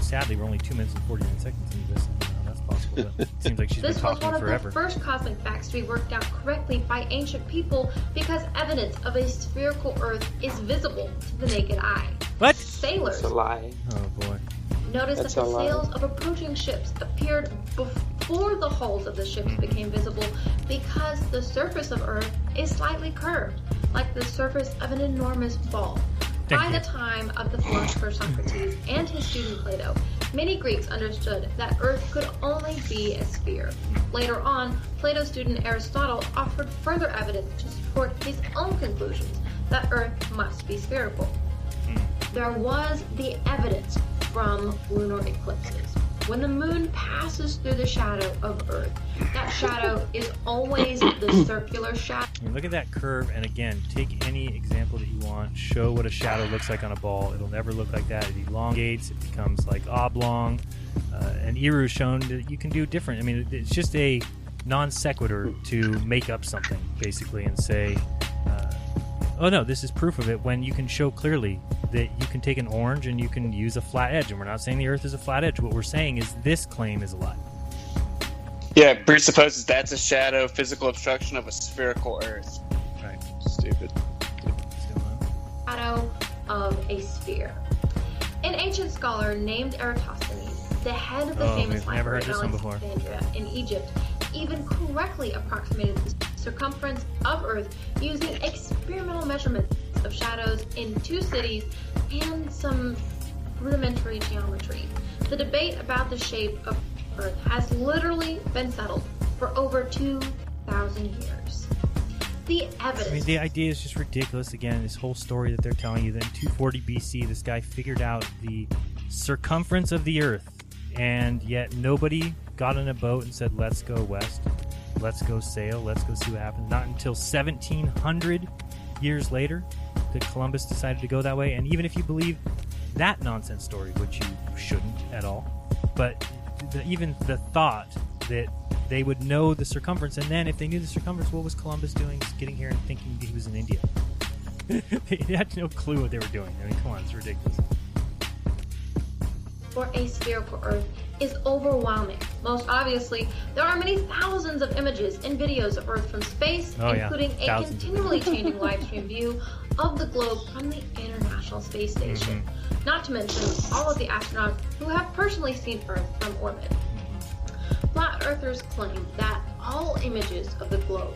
sadly, we're only two minutes and 49 seconds into this. I don't know how that's possible, but it seems like she's This been was talking one of forever. the first cosmic facts to be worked out correctly by ancient people because evidence of a spherical Earth is visible to the naked eye. What? Sailors It's a lie. Oh boy. noticed That's that the sails of approaching ships appeared before the hulls of the ships mm-hmm. became visible because the surface of Earth is slightly curved, like the surface of an enormous ball. Thank By you. the time of the philosopher Socrates and his student Plato, many Greeks understood that Earth could only be a sphere. Later on, Plato's student Aristotle offered further evidence to support his own conclusions that Earth must be spherical. Hmm. There was the evidence from lunar eclipses. When the moon passes through the shadow of Earth, that shadow is always the circular shadow. I mean, look at that curve, and again, take any example that you want. Show what a shadow looks like on a ball. It'll never look like that. It elongates. It becomes like oblong. Uh, and Iru's shown that you can do different. I mean, it's just a non sequitur to make up something, basically, and say, "Oh no, this is proof of it." When you can show clearly that you can take an orange and you can use a flat edge. And we're not saying the Earth is a flat edge. What we're saying is this claim is a lie. Yeah, Bruce supposes that's a shadow physical obstruction of a spherical Earth. Right. Stupid. shadow of a sphere. An ancient scholar named Eratosthenes, the head of the Oh, famous we've library heard this in one before. Alexandria in Egypt, even correctly approximated the circumference of Earth using experimental measurements of shadows in two cities and some rudimentary geometry. The debate about the shape of Earth has literally been settled for over 2,000 years. The evidence I mean, the idea is just ridiculous. Again, this whole story that they're telling you that in 240 BC, this guy figured out the circumference of the Earth, and yet nobody got on a boat and said, "Let's go west, let's go sail, let's go see what happens." Not until 1700 years later that Columbus decided to go that way. And even if you believe that nonsense story, which you shouldn't at all, but the, even the thought that they would know the circumference, and then if they knew the circumference, what was Columbus doing? Just getting here and thinking he was in India. they had no clue what they were doing. I mean, come on, it's ridiculous. for a spherical Earth is overwhelming. Most obviously, there are many thousands of images and videos of Earth from space, Oh, yeah. including a continually changing live stream view of the globe from the International Space Station. Not to mention all of the astronauts who have personally seen Earth from orbit. Flat Earthers claim that all images of the globe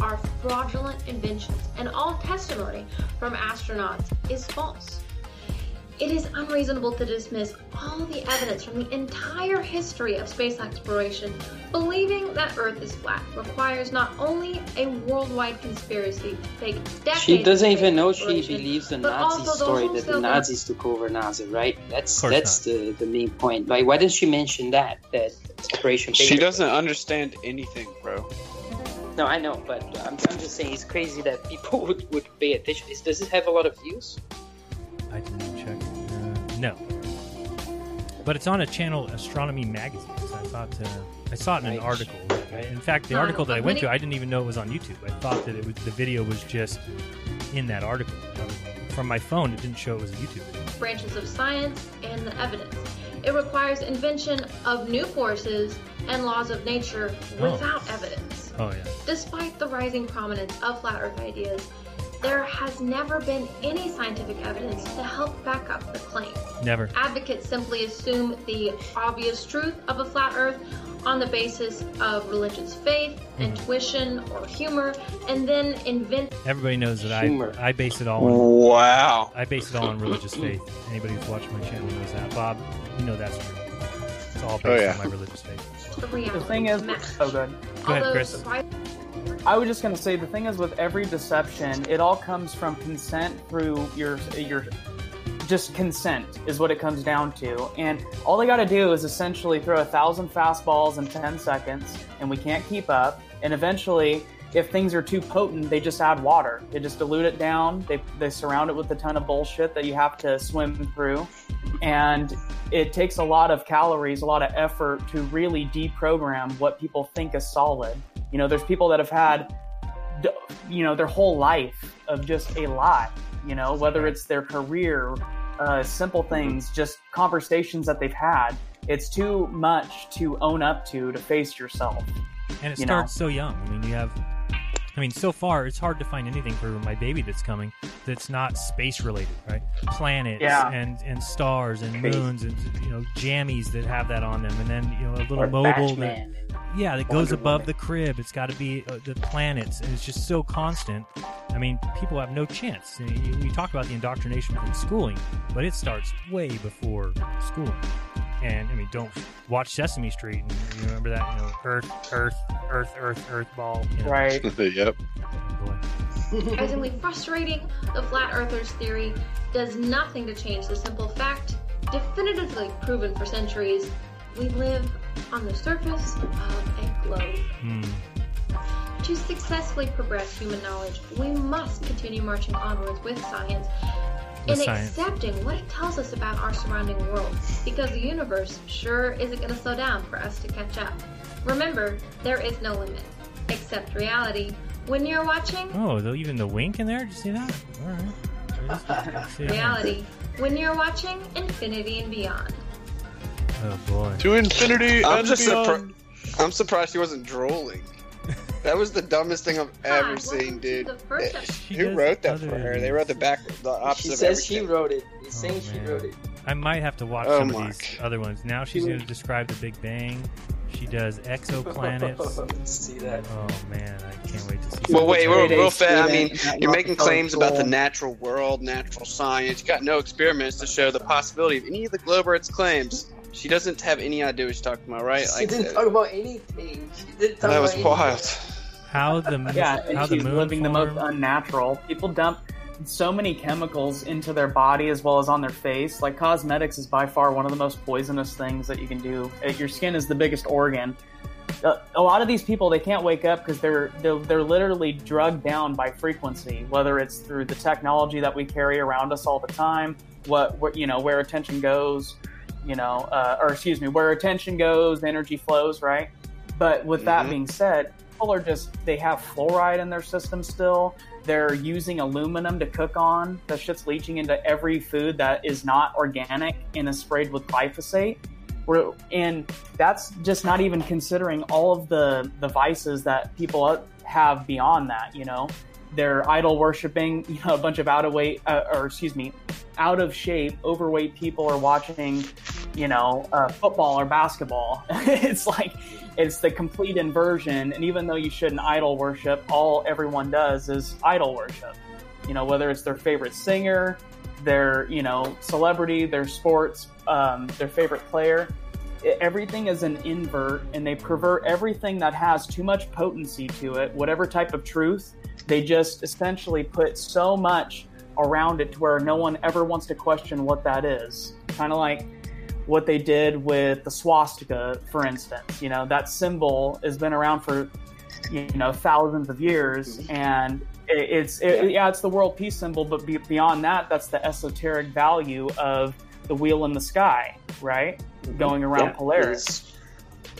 are fraudulent inventions and all testimony from astronauts is false. It is unreasonable to dismiss all the evidence from the entire history of space exploration. Believing that Earth is flat requires not only a worldwide conspiracy fake decades She doesn't even know she believes the Nazi story that the Nazis took over NASA, right? That's course that's the, the main point. Like, why didn't she mention that? That exploration. She doesn't understand anything, bro. No, I know, but I'm, I'm just saying it's crazy that people would, would pay attention. Does it have a lot of views? I didn't even check. Uh, no. But it's on a channel, Astronomy Magazine. So I thought uh, I saw it in an Right. article. In fact, the Um, article that I went to, I didn't even know it was on YouTube. I thought that it was the video was just in that article. Um, From my phone, it didn't show it was a YouTube video. branches of science and the evidence. It requires invention of new forces and laws of nature Oh. without evidence. Oh yeah. Despite the rising prominence of flat earth ideas, there has never been any scientific evidence to help back up the claim. Never. Advocates simply assume the obvious truth of a flat earth on the basis of religious faith, Hmm. intuition, or humor, and then invent Everybody knows that I Humor. I base it all on Wow. I base it all on religious faith. Anybody who's watched my channel knows that. Bob, you know that's true. It's all based Oh, yeah. on my religious faith. the. The thing is, match. oh, good. Go ahead, Although Chris. surprising- I was just gonna say the thing is with every deception, it all comes from consent through your your just consent is what it comes down to. And all they got to do is essentially throw a thousand fastballs in ten seconds, and we can't keep up. And eventually, if things are too potent, they just add water. They just dilute it down. They they surround it with a ton of bullshit that you have to swim through, and it takes a lot of calories, a lot of effort to really deprogram what people think is solid. You know, there's people that have had, you know, their whole life of just a lie. You know, whether it's their career, uh, simple things, just conversations that they've had. It's too much to own up to to face yourself. And it You know. starts so young. I mean, you have. I mean, so far it's hard to find anything for my baby that's coming that's not space related, right? Planets Yeah. and and stars and moons and you know jammies that have that on them, and then you know a little Or mobile that Batman. yeah that goes Wonder above Woman. the crib. It's got to be uh, the planets, and it's just so constant. I mean, people have no chance. I mean, We talk about the indoctrination from schooling, but it starts way before schooling. And I mean, don't watch Sesame Street and you remember that, you know, Earth, Earth, Earth, Earth, Earth ball. You know. Right. yep. Boy. surprisingly frustrating, the flat earthers theory does nothing to change the simple fact, definitively proven for centuries, we live on the surface of a globe. Hmm. To successfully progress human knowledge, we must continue marching onwards with science With and science. accepting what it tells us about our surrounding world, because the universe sure isn't going to slow down for us to catch up. Remember, there is no limit, except reality. When you're watching Oh, the, even the wink in there? Did you see that? All right. I just- see that. reality, when you're watching Infinity and Beyond. Oh boy. To infinity I'm and just beyond. surprised. I'm surprised he wasn't drolling. That was the dumbest thing I've ever welcome seen, dude. the first She Who wrote that for her? They wrote the back, the opposite She of says she wrote it. He's oh, saying she wrote it. I might have to watch Oh some of my these other ones. Now she's going to describe the Big Bang. She does exoplanets. see that. Oh man, I can't wait to see. Well, some wait, real, fast. I mean, you're making Rockefeller claims about the natural world, natural science. You got no experiments to show the possibility of any of the globe Earth's claims. She doesn't have any idea what she's talking about, right? She Like, didn't talk about anything. She didn't talk that was anything. wild. How the moon, Yeah, how and the she's moon living the most unnatural. People dump so many chemicals into their body as well as on their face. Like cosmetics is by far one of the most poisonous things that you can do. Uh, Your skin is the biggest organ. Uh, a lot of these people they can't wake up because they're, they're they're literally drugged down by frequency, whether it's through the technology that we carry around us all the time, what, what you know where attention goes, you know, uh, or excuse me, where attention goes, energy flows, right? But with that Mhm. being said, people are just they have fluoride in their system still. They're using aluminum to cook on. The shit's leaching into every food that is not organic and is sprayed with glyphosate. We're, and that's just not even considering all of the the vices that people have beyond that. You know, they're idol worshiping. You know, a bunch of out of weight, uh, or excuse me, out of shape, overweight people are watching. You know, uh, football or basketball. it's like it's the complete inversion. And even though you shouldn't idol worship, all everyone does is idol worship. You know, whether it's their favorite singer, their you know celebrity, their sports, um, their favorite player. Everything is an invert, and they pervert everything that has too much potency to it. Whatever type of truth, they just essentially put so much around it to where no one ever wants to question what that is. Kind of like what they did with the swastika, for instance. You know, that symbol has been around for you know thousands of years, mhm. and it's it, yeah, it's the world peace symbol. But be, beyond that, that's the esoteric value of the wheel in the sky, right? Mhm. Going around Yeah. Polaris,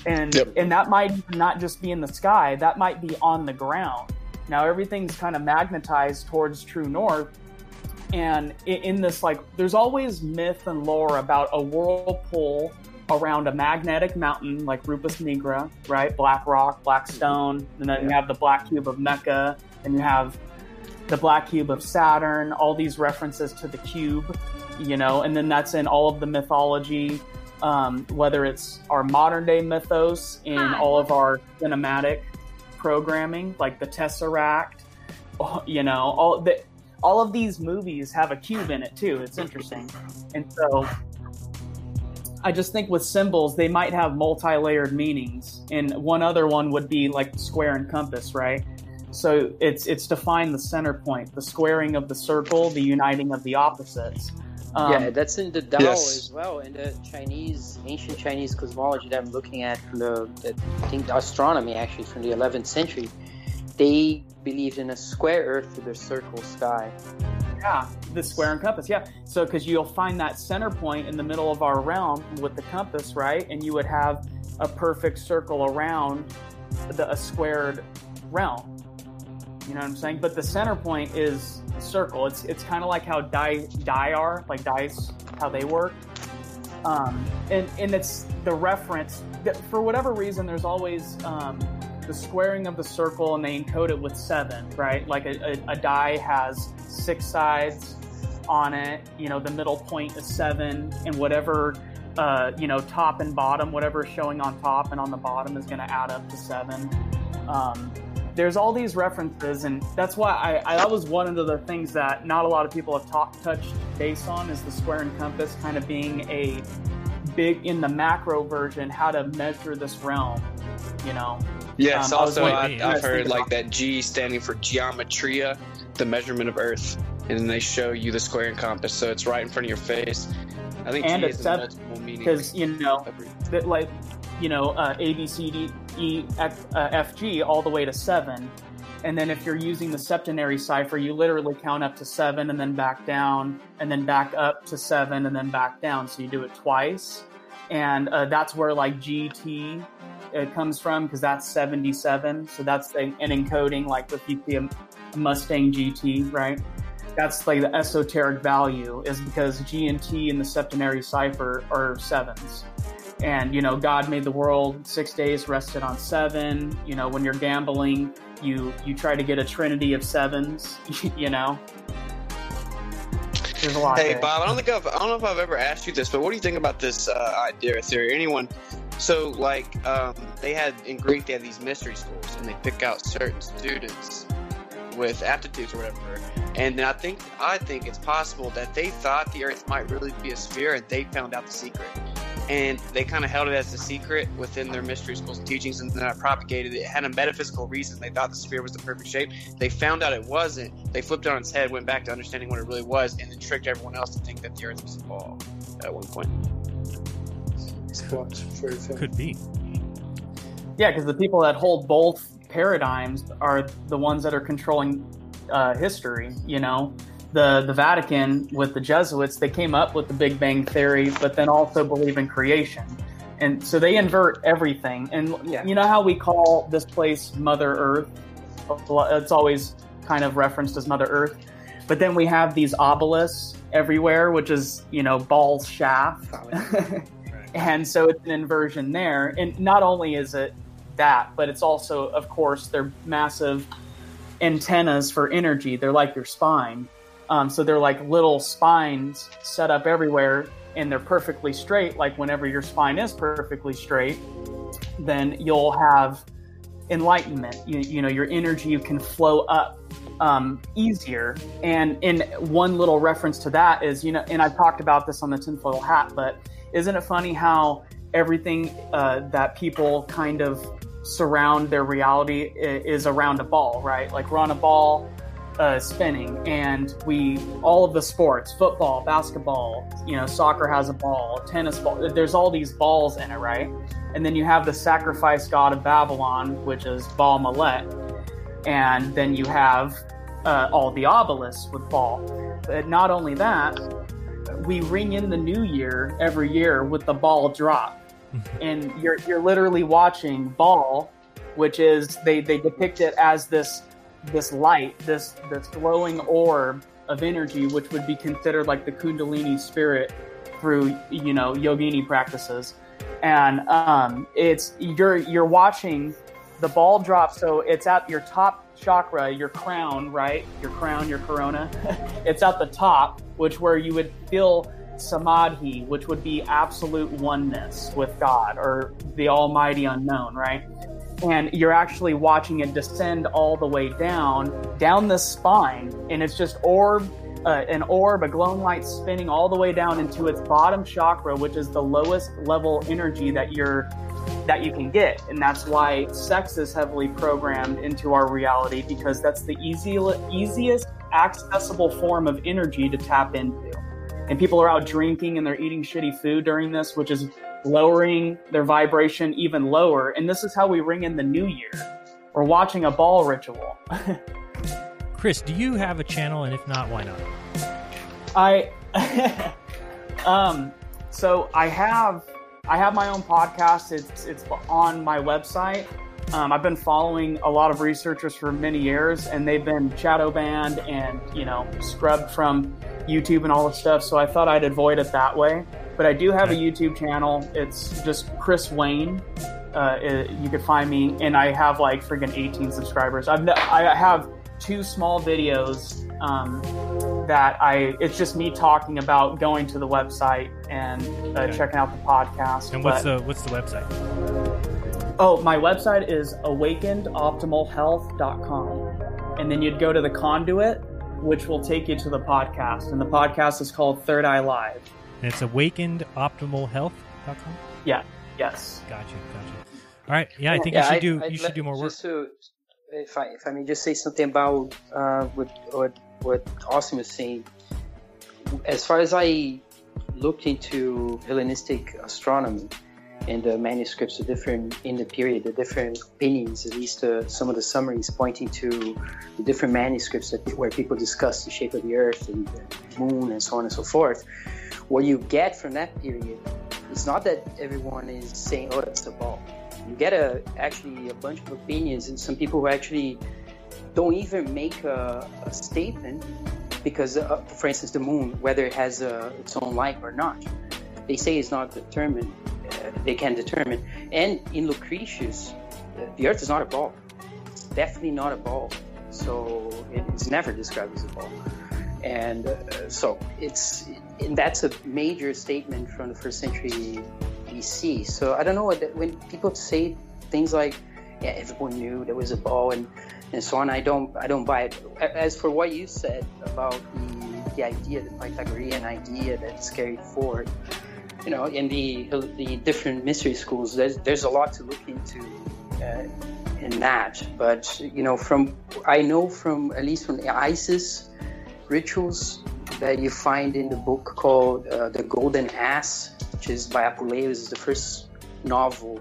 and and that might not just be in the sky; that might be on the ground. Now everything's kind of magnetized towards true north, and in this like there's always myth and lore about a whirlpool around a magnetic mountain like Rupes Nigra, right? Black rock, black stone, and then you have the black cube of Mecca, and you have the black cube of Saturn, all these references to the cube, you know, and then that's in all of the mythology, um, whether it's our modern day mythos in all of our cinematic programming, like the Tesseract, you know, all the all of these movies have a cube in it too. It's interesting, and so I just think with symbols they might have multi-layered meanings, and one other one would be like square and compass, right? So it's it's to find the center point, the squaring of the circle, the uniting of the opposites. Um, yeah, that's in the Tao yes. as well, in the Chinese, ancient Chinese cosmology that I'm looking at from the, the I think the astronomy actually from the 11th century. They believed in a square Earth with a circle sky. Yeah, the square and compass. Yeah. So, because you'll find that center point in the middle of our realm with the compass, right? And you would have a perfect circle around the, a squared realm. You know what I'm saying? But the center point is circle. It's it's kind of like how die die are, like dice, how they work. Um, and and it's the reference that for whatever reason, there's always um, the squaring of the circle, and they encode it with seven, right? Like a, a, a die has six sides on it. You know, the middle point is seven, and whatever uh, you know, top and bottom, whatever is showing on top and on the bottom is going to add up to seven. Um, there's all these references, and that's why I, I that was one of the things that not a lot of people have talked touched base on is the square and compass kind of being a big in the macro version how to measure this realm. You know. Yes, Um, also I, I've heard like that G standing for geometria, the measurement of Earth, and then they show you the square and compass, so it's right in front of your face. I think and G is seven multiple meanings. because you know that like you know uh, A B C D E F, uh, F G all the way to seven, and then if you're using the septenary cipher, you literally count up to seven and then back down, and then back up to seven and then back down. So you do it twice, and uh, that's where like GT uh, comes from because that's 77. So that's the, an encoding like if you see a Mustang GT, right? That's like the esoteric value is because G and T in the septenary cipher are sevens. And you know, God made the world six days, rested on seven. You know, when you're gambling, you you try to get a trinity of sevens. You know, there's a lot. Hey there. Bob, I don't think I've, I don't know if I've ever asked you this, but what do you think about this uh, idea or theory? Anyone? So like um, they had in Greek, they had these mystery schools, and they pick out certain students with aptitudes or whatever. And I think I think it's possible that they thought the Earth might really be a sphere, and they found out the secret. And they kind of held it as a secret within their mystery schools teachings, and then I propagated it. It had a metaphysical reason. They thought the sphere was the perfect shape. They found out it wasn't. They flipped it on its head, went back to understanding what it really was, and then tricked everyone else to think that the Earth was a ball at one point. Could be. Yeah, because the people that hold both paradigms are the ones that are controlling uh, history. You know, the the Vatican with the Jesuits, they came up with the Big Bang theory, but then also believe in creation. and so they invert everything. And you know how we call this place Mother Earth? It's always kind of referenced as Mother Earth. But then we have these obelisks everywhere, which is you know ball shaft, and so it's an inversion there. And not only is it that, but it's also, of course, they're massive antennas for energy. They're like your spine. Um, so they're like little spines set up everywhere, and they're perfectly straight. Like whenever your spine is perfectly straight, then you'll have enlightenment. You, you know, your energy can flow up um, easier. And in one little reference to that is, you know, and I've talked about this on the tinfoil hat, but isn't it funny how everything uh, that people kind of surround their reality is around a ball, right? Like we're on a ball uh, spinning, and we all of the sports, football, basketball, you know, soccer has a ball, tennis ball. There's all these balls in it, right? And then you have the sacrifice god of Babylon, which is Baal Malet, and then you have uh, all the obelisks with Baal. But not only that, we ring in the new year every year with the ball drop and you're you're literally watching ball which is they they depict it as this this light this this glowing orb of energy which would be considered like the kundalini spirit through you know yogini practices. And um it's you're you're watching the ball drop so it's at your top chakra your crown right? Your crown your corona. It's at the top which where you would feel samadhi which would be absolute oneness with god or the almighty unknown right and you're actually watching it descend all the way down down the spine and it's just orb uh, an orb a glowing light spinning all the way down into its bottom chakra which is the lowest level energy that you're that you can get. And that's why sex is heavily programmed into our reality because that's the easy, easiest accessible form of energy to tap into. And people are out drinking and they're eating shitty food during this which is lowering their vibration even lower and this is how we ring in the new year we're watching a ball ritual Chris, do you have a channel? And if not, why not? I um so I have I have my own podcast. It's it's on my website. Um, I've been following a lot of researchers for many years, and they've been shadow banned and you know scrubbed from YouTube and all this stuff. So I thought I'd avoid it that way. But I do have a YouTube channel. It's just Chris Wayne. Uh, it, you could find me, and I have like freaking 18 subscribers. I've I have two small videos um, that I. It's just me talking about going to the website and uh, Okay. checking out the podcast. And what's But- the what's the website? Oh, my website is awakenedoptimalhealth.com. And then you'd go to the conduit, which will take you to the podcast. And the podcast is called Third Eye Live. And it's awakenedoptimalhealth.com. Yeah, yes. Gotcha, gotcha. All right, yeah, I think you should do I'd you should do more work. Just to, if I if I may just say something about uh, what what what Austin was saying. As far as I looked into Hellenistic astronomy and the manuscripts, the different in the period, the different opinions, at least uh, some of the summaries pointing to the different manuscripts that, where people discuss the shape of the Earth and the Moon and so on and so forth. What you get from that period it's not that everyone is saying, "Oh, it's the ball." You get a actually a bunch of opinions, and some people who actually don't even make a, a statement because, uh, for instance, the moon, whether it has uh, its own life or not, they say it's not determined. Uh, they can determine. And in Lucretius, the Earth is not a ball. It's definitely not a ball. So it- it's never described as a ball. And uh, so it's and that's a major statement from the first century BC. So I don't know what when people say things like, "Yeah, everyone knew there was a ball," and and so on. I don't I don't buy it. As for what you said about the the idea, the Pythagorean idea that's carried forward, you know, in the the different mystery schools, there's there's a lot to look into. Uh, in that, but you know, from I know from at least from ISIS rituals that you find in the book called uh, The Golden Ass, which is by Apuleius, the first novel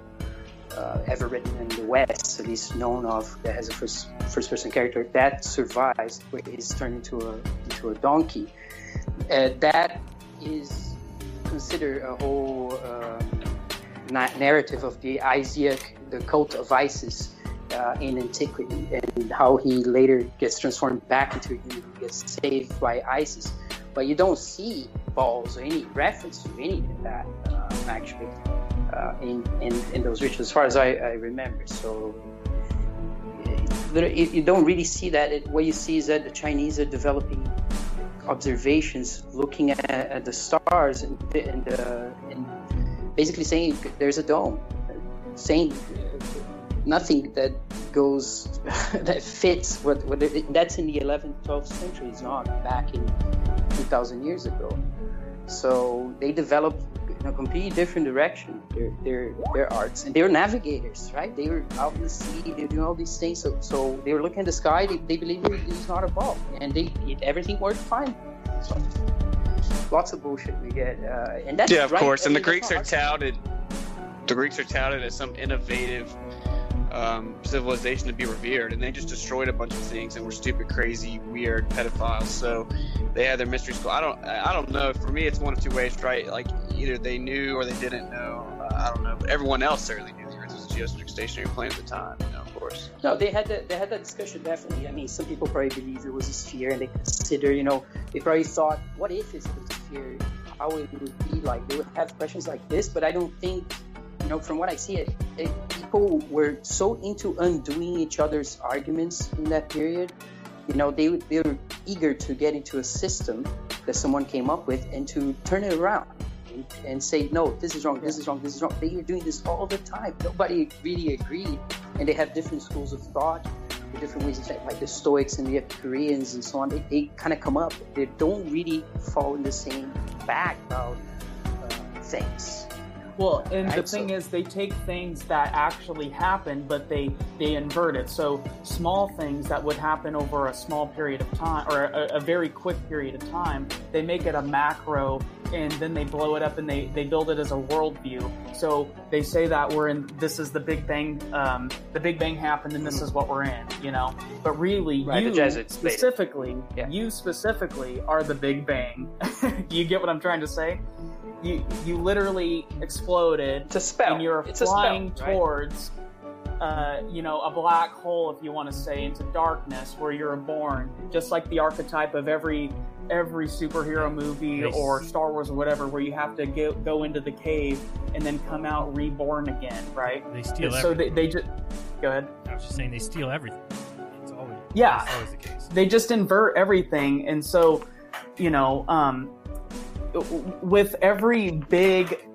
uh, ever written in the West, at least known of, that has a first first person character. That survives, where he's turned into a into a donkey. Uh, that is considered a whole na- narrative of the Isiac, the cult of Isis uh, in antiquity, and how he later gets transformed back into a human, gets saved by Isis. But you don't see balls or any reference to any of that uh, actually uh, in, in in those rituals, as far as I, I remember. So you don't really see that. It, what you see is that the Chinese are developing observations, looking at, at the stars, and, and, uh, and basically saying there's a dome, saying nothing that goes that fits what, what it, that's in the 11th, 12th centuries, not back in 2,000 years ago. So they developed in a completely different direction their their their arts and they were navigators right they were out in the sea they were doing all these things so so they were looking at the sky they, they believed it was not a ball and they it, everything worked fine so lots of bullshit we get uh, and that's yeah, of right. course. I And the Greeks are touted. The Greeks are touted as some innovative um, civilization to be revered, and they just destroyed a bunch of things and were stupid, crazy, weird pedophiles. So they had their mystery school. I don't. I don't know. For me, it's one of two ways, right? Like either they knew or they didn't know. Uh, I don't know. But everyone else certainly knew the Earth was a geocentric stationary plane at the time. You know, of course. No, they had that. They had that discussion definitely. I mean, some people probably believe it was a sphere, and they consider, you know, they probably thought, what if it's a sphere? How would it would be like? They would have questions like this, but I don't think, you know, from what I see, it, it people were so into undoing each other's arguments in that period. You know, they they were eager to get into a system that someone came up with and to turn it around. And, and say no, this is wrong, this is wrong, this is wrong. They were doing this all the time. Nobody really agreed, and they have different schools of thought different ways of saying, like the Stoics and the Epicureans and so on, they, they kind of come up. They don't really fall in the same bag about uh, things. Well, and the thing so- is, they take things that actually happen, but they they invert it. So small things that would happen over a small period of time or a, a very quick period of time, they make it a macro, and then they blow it up and they they build it as a worldview. So they say that we're in this is the Big Bang, um, the Big Bang happened, and this is what we're in, you know. But really, Right, you Jesuits made it. specifically, you specifically are the Big Bang. you get what I'm trying to say? You you literally exploded it's a spell. and you're It's a spell, flying right? towards uh, you know a black hole if you want to say into darkness where you're born just like the archetype of every every superhero movie Nice. or Star Wars or whatever where you have to go, go into the cave and then come out reborn again right They steal everything. so they, they just go ahead I was just saying they steal everything. It's always yeah it's always the case. they just invert everything and so you know um, w- with every big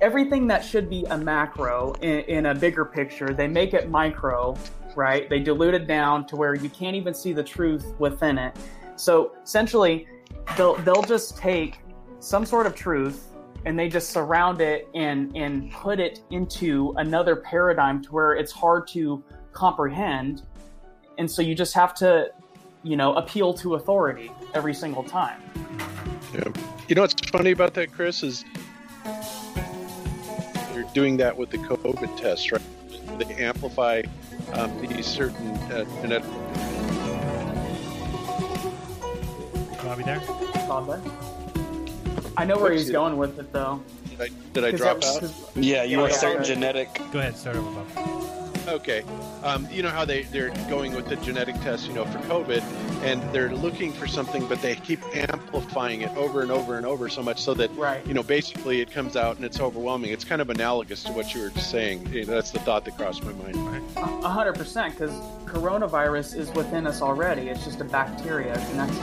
everything that should be a macro in, in a bigger picture they make it micro right? They dilute it down to where you can't even see the truth within it. So essentially they'll they'll just take some sort of truth and they just surround it and and put it into another paradigm to where it's hard to comprehend. And so you just have to you know appeal to authority every single time Yeah. You know what's funny about that, Chris, is you're doing that with the COVID test, right? They amplify um, these certain uh, genetic. Bobby there? Bob, there? I know where he's Whoopsie. going with it though. Did I, did I 'Cause drop that- out? 'cause- Yeah, you Yeah, want yeah, certain yeah. genetic. Go ahead, start over, Bob. Okay. Um, you know how they, they're going with the genetic test, you know, for COVID, and they're looking for something, but they keep amplifying it over and over and over so much so that, right. you know, basically it comes out and it's overwhelming. It's kind of analogous to what you were just saying. You know, that's the thought that crossed my mind. A hundred percent, because coronavirus is within us already. It's just a bacteria connects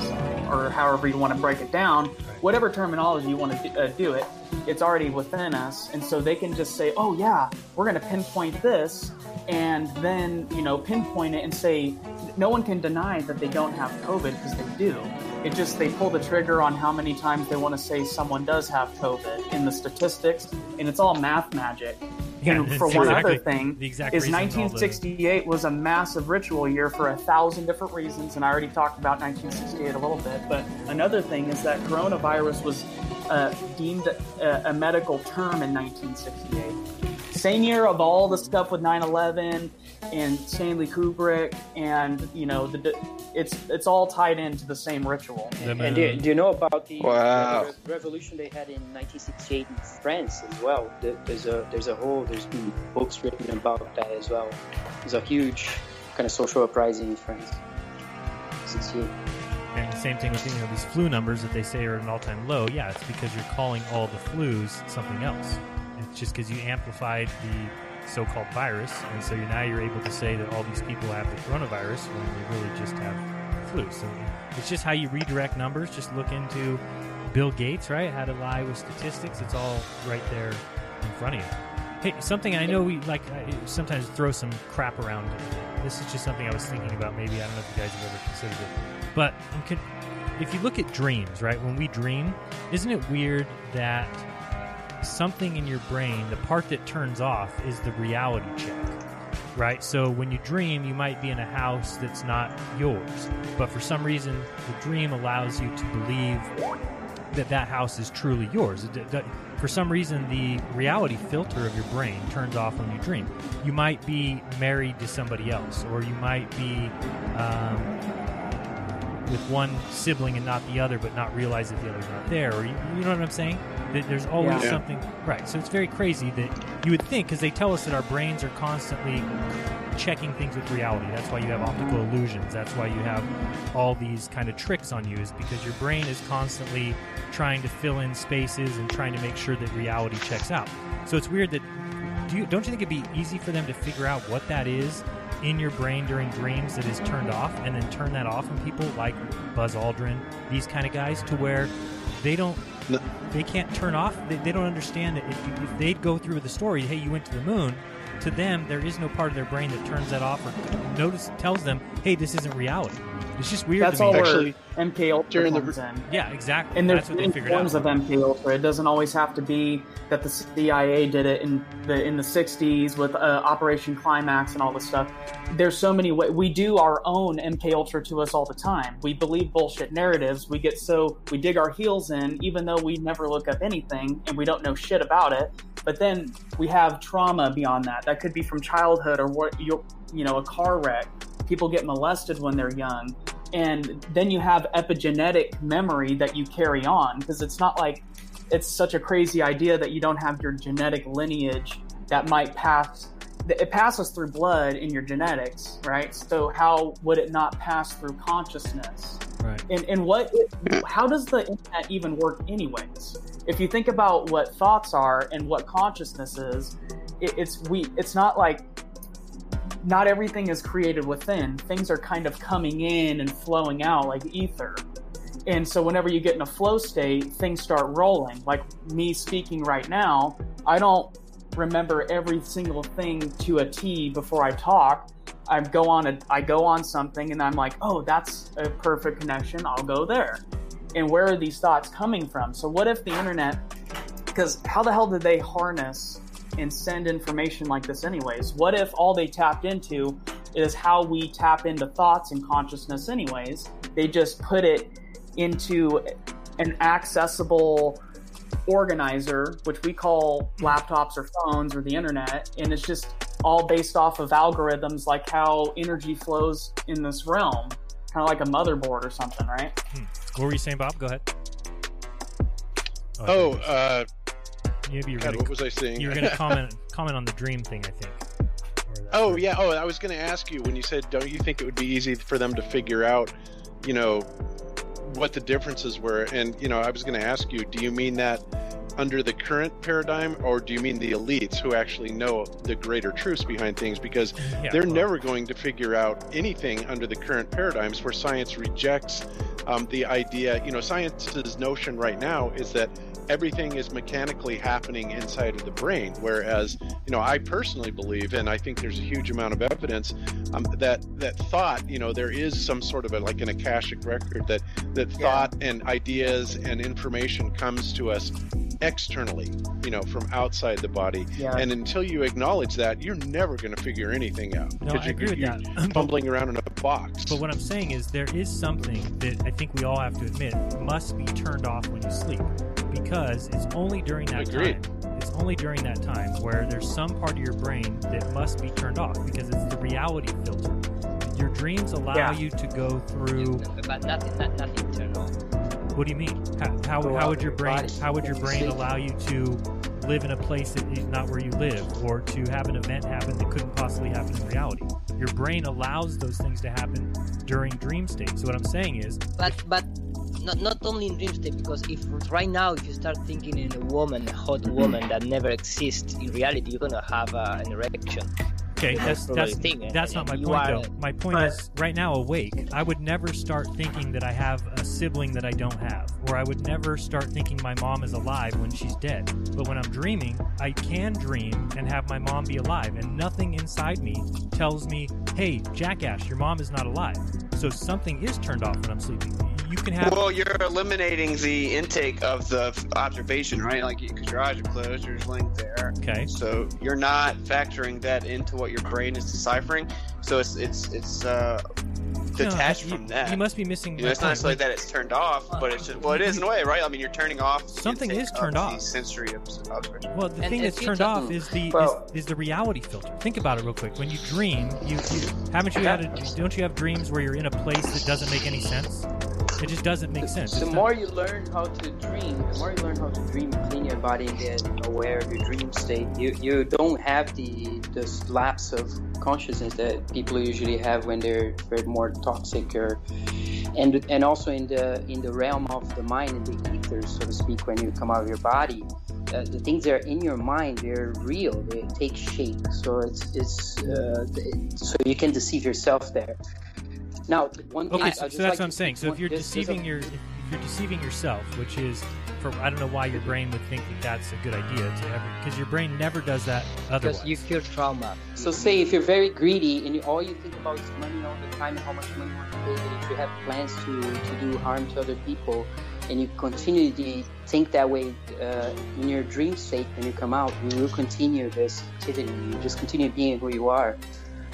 or however you want to break it down. Whatever terminology you want to do, uh, do it, it's already within us, and so they can just say, "Oh yeah, we're going to pinpoint this," and then you know pinpoint it and say, no one can deny that they don't have COVID because they do. It just they pull the trigger on how many times they want to say someone does have COVID in the statistics, and it's all math magic. Yeah, and for one exactly- other thing, is reason all the- 1968 was a massive ritual year for a thousand different reasons, and I already talked about 1968 a little bit. But another thing is that coronavirus was uh, deemed a, a medical term in 1968. Same year of all the stuff with 9/11 and Stanley Kubrick, and you know the it's it's all tied into the same ritual. And do, do you know about the, Wow. revolution they had in 1968 in France as well? There's a there's a whole there's been books written about that as well. There's a huge kind of social uprising in France. 68. And the same thing with you know these flu numbers that they say are at an all-time low. Yeah, it's because you're calling all the flus something else. It's just because you amplified the so-called virus, and so you're, now you're able to say that all these people have the coronavirus when they really just have flu. So it's just how you redirect numbers. Just look into Bill Gates, right? How to lie with statistics. It's all right there in front of you. Hey, something I know we like I sometimes throw some crap around. This is just something I was thinking about. Maybe I don't know if you guys have ever considered it, but if you look at dreams, right? When we dream, isn't it weird that something in your brain, the part that turns off, is the reality check, right? So when you dream, you might be in a house that's not yours, but for some reason, the dream allows you to believe that that house is truly yours. For some reason, the reality filter of your brain turns off when you dream. You might be married to somebody else, or you might be um, with one sibling and not the other, but not realize that the other's not there. Or you, you know what I'm saying? That there's always Yeah. something right. So it's very crazy that you would think because they tell us that our brains are constantly checking things with reality. That's why you have optical mm-hmm. illusions. That's why you have all these kind of tricks on you, is because your brain is constantly trying to fill in spaces and trying to make sure that reality checks out. So it's weird that do you don't you think it'd be easy for them to figure out what that is in your brain during dreams that is turned off and then turn that off in people like Buzz Aldrin, these kind of guys, to where they don't they can't turn off they, they don't understand that if, if they'd go through the story hey you went to the moon to them there is no part of their brain that turns that off or notice tells them hey this isn't reality it's just weird That's to me all where MK Ultra during the- comes in. yeah exactly And there's that's what many forms out of MK Ultra. It doesn't always have to be that the CIA did it in the in the '60s with uh, Operation Climax and all this stuff. There's so many ways. We do our own MK Ultra to us all the time. We believe bullshit narratives. We get so we dig our heels in, even though we never look up anything and we don't know shit about it. But then we have trauma beyond that. That could be from childhood or what you you know a car wreck. People get molested when they're young and then you have epigenetic memory that you carry on because it's not like it's such a crazy idea that you don't have your genetic lineage that might pass it passes through blood in your genetics right? So how would it not pass through consciousness? Right. And, and what how does the internet even work anyways? If you think about what thoughts are and what consciousness is it, it's we it's not like not everything is created within. Things are kind of coming in and flowing out like ether. And so whenever you get in a flow state, things start rolling. Like me speaking right now, I don't remember every single thing to a T before I talk. I go on a I go on something and I'm like, "Oh, that's a perfect connection. I'll go there." And where are these thoughts coming from? So what if the internet because how the hell did they harness and send information like this anyways. What if all they tapped into is how we tap into thoughts and consciousness anyways? They just put it into an accessible organizer which we call laptops or phones or the internet and it's just all based off of algorithms like how energy flows in this realm kind of like a motherboard or something right? What were you saying bob? Go ahead. Oh, uh, maybe you're God, what was I saying? you were going to comment comment on the dream thing i think Oh yeah. Oh, I was going to ask you when you said, "Don't you think it would be easy for them to figure out, you know, what the differences were?" And you know, I was going to ask you, do you mean that under the current paradigm, or do you mean the elites who actually know the greater truths behind things? Because Yeah, they're well- never going to figure out anything under the current paradigms where science rejects um, the idea. You know, science's notion right now is that everything is mechanically happening inside of the brain. Whereas, you know, I personally believe, and I think there's a huge amount of evidence um, that that thought, you know, there is some sort of a like an akashic record that that thought and ideas and information comes to us externally, you know, from outside the body. Yeah. And until you acknowledge that, you're never going to figure anything out. No, I you're, agree with you're that. Fumbling around in a box. But what I'm saying is there is something that I think we all have to admit must be turned off when you sleep because it's only during that Agreed. time. It's only during that time where there's some part of your brain that must be turned off because it's the reality filter. Your dreams allow Yeah. you to go through. But nothing, not, nothing turned on. What do you mean? How, how, how would your your brain body. how would your brain allow you to live in a place that is not where you live, or to have an event happen that couldn't possibly happen in reality? Your brain allows those things to happen during dream state. So what I'm saying is, But but not not only in dream state because if right now if you start thinking in a woman, a hot woman that never exists in reality, you're gonna have uh, an erection. Okay, that's that's that's not my point though. My point is right now awake. I would never start thinking that I have a sibling that I don't have, or I would never start thinking my mom is alive when she's dead. But when I'm dreaming, I can dream and have my mom be alive, and nothing inside me tells me, "Hey, jackass, your mom is not alive." So something is turned off when I'm sleeping. You can have Well, you're eliminating the intake of the observation, right? Like, because your eyes are closed, you're just laying there. Okay. So you're not factoring that into what your brain is deciphering. So it's it's it's uh, detached you- from that. you must be missing You know, it's not point. necessarily that it's turned off, but it's just well, it is in a way, right? I mean, you're turning off. Something is turned of the off. sensory observation. Well, the thing that's turned off is the Well- is, is the reality filter. Think about it real quick. When you dream, you, you haven't you had a, don't you have dreams where you're in a place that doesn't make any sense? It just doesn't make sense. The more you learn how to dream, the more you learn how to dream, clean your body and get aware of your dream state. You you don't have the the lapse of consciousness that people usually have when they're very more toxic or and and also in the in the realm of the mind and the ether, so to speak, when you come out of your body. Uh, the things that are in your mind, they're real. They take shape. So it's it's uh, so you can deceive yourself there. Now, one thing Okay, I- so, so that's like what I'm saying. So if you're there's- there's a- deceiving your if you're deceiving yourself, which is for I don't know why your brain would think that that's a good idea to ever because your brain never does that otherwise. Because you feel trauma. So say if you're very greedy and you, all you think about is money all the time and how much money you want to pay, and if you have plans to, to do harm to other people, and you continue to think that way uh, in your dream state when you come out, you will continue this activity. You just continue being who you are.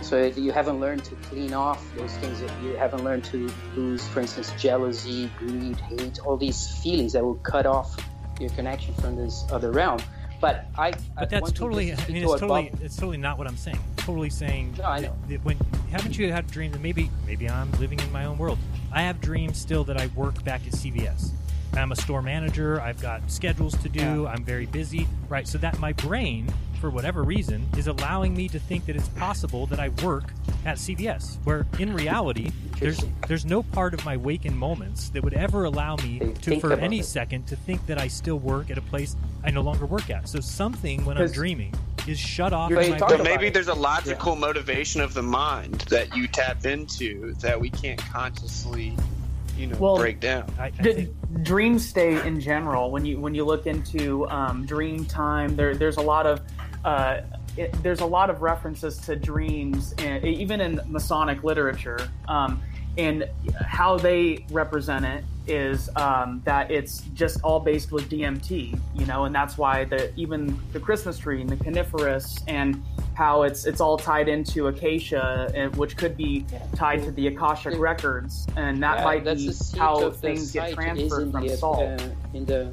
So you haven't learned to clean off those things, that you haven't learned to lose, for instance, jealousy, greed, hate, all these feelings that will cut off your connection from this other realm. But I, But that's totally. I mean, it's totally. It's totally not what I'm saying. Totally saying. No, I know. that- when haven't you had dreams? Maybe, maybe I'm living in my own world. I have dreams still that I work back at CVS. I'm a store manager. I've got schedules to do. I'm very busy. Right. So that my brain, for whatever reason, is allowing me to think that it's possible that I work at CVS. Where in reality, there's there's no part of my waking moments that would ever allow me to, for any it. second, to think that I still work at a place I no longer work at. So something when I'm dreaming is shut off. But my but maybe there's a logical motivation of the mind that you tap into that we can't consciously, you know, Well, break down. D- dream state in general when you when you look into um, dream time there there's a lot of uh, it, there's a lot of references to dreams in, even in masonic literature um, and how they represent it is um, that it's just all based with DMT you know and that's why the even the Christmas tree and the coniferous and how it's it's all tied into acacia and- which could be tied to the akashic records and that Yeah, might that's be how things get transferred in from the, salt. uh, in the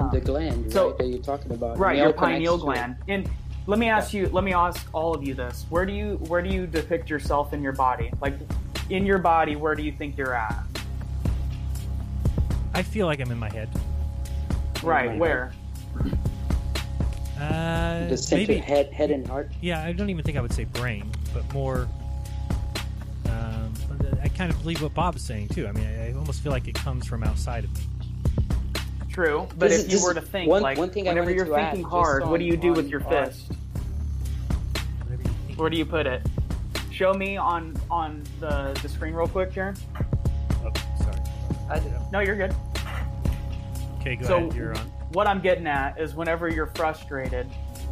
in the gland, so- right? That you're talking about. right, your pineal gland. And let me ask you, let me ask all of you this: Where do you where do you depict yourself in your body? Like in your body, where do you think you're at? I feel like I'm in my head. Right, where? Uh, The center, maybe head, head, and heart. Yeah, I don't even think I would say brain, but more. Um, I kind of believe what Bob's saying too. I mean, I, I almost feel like it comes from outside of me. True, but This if is- you were to think, one- like one thing whenever you're to add, thinking hard, what do you do with your art. fist? Where do you put it? Show me on on the the screen real quick, Jaron. Oh, sorry. I No, you're good. Okay, go so ahead. You're on. what I'm getting at is whenever you're frustrated,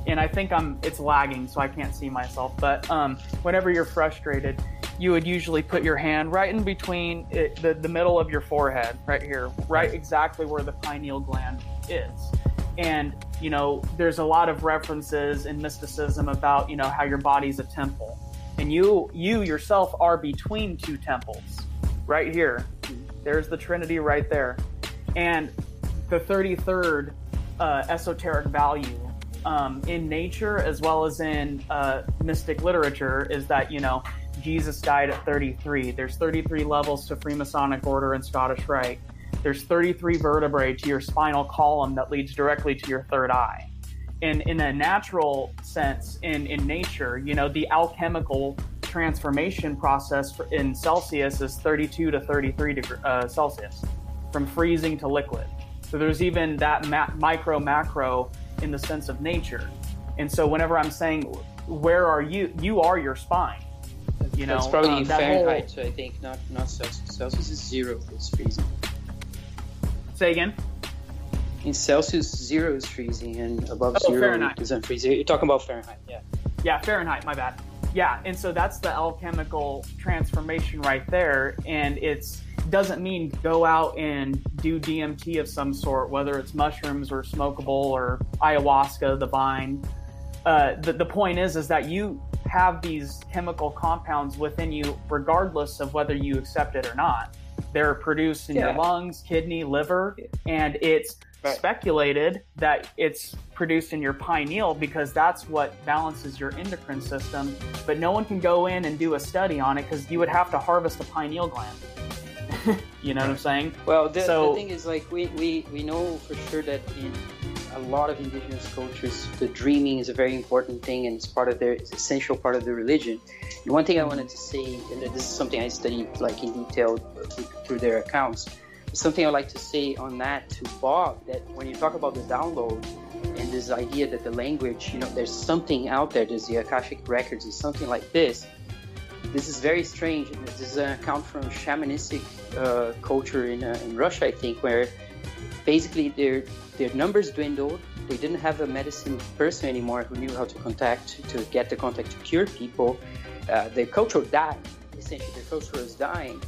and I think I'm it's lagging, so I can't see myself. But um, whenever you're frustrated, you would usually put your hand right in between it, the the middle of your forehead, right here, right exactly where the pineal gland is. And you know, there's a lot of references in mysticism about you know how your body's a temple, and you you yourself are between two temples, right here. There's the Trinity right there, and the 33rd uh, esoteric value um, in nature as well as in uh, mystic literature is that you know Jesus died at 33. There's 33 levels to Freemasonic Order and Scottish Rite. There's 33 vertebrae to your spinal column that leads directly to your third eye. In in a natural sense, in in nature, you know the alchemical transformation process for, in Celsius is 32 to 33 degree, uh, Celsius, from freezing to liquid. So there's even that ma- micro macro in the sense of nature. And so whenever I'm saying, where are you? You are your spine. You know, That's probably um, whole- Fahrenheit, so I think not not Celsius. Celsius is zero. It's freezing. Say again. In Celsius, zero is freezing, and above Oh, zero Fahrenheit. is unfreezing. You're talking about Fahrenheit, yeah. Yeah, Fahrenheit, my bad. Yeah, and so that's the alchemical transformation right there. And it's doesn't mean go out and do DMT of some sort, whether it's mushrooms or smokable or ayahuasca, the vine. Uh, the, the point is, is that you have these chemical compounds within you, regardless of whether you accept it or not. They're produced in your lungs, kidney, liver, and it's speculated that it's produced in your pineal because that's what balances your endocrine system. But no one can go in and do a study on it because you would have to harvest a pineal gland. you know what I'm saying? Well, the, So- the thing is, like, we, we, we know for sure that in a lot of indigenous cultures, the dreaming is a very important thing and it's part of their, it's essential part of their religion. And one thing I wanted to say, and this is something I studied, like, in detail through their accounts, something I'd like to say on that to Bob, that when you talk about the download and this idea that the language, you know, there's something out there, there's the Akashic Records, is something like this, this is very strange. This is an account from shamanistic uh, culture in, uh, in Russia, I think, where basically their their numbers dwindled. They didn't have a medicine person anymore who knew how to contact to get the contact to cure people. Uh, their culture died. Essentially, their culture was dying,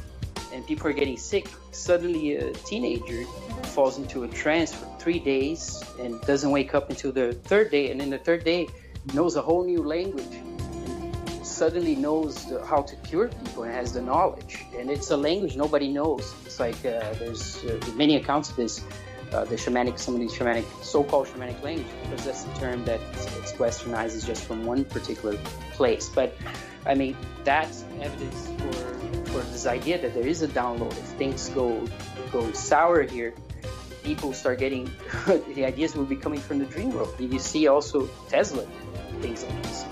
and people are getting sick. Suddenly, a teenager falls into a trance for three days and doesn't wake up until the third day, and then the third day knows a whole new language suddenly knows the, how to cure people and has the knowledge. And it's a language nobody knows. It's like uh, there's uh, many accounts of this. Uh, the shamanic, some of these shamanic, so-called shamanic language, because that's the term that it's westernized is just from one particular place. But I mean, that's evidence for for this idea that there is a download. If things go go sour here, people start getting the ideas will be coming from the dream world. You see also Tesla, things like this.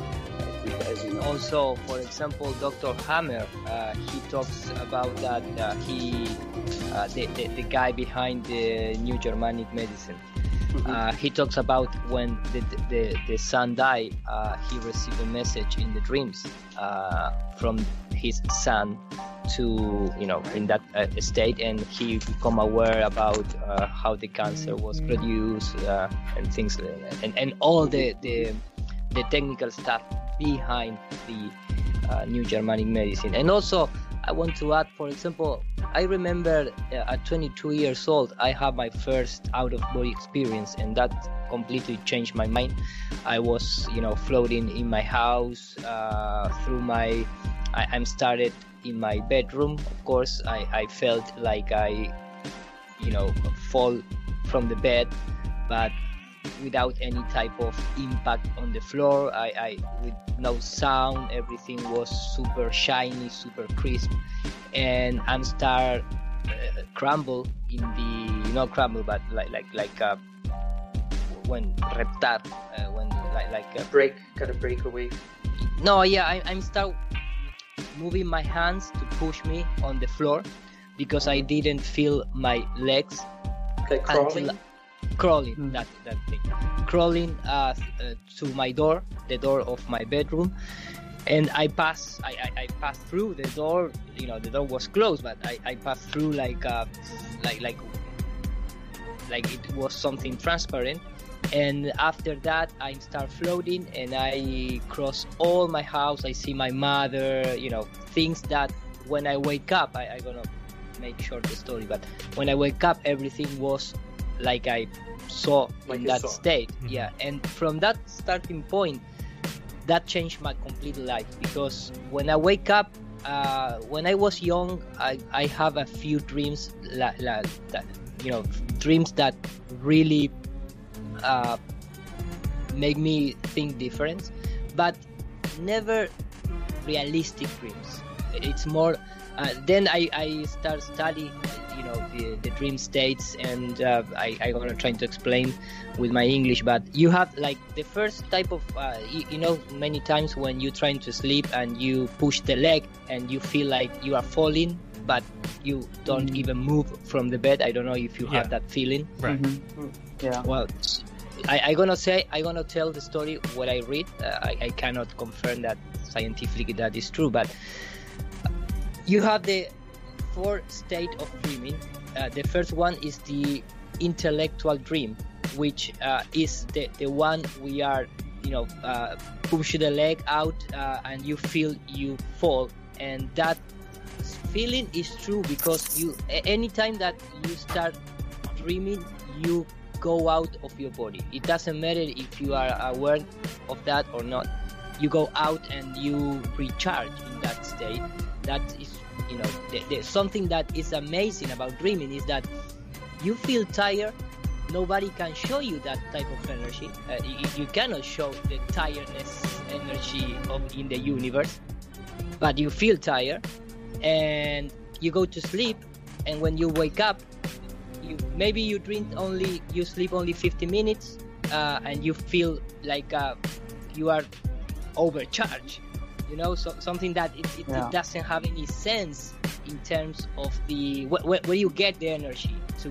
As you know. Also, for example, Dr. Hamer, uh, he talks about that uh, he, uh, the, the, the guy behind the New Germanic medicine. Uh, he talks about when the, the, the son died, uh, he received a message in the dreams uh, from his son to, you know, in that uh, state, and he become aware about uh, how the cancer was produced uh, and things, and, and all the, the the technical stuff behind the uh, new Germanic medicine. And also, I want to add, for example, I remember uh, at 22 years old, I had my first out of body experience, and that completely changed my mind. I was, you know, floating in my house uh, through my. I, I'm started in my bedroom. Of course, I, I felt like I, you know, fall from the bed, but without any type of impact on the floor. I, I with no sound. Everything was super shiny, super crisp, and I'm start uh, crumble in the not crumble, but like like like uh, when reptar, uh, when like like uh, break, kind of break away. no, yeah, I, I'm start moving my hands to push me on the floor because I didn't feel my legs Like crawling? until crawling that that thing. Crawling uh, uh, to my door the door of my bedroom. And I pass I, I, I passed through the door you know the door was closed but I, I passed through like uh, like like like it was something transparent and after that i start floating and i cross all my house. I see my mother you know things that when i wake up i, I gonna make short the story but when i wake up everything was like i saw Like in that saw. state. Yeah. And from that starting point that changed my complete life because when i wake up uh, when i was young i, I have a few dreams la, la, that you know dreams that really uh, make me think different, but never realistic dreams. It's more. Uh, then I, I start studying, you know, the, the dream states, and uh, I I gonna try to explain with my English. But you have like the first type of, uh, you, you know, many times when you're trying to sleep and you push the leg and you feel like you are falling, but you don't even move from the bed. I don't know if you have that feeling. Right. Yeah. Well, I, I gonna say I gonna tell the story what I read. Uh, I, I cannot confirm that scientifically that is true, but you have the four state of dreaming. Uh, the first one is the intellectual dream, which uh, is the, the one we are, you know, uh, push the leg out uh, and you feel you fall, and that feeling is true because you anytime that you start dreaming, you go out of your body. It doesn't matter if you are aware of that or not. You go out and you recharge in that state. That is, you know, the, the, something that is amazing about dreaming is that you feel tired. Nobody can show you that type of energy. Uh, you, you cannot show the tiredness energy of in the universe, but you feel tired, and you go to sleep. And when you wake up, you maybe you drink only you sleep only 50 minutes uh, and you feel like uh, you are overcharged you know so, something that it, it, Yeah. it doesn't have any sense in terms of the wh- wh- where you get the energy to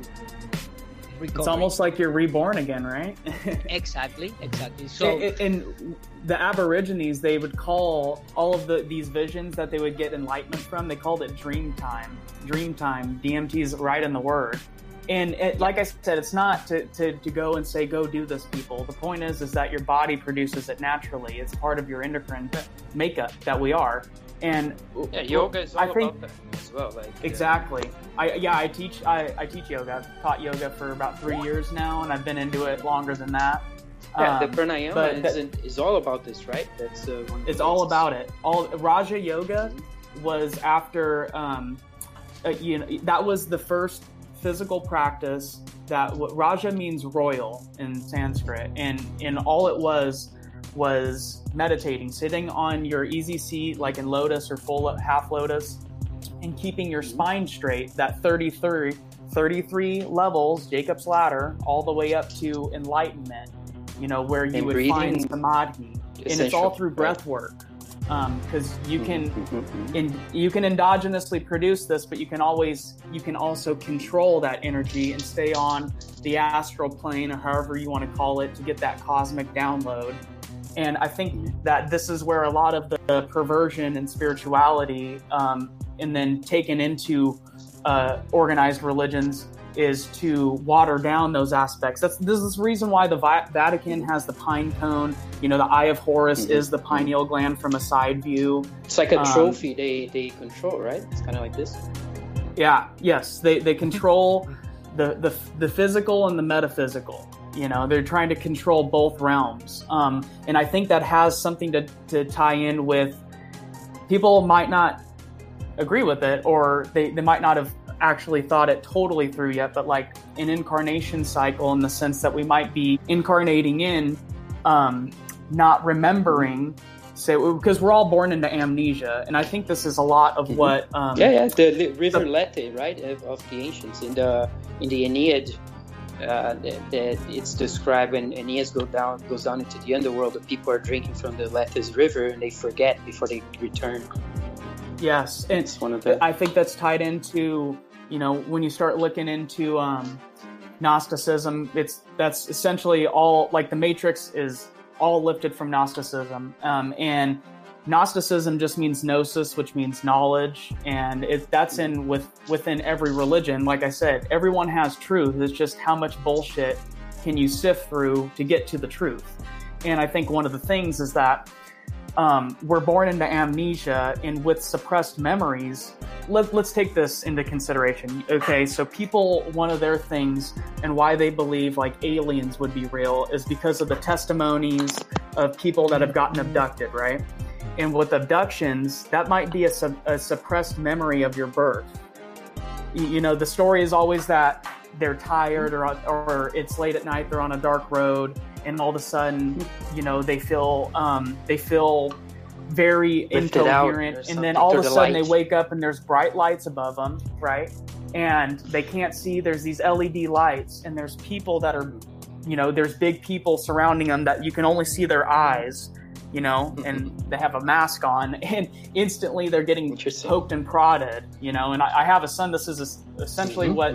recover It's almost like you're reborn again, right? exactly exactly so and, and the Aborigines, they would call all of the these visions that they would get enlightenment from. They called it dream time. Dream time. DMT is right in the word. And it, like I said, it's not to, to, to go and say go do this, people. The point is is that your body produces it naturally. It's part of your endocrine makeup that we are. And Yeah, yoga is all I think, about that as well. Like Exactly. I yeah, I teach I, I teach yoga. I've taught yoga for about three years now, and I've been into it longer than that. Yeah, Um, the pranayama but is, that- is all about this, right? That's uh, one of the it's all about it. All Raja Yoga was after um, uh, you know that was the first physical practice that what Raja means royal in Sanskrit, and and all it was was meditating, sitting on your easy seat like in lotus or full half lotus, and keeping your spine straight. That 33, 33 levels, Jacob's ladder, all the way up to enlightenment. You know where you And would find samadhi, and it's all through breath work because you can Mm-hmm. in, you can endogenously produce this but you can always you can also control that energy and stay on the astral plane or however you want to call it to get that cosmic download and i think that this is where a lot of the perversion and spirituality um, and then taken into uh, organized religions is to water down those aspects. That's this is the reason why the Vi- Vatican has the pine cone. You know, the Eye of Horus is the pineal gland from a side view. It's like a Um, trophy they, they control, right? It's kind of like this. Yeah, yes, they they control the the the physical and the metaphysical. You know, they're trying to control both realms, um, and I think that has something to to tie in with people might not agree with it, or they they might not have actually thought it totally through yet. But like an incarnation cycle, in the sense that we might be incarnating in, um, not remembering. Say because we're all born into amnesia, and I think this is a lot of what. Um, Mm-hmm. yeah, yeah, the river Lethe, right, of, of the ancients in the in the Aeneid. Uh, that, that it's described when Aeneas go down goes down into the underworld. The people are drinking from the Lethe's river and they forget before they return. Yes, and It's one of the I think that's tied into you know when you start looking into um, Gnosticism. It's that's essentially all like the Matrix is all lifted from Gnosticism, um, and Gnosticism just means gnosis, which means knowledge, and it, that's in with within every religion. Like I said, everyone has truth. It's just how much bullshit can you sift through to get to the truth. And I think one of the things is that um, we're born into amnesia and with suppressed memories. Let, let's take this into consideration. Okay, so people, one of their things and why they believe like aliens would be real is because of the testimonies of people that have gotten abducted, right? And with abductions, that might be a, a suppressed memory of your birth. You, you know, the story is always that they're tired or, or it's late at night, they're on a dark road, and all of a sudden, you know, they feel um, they feel very Lifted incoherent, and then all of a sudden they wake up and there's bright lights above them, right? And they can't see. There's these LED lights, and there's people that are, you know, there's big people surrounding them that you can only see their eyes, you know, and they have a mask on, and instantly they're getting poked and prodded, you know. And I, I have a son. This is es- essentially Mhm, what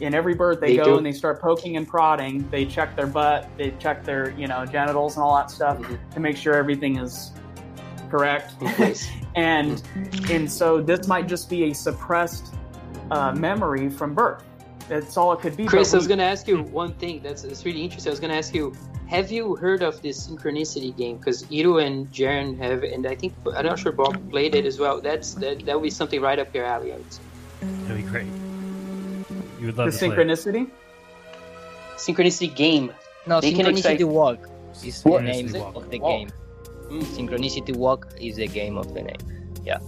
in every birth they, They go do. and they start poking and prodding. They check their butt, they check their you know genitals and all that stuff to make sure everything is correct. and and so this might just be a suppressed uh, memory from birth. That's all it could be. Chris, but I was going to ask you one thing that's, that's really interesting. I was going to ask you, have you heard of this synchronicity game? Because Ido and Jaren have, and I think I'm not sure Bob played it as well. That's that that would be something right up your alley. I would say. That'd be great. You would the love to play. it. synchronicity. Synchronicity game. No, They can Synchronicity excite- Walk is the What? name Synchronicity of the Walk. game. Synchronicity Walk is the game of the name. Yeah.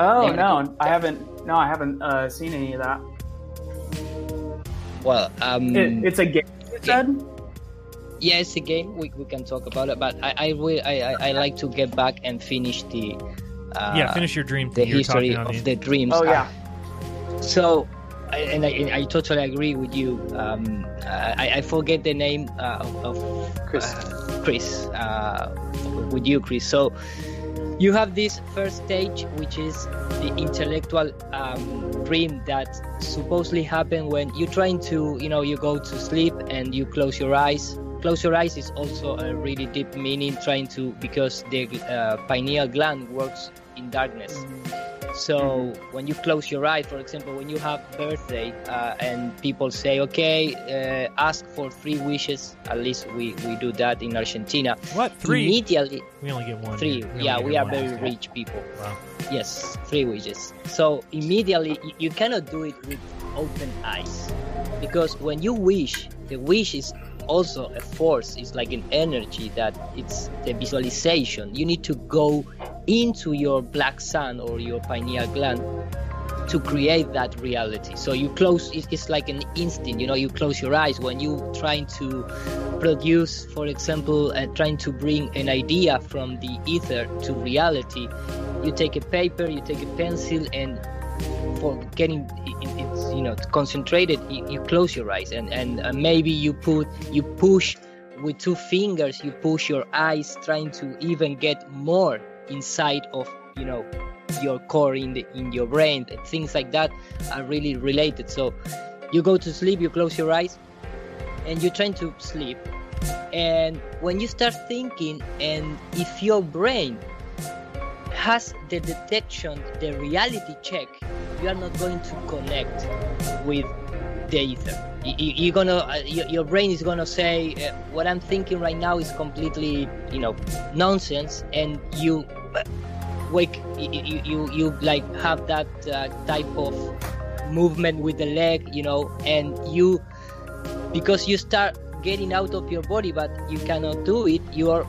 Oh Name no, I haven't. No, I haven't uh, seen any of that. Well, um, It, it's a game. You said. yeah, it's a game. We, we can talk about it, but I I, will, I I I like to get back and finish the. Uh, Yeah, finish your dream The thing you were history talking on of the- the dreams. Oh yeah. So, I, and I, and I totally agree with you. Um, I, I forget the name uh, of, of Chris. Uh, Chris, uh, with you, Chris. So, you have this first stage, which is the intellectual um, dream that supposedly happen when you're trying to, you know, you go to sleep and you close your eyes. Close your eyes is also a really deep meaning, trying to because the uh, pineal gland works in darkness. So when you close your eyes, for example, when you have birthday uh, and people say, okay, uh, ask for three wishes. At least we, we do that in Argentina. What three? Immediately. We only get one. Three. We yeah, we are very rich people. Wow. Yes, three wishes. So immediately you cannot do it with open eyes because when you wish, the wish is also a force. It's like an energy that it's the visualization. You need to go into your black sun or your pineal gland to create that reality. So you close. It's, like an instinct. You know, you close your eyes when you're trying to produce, for example, uh, trying to bring an idea from the ether to reality. You take a paper, you take a pencil, and for getting it, it- it's you know concentrated, you, you close your eyes, and and uh, maybe you put you push with two fingers, you push your eyes, trying to even get more inside of you know your core in the in your brain things like that are really related. So you go to sleep you close your eyes and you're trying to sleep. And when you start thinking and if your brain has the detection the reality check you are not going to connect with the ether Y- y- you're gonna uh, your, brain is gonna say uh, what i'm thinking right now is completely you know nonsense and you uh, wake you, you, you, you like have that uh, type of movement with the leg you know and you because you start getting out of your body but you cannot do it you are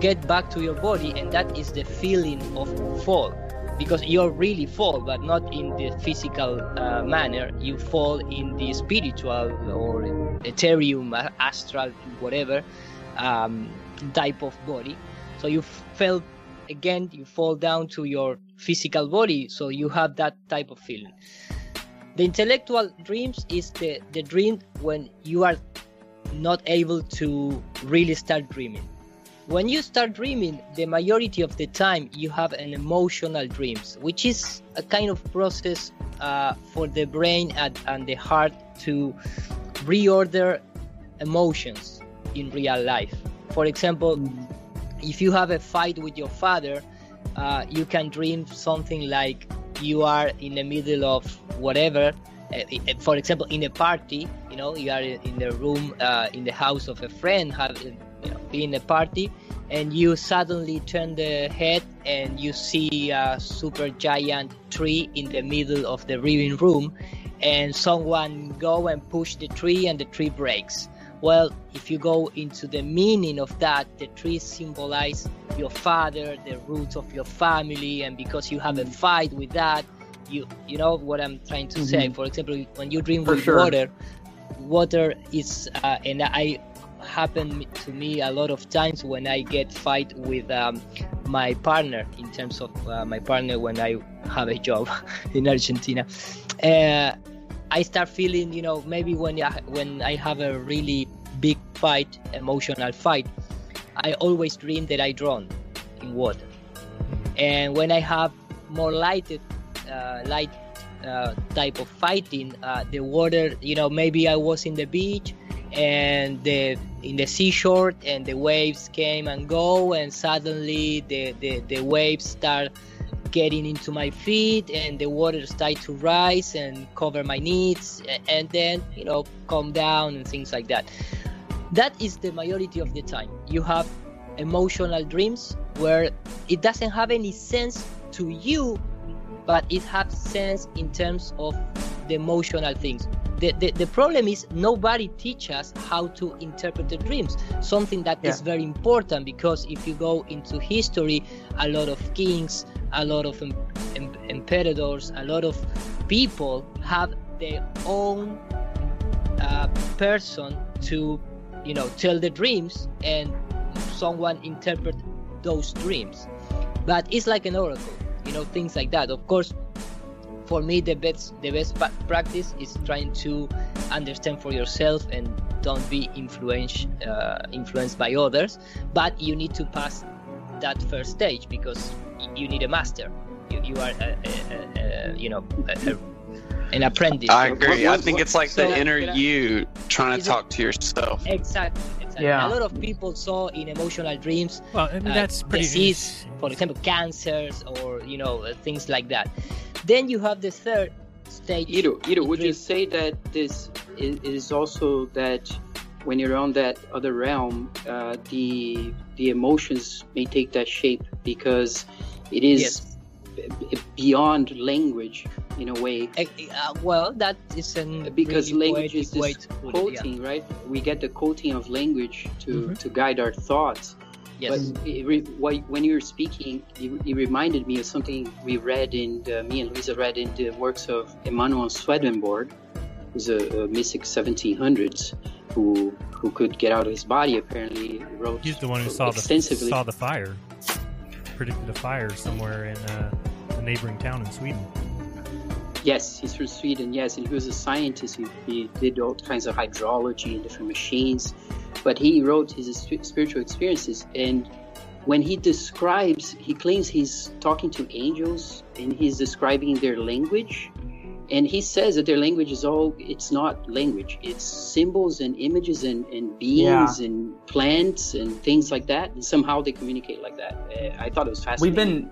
get back to your body and that is the feeling of fall because you're really fall but not in the physical uh, manner. You fall in the spiritual or ethereum astral whatever um, type of body. So you felt again you fall down to your physical body so you have that type of feeling. The intellectual dreams is the, the dream when you are not able to really start dreaming when you start dreaming the majority of the time you have an emotional dreams which is a kind of process uh, for the brain and, and the heart to reorder emotions in real life. For example if you have a fight with your father uh, you can dream something like you are in the middle of whatever uh, for example in a party you know you are in the room uh, in the house of a friend having you know being a party and you suddenly turn the head and you see a super giant tree in the middle of the living room and someone go and push the tree and the tree breaks well if you go into the meaning of that the tree symbolize your father the roots of your family and because you have a fight with that you you know what i'm trying to say Mhm. for example when you dream For with sure. water water is uh, and i happened to me a lot of times when I get fight with um, my partner in terms of uh, my partner when I have a job in Argentina. Uh, I start feeling, you know, maybe when I, when I have a really big fight, emotional fight, I always dream that I drown in water. And when I have more lighted, uh, light uh, type of fighting, uh, the water, you know, maybe I was in the beach and the in the seashore and the waves came and go and suddenly the, the, the waves start getting into my feet and the water start to rise and cover my knees and then you know calm down and things like that. That is the majority of the time. You have emotional dreams where it doesn't have any sense to you but it has sense in terms of the emotional things the, the, the problem is nobody teaches us how to interpret the dreams. Something that is Yeah. very important because if you go into history a lot of kings a lot of em- em- emperadors a lot of people have their own uh, person to you know tell the dreams and someone interpret those dreams. But it's like an oracle you know things like that. Of course for me the best the best pa- practice is trying to understand for yourself and don't be influenced uh, influenced by others but you need to pass that first stage because you need a master you, you are a, a, a, a, you know a, a, an apprentice I agree. I think it's like So- the inner you trying to Is it- talk to yourself. Exactly. Exactly. Yeah. A lot of people saw in emotional dreams. Well, I mean, uh, that's pretty- disease, for example, cancers or you know uh, things like that. Then you have the third stage. Iro, Iro, in would you say that this is, is also that when you're on that other realm, uh, the the emotions may take that shape because it is b- b- beyond language in a way. Uh, well, that is an because really language is poetic way this to put yeah. right? We get the coating of language to Mhm. to guide our thoughts. Yes. But it re- when you were speaking, it, it reminded me of something we read in the, me and Luisa read in the works of Emanuel Swedenborg, who's a, a mystic 1700s, who who could get out of his body. Apparently, wrote He's the one who saw the saw the fire, predicted a fire somewhere in uh, a neighboring town in Sweden. Yes, he's from Sweden. Yes, and he was a scientist. He, he did all kinds of hydrology and different machines. But he wrote his spiritual experiences, and when he describes, he claims he's talking to angels and he's describing their language. And he says that their language is all, it's not language, it's symbols and images and, and beings Yeah. and plants and things like that. And somehow they communicate like that. Uh, I thought it was fascinating. We've been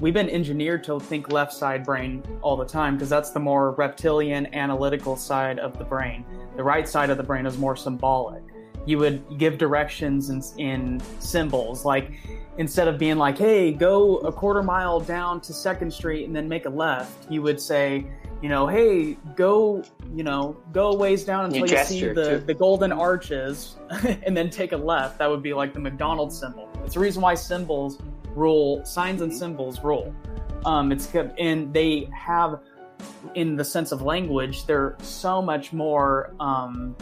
we've been engineered to think left side brain all the time because that's the more reptilian analytical side of the brain. The right side of the brain is more symbolic. You would give directions in, in symbols like instead of being like, "Hey, go a quarter mile down to Second Street and then make a left," you would say, you know, "Hey, go, you know, go a ways down until You you, see the too. the golden arches and then take a left." That would be like the McDonald's symbol. It's the reason why symbols rule signs and symbols rule um, it's and they have in the sense of language they're so much more um,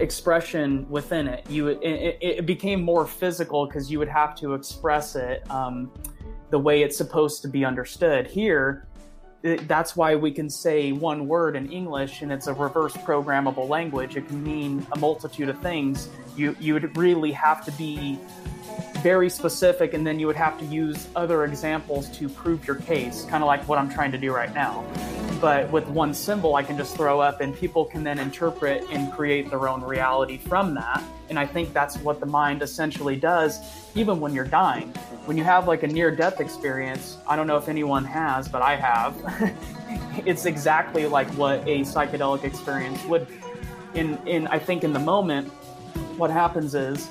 expression within it you it, it, it became more physical because you would have to express it um, the way it's supposed to be understood here that's why we can say one word in English and it's a reverse programmable language. It can mean a multitude of things. You you would really have to be very specific and then you would have to use other examples to prove your case, kind of like what I'm trying to do right now. But with one symbol, I can just throw up and people can then interpret and create their own reality from that. And I think that's what the mind essentially does, even when you're dying. When you have like a near death experience, I don't know if anyone has, but I have. it's exactly like what a psychedelic experience would. In, in I think in the moment, what happens is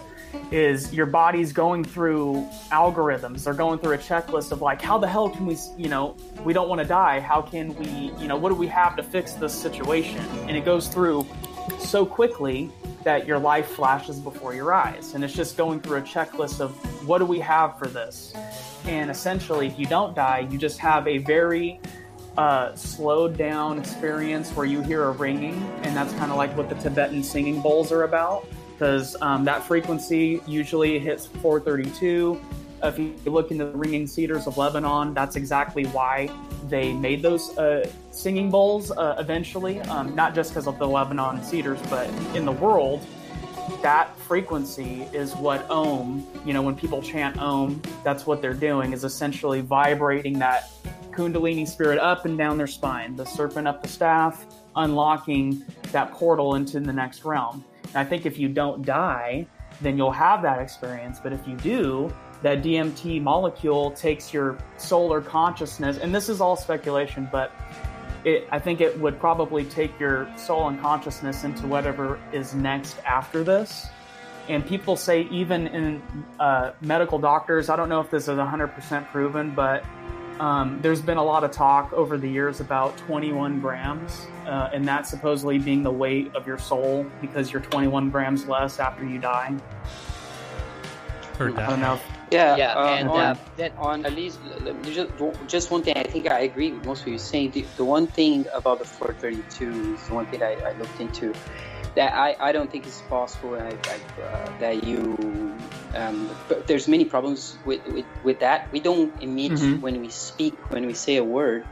is your body's going through algorithms. They're going through a checklist of like how the hell can we you know we don't want to die. How can we you know what do we have to fix this situation? And it goes through so quickly that your life flashes before your eyes. And it's just going through a checklist of what do we have for this? And essentially if you don't die you just have a very uh, slowed down experience where you hear a ringing and that's kind of like what the tibetan singing bowls are about because um, that frequency usually hits 432. If you look into the ringing cedars of Lebanon, that's exactly why they made those uh, singing bowls uh, eventually. Um, not just because of the Lebanon cedars, but in the world, that frequency is what Om, you know, when people chant Om, that's what they're doing, is essentially vibrating that Kundalini spirit up and down their spine, the serpent up the staff, unlocking that portal into the next realm. And I think if you don't die, then you'll have that experience. But if you do, that DMT molecule takes your solar consciousness, and this is all speculation, but it, I think it would probably take your soul and consciousness into whatever is next after this. And people say, even in uh, medical doctors, I don't know if this is 100% proven, but um, there's been a lot of talk over the years about 21 grams, uh, and that supposedly being the weight of your soul because you're 21 grams less after you die. Heard I don't know. Yeah, Yeah, uh, and, on, uh, on at least just, just one thing. I think I agree with most of you saying. The, the one thing about the 432 is the one thing I, I looked into that I, I don't think is possible. I, I, uh, that you um, but there's many problems with, with, with that. We don't emit Mhm. when we speak when we say a word.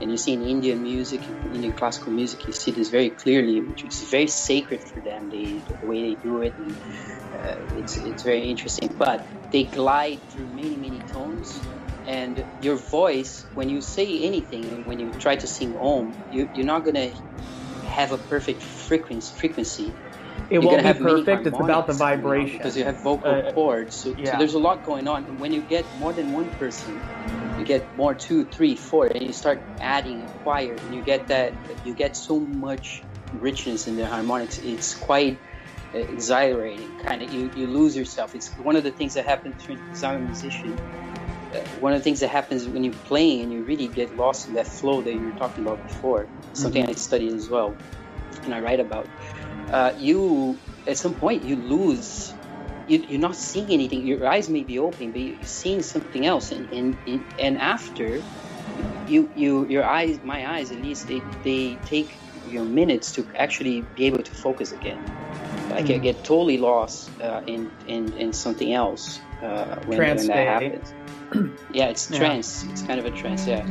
And you see in Indian music, Indian classical music, you see this very clearly, which is very sacred for them. They, the way they do it, and uh, it's it's very interesting. But they glide through many many tones, and your voice when you say anything when you try to sing Om, you, you're not gonna have a perfect frequency. Frequency. It You're won't be perfect, it's about the vibration. because you have vocal Uh, cords. So, so there's a lot going on. And when you get more than one person, you get more two, three, four, and you start adding a choir, and you get that. You get so much richness in the harmonics. It's quite uh, exhilarating. Kind of, you, you lose yourself. It's one of the things that happens to a musician. Uh, one of the things that happens when you're playing and you really get lost in that flow that you were talking about before. Something Mhm. I studied as well, and I write about. Uh, you at some point you lose. You, you're not seeing anything. Your eyes may be open, but you're seeing something else. And and, and, after, you you your eyes, my eyes at least, they they take you know, minutes to actually be able to focus again. I can Mhm. get totally lost uh, in, in in something else uh, when, when that happens. Yeah, it's Yeah. trance. It's kind of a trance. Yeah.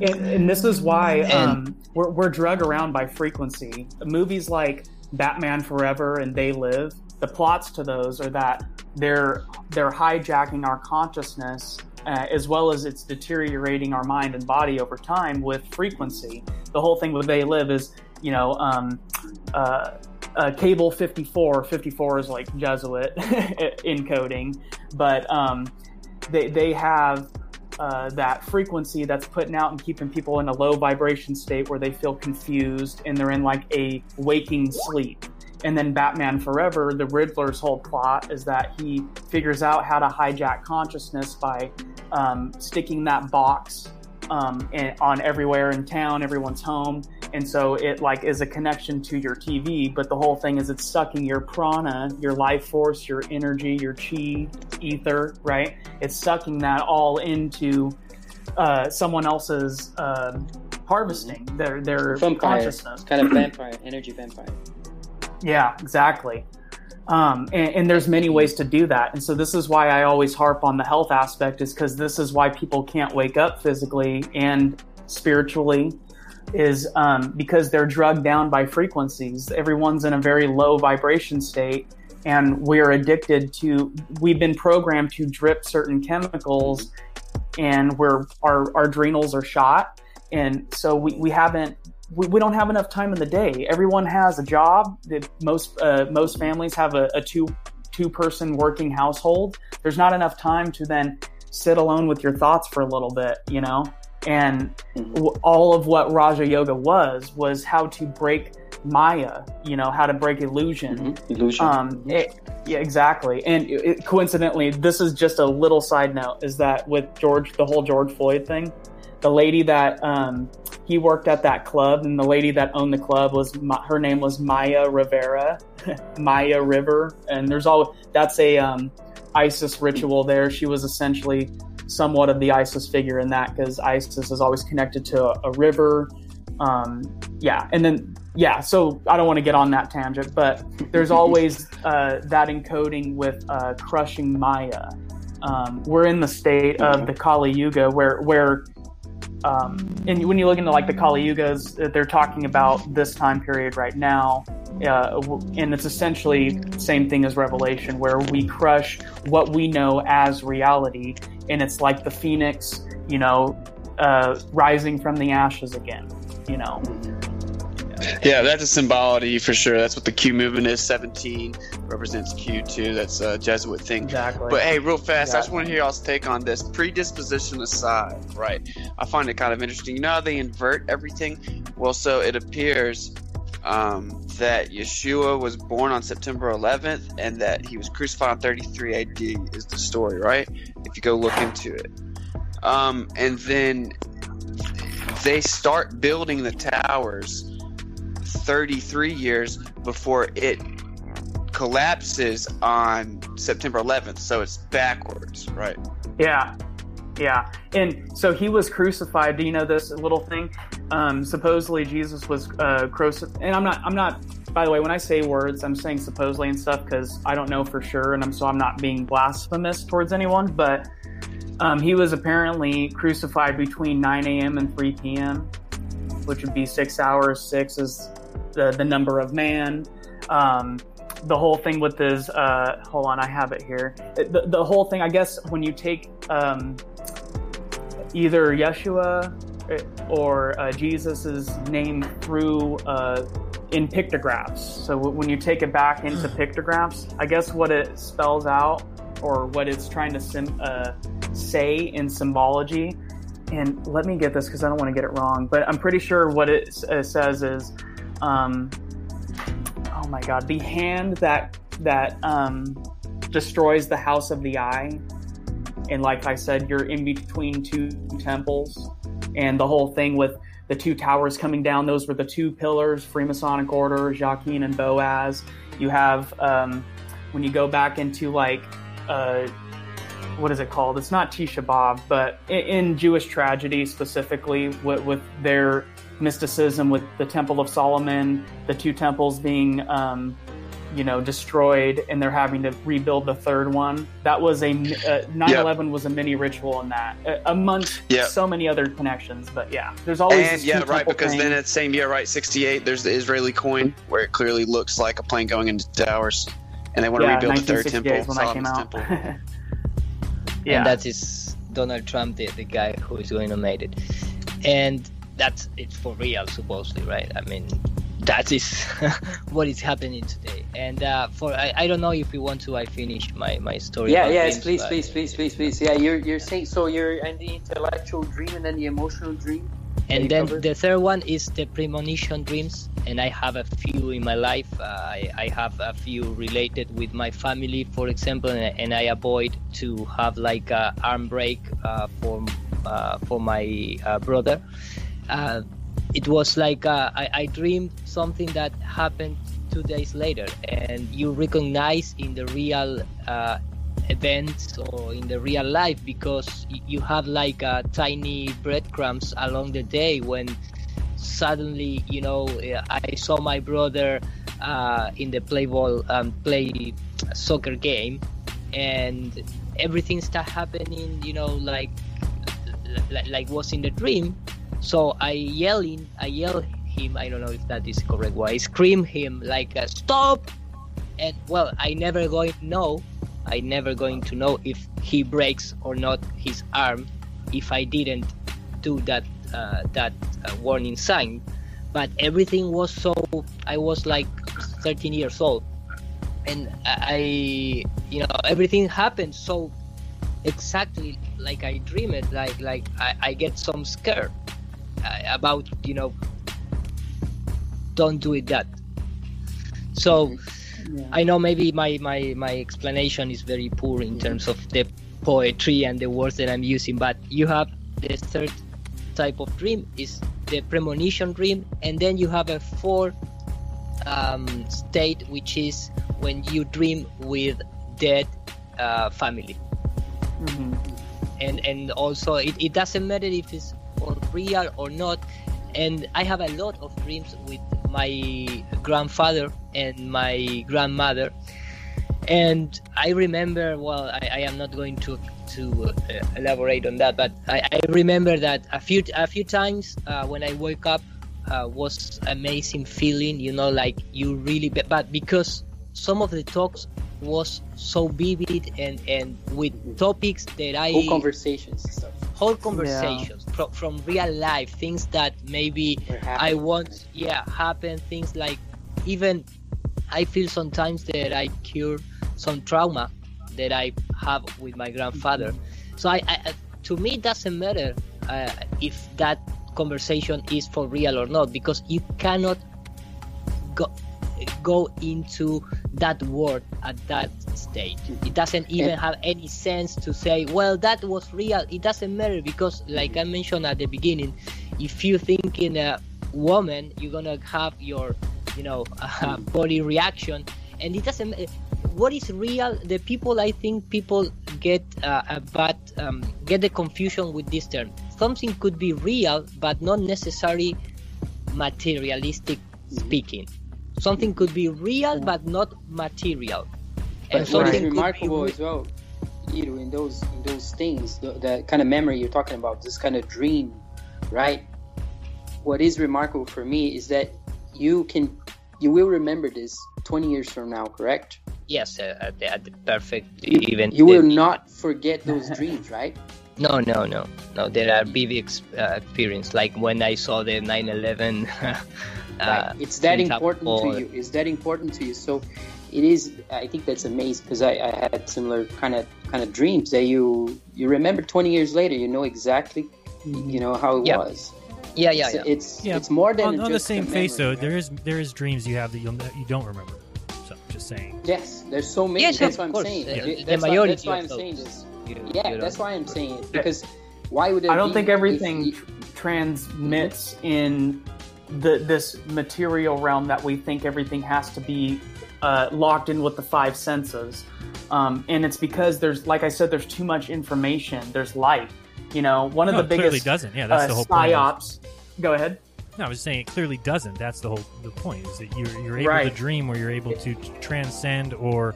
And, and this is why And- um, we're, we're drug around by frequency. Movies like Batman Forever and They Live, the plots to those are that they're they're hijacking our consciousness uh, as well as it's deteriorating our mind and body over time with frequency. The whole thing with They Live is, you know, um, uh, uh, cable 54. 54 is like Jesuit encoding, but um, they they have uh, that frequency that's putting out and keeping people in a low vibration state where they feel confused and they're in like a waking sleep. And then Batman Forever, the Riddler's whole plot is that he figures out how to hijack consciousness by um, sticking that box um, in, on everywhere in town, everyone's home, and so it like is a connection to your TV. But the whole thing is it's sucking your prana, your life force, your energy, your chi, ether, right? It's sucking that all into uh, someone else's um, harvesting their their Vampire. consciousness. Kind of vampire, energy vampire. Yeah, exactly. Um, and, and there's many ways to do that. And so this is why I always harp on the health aspect is because this is why people can't wake up physically and spiritually is um, because they're drugged down by frequencies. Everyone's in a very low vibration state and we're addicted to, we've been programmed to drip certain chemicals and we're, our, our adrenals are shot. And so we, we haven't we, we don't have enough time in the day. Everyone has a job. Most uh, most families have a, a two two person working household. There's not enough time to then sit alone with your thoughts for a little bit, you know. And all of what Raja Yoga was was how to break Maya, you know, how to break illusion. Illusion. Um, it, yeah, exactly. And it, it- coincidentally, this is just a little side note: is that with George, the whole George Floyd thing, the lady that um, he worked at that club, and the lady that owned the club was her name was Maya Rivera, Maya River, and there's all that's a um, ISIS ritual there. She was essentially somewhat of the ISIS figure in that because ISIS is always connected to a, a river. Um, yeah, and then yeah, so I don't want to get on that tangent, but there's always uh, that encoding with uh, crushing Maya. Um, we're in the state of the Kali Yuga, where where um, and when you look into like the Kali Yugas, uh, they're talking about this time period right now, uh, and it's essentially same thing as Revelation, where we crush what we know as reality, and it's like the phoenix, you know, uh, rising from the ashes again, you know. Yeah, that's a symbology for sure. That's what the Q movement is. 17 represents Q2. That's a Jesuit thing. Exactly. But hey, real fast, I just want to hear y'all's take on this. Predisposition aside, right? I find it kind of interesting. You know how they invert everything? Well, so it appears um, that Yeshua was born on September 11th and that he was crucified on 33 AD is the story, right? If you go look into it. Um, and then they start building the towers 33 years before it collapses on September 11th. So it's backwards, right? Yeah, yeah. And so he was crucified. Do you know this little thing? Um, supposedly Jesus was uh, crucified. And I'm not. I'm not. By the way, when I say words, I'm saying supposedly and stuff because I don't know for sure, and I'm so I'm not being blasphemous towards anyone. But um, he was apparently crucified between 9 a.m. and 3 p.m., which would be six hours. Six is the the number of man. Um, the whole thing with this uh, hold on i have it here the, the whole thing i guess when you take um, either yeshua eh, or uh, jesus's name through uh, in pictographs so when you take it back into pictographs i guess what it spells out or what it's trying to sim- uh, say in symbology and let me get this because i don't want to get it wrong but i'm pretty sure what it uh, says is um, oh my god the hand that that um destroys the house of the eye. And like i said you're in between two temples and the whole thing with the two towers coming down. Those were the two pillars freemasonic order joaquin and boaz. You have um when you go back into like uh what is it called? It's not Tisha B'av, but in, Jewish tragedy specifically, with, with their mysticism, with the Temple of Solomon, the two temples being, um, you know, destroyed, and they're having to rebuild the third one. That was a uh, 9/11 was a mini ritual in that, uh, amongst Yeah. so many other connections. But yeah, there's always and yeah, right, because thing. then that same year, right, 68, there's the Israeli coin where it clearly looks like a plane going into towers. And they want to rebuild the third 1968 temple, is when that came Solomon's out. temple. and that is Donald Trump, the, the guy who is going to make it, and that's it for real, supposedly, right? I mean, that is what is happening today. And uh, for I, I don't know if you want to, I finish my my story. Yeah, yes, please, please, please, please, please. Yeah, you're you're saying so you're in the intellectual dream and then the emotional dream. And then covered? the third one is the premonition dreams, and I have a few in my life. Uh, I, I have a few related with my family, for example, and, and I avoid to have like a arm break uh, for uh, for my uh, brother. Uh, it was like uh, I, I dreamed something that happened two days later, and you recognize in the real uh, events or in the real life because you have like uh, tiny breadcrumbs along the day when suddenly you know uh, I saw my brother uh, in the play ball um, play soccer game and everything start happening you know like like, like was in the dream so I yelling I yell him I don't know if that is correct word I scream him like uh, stop! And well I never going to know I never going to know if he breaks or not his arm if I didn't do that uh, that uh, warning sign. But everything was so I was like 13 years old. And I you know everything happened so exactly like I dream it like like I, I get some scared. uh, about you know don't do it that. So I know maybe my, my, my explanation is very poor in terms of the poetry and the words that I'm using, but you have the third type of dream is the premonition dream, and then you have a fourth um, state, which is when you dream with dead uh, family. And and also it, it doesn't matter if it's real or not. and I have a lot of dreams with my grandfather and my grandmother. And I remember, well, I, I am not going to to uh, elaborate on that, but I, I remember that a few a few times uh, when I woke up uh, was amazing feeling. You know, like you really, but because some of the talks was so vivid and and with topics that I Whole conversations stuff. Whole conversations from, from real life things that maybe i want yeah happen things like even i feel sometimes that i cure some trauma that i have with my grandfather. So i, I to me it doesn't matter uh, if that conversation is for real or not because you cannot go go into that world at that stage. It doesn't even have any sense to say, well, that was real. It doesn't matter because, like I mentioned at the beginning, if you think in a woman, you're gonna have your, you know, uh, body reaction, and it doesn't. What is real? The people, I think, people get uh, a bad, um, get the confusion with this term. Something could be real, but not necessarily materialistic speaking. Something could be real, but not material. But And what is something remarkable re- as well, you know, in those in those things, the, the kind of memory you're talking about, this kind of dream, right? What is remarkable for me is that you can, you will remember this 20 years from now, correct? Yes, uh, at, the, at the perfect even. You will not forget those dreams, right? No, no, no, no. There are vivid ex- uh, experience, like when I saw the 9/11. uh, It's that important to you. It's that important to you. So it is. I think that's amazing because I, I had similar kind of kind of dreams that you you remember 20 years later. You know exactly, you know how it Yeah. was. Yeah, yeah, It's, yeah. it's Yeah, it's more than on, on the same face memory, though. There is there is dreams you have that you'll you don't remember. So just saying. Yes, there's so many. Yes, that's of what I'm course. saying. The- That's the why- that's why I'm saying this. You- Yeah, you that's don't- why I'm saying it because why would it I don't be think everything you- transmits in the this material realm that we think everything has to be uh, locked in with the five senses. Um, and it's because there's, like I said, there's too much information. There's light. You know, one of No, the it clearly biggest doesn't. Yeah, that's uh, the whole point psyops. Go ahead. No, I was saying it clearly doesn't. That's the whole the point is that you're you're able to dream where you're able to transcend or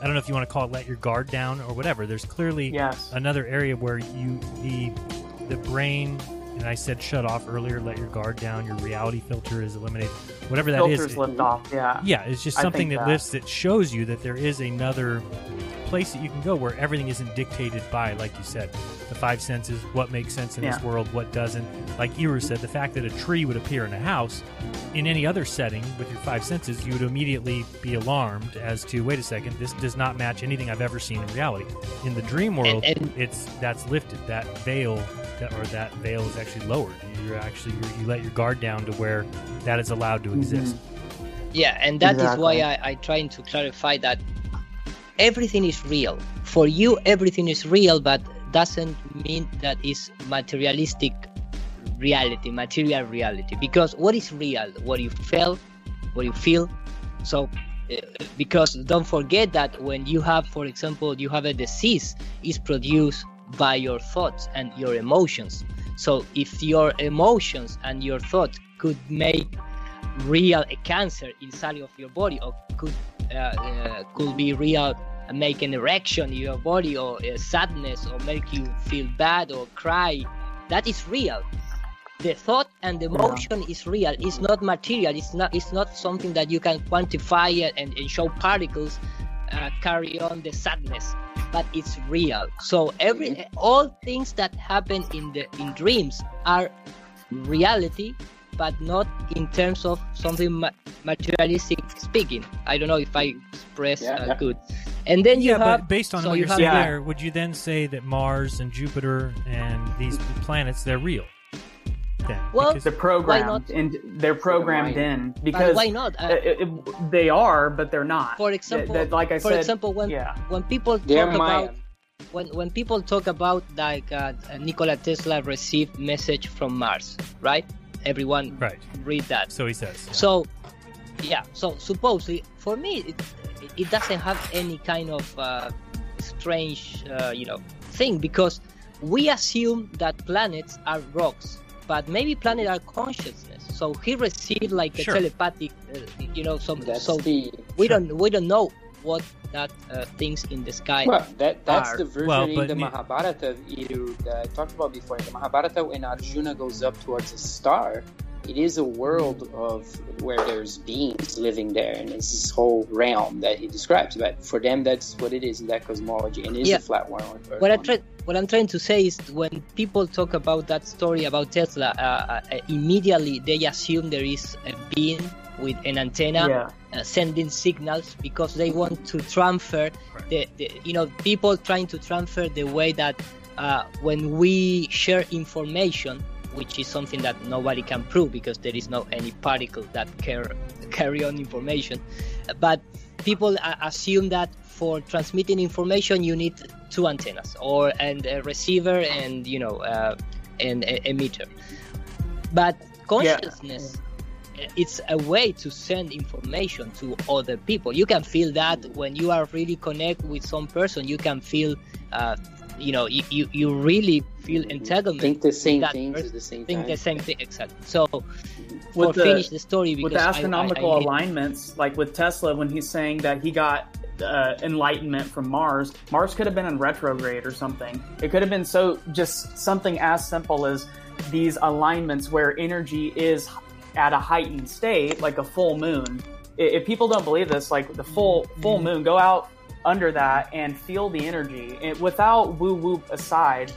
I don't know if you want to call it let your guard down or whatever. There's clearly Yes. another area where you the the brain and I said shut off earlier, let your guard down, your reality filter is eliminated. Whatever that is. Filters it- lift off. Yeah. Yeah, it's just something that, that. lifts that shows you that there is another place that you can go where everything isn't dictated by, like you said, the five senses, what makes sense in this world, what doesn't. Like Iru said, the fact that a tree would appear in a house, in any other setting with your five senses, you would immediately be alarmed as to, wait a second, this does not match anything I've ever seen in reality. In the dream world, it's that's lifted. That veil, that, or that veil is actually lowered. You're actually you're, you let your guard down to where that is allowed to exist. Yeah, and that is Exactly. why I, I trying to clarify that everything is real. For you, everything is real, but doesn't mean that it's materialistic reality, material reality. Because what is real? What you feel, what you feel. So, uh, because don't forget that when you have, for example, you have a disease, is produced by your thoughts and your emotions. So, if your emotions and your thoughts could make real a cancer inside of your body or could uh, uh, could be real make an erection in your body or uh, sadness or make you feel bad or cry that is real. The thought and the emotion is real. It's not material. It's not it's not something that you can quantify it and, and show particles uh, carry on the sadness but it's real so every all things that happen in the in dreams are reality but not in terms of something ma- materialistic speaking i don't know if i express Yeah, uh, yeah. good and then you yeah, have but based on so what you you're saying the- there, would you then say that Mars and Jupiter and these planets they're real? Then, Well, because- they're programmed and they're programmed in because why not? Uh, it- it- they are, but they're not. for That- example that- like I for said, example when yeah. when people They're talk about when when people talk about like uh, Nikola Tesla received message from Mars right? Everyone right. read that. So he says so yeah so supposedly for me it, it doesn't have any kind of uh, strange uh, you know thing because we assume that planets are rocks but maybe planet are consciousness. So he received like a Sure. telepathic, uh, you know, some. That's so the- we don't we don't know what that uh, things in the sky. Well, that that's are. the version in the Mahabharata Iru, that I talked about before. In the Mahabharata, when Arjuna goes up towards a star, it is a world of where there's beings living there, and it's this whole realm that he describes. But for them, that's what it is in that cosmology, and it is Yeah. a flat world. What I one. try, what I'm trying to say is when people talk about that story about Tesla, uh, uh, immediately they assume there is a being with an antenna Yeah. uh, sending signals because they want to transfer the, the you know people trying to transfer the way that uh, when we share information which is something that nobody can prove because there is no any particle that car- carry on information. But people assume that for transmitting information you need two antennas or and a receiver and you know uh, and a emitter. But consciousness it's a way to send information to other people. You can feel that when you are really connect with some person you can feel uh, you know you, you, you really feel entanglement Think the same with that things person. the same think time. the same thing exactly so With for the- finish the story because with the I- I- astronomical I hate- alignments, like with Tesla, when he's saying that he got uh, enlightenment from Mars, Mars could have been in retrograde or something. It could have been so just something as simple as these alignments where energy is at a heightened state, like a full moon. If people don't believe this, like the full full Mm-hmm. moon, go out under that and feel the energy it, without woo woo aside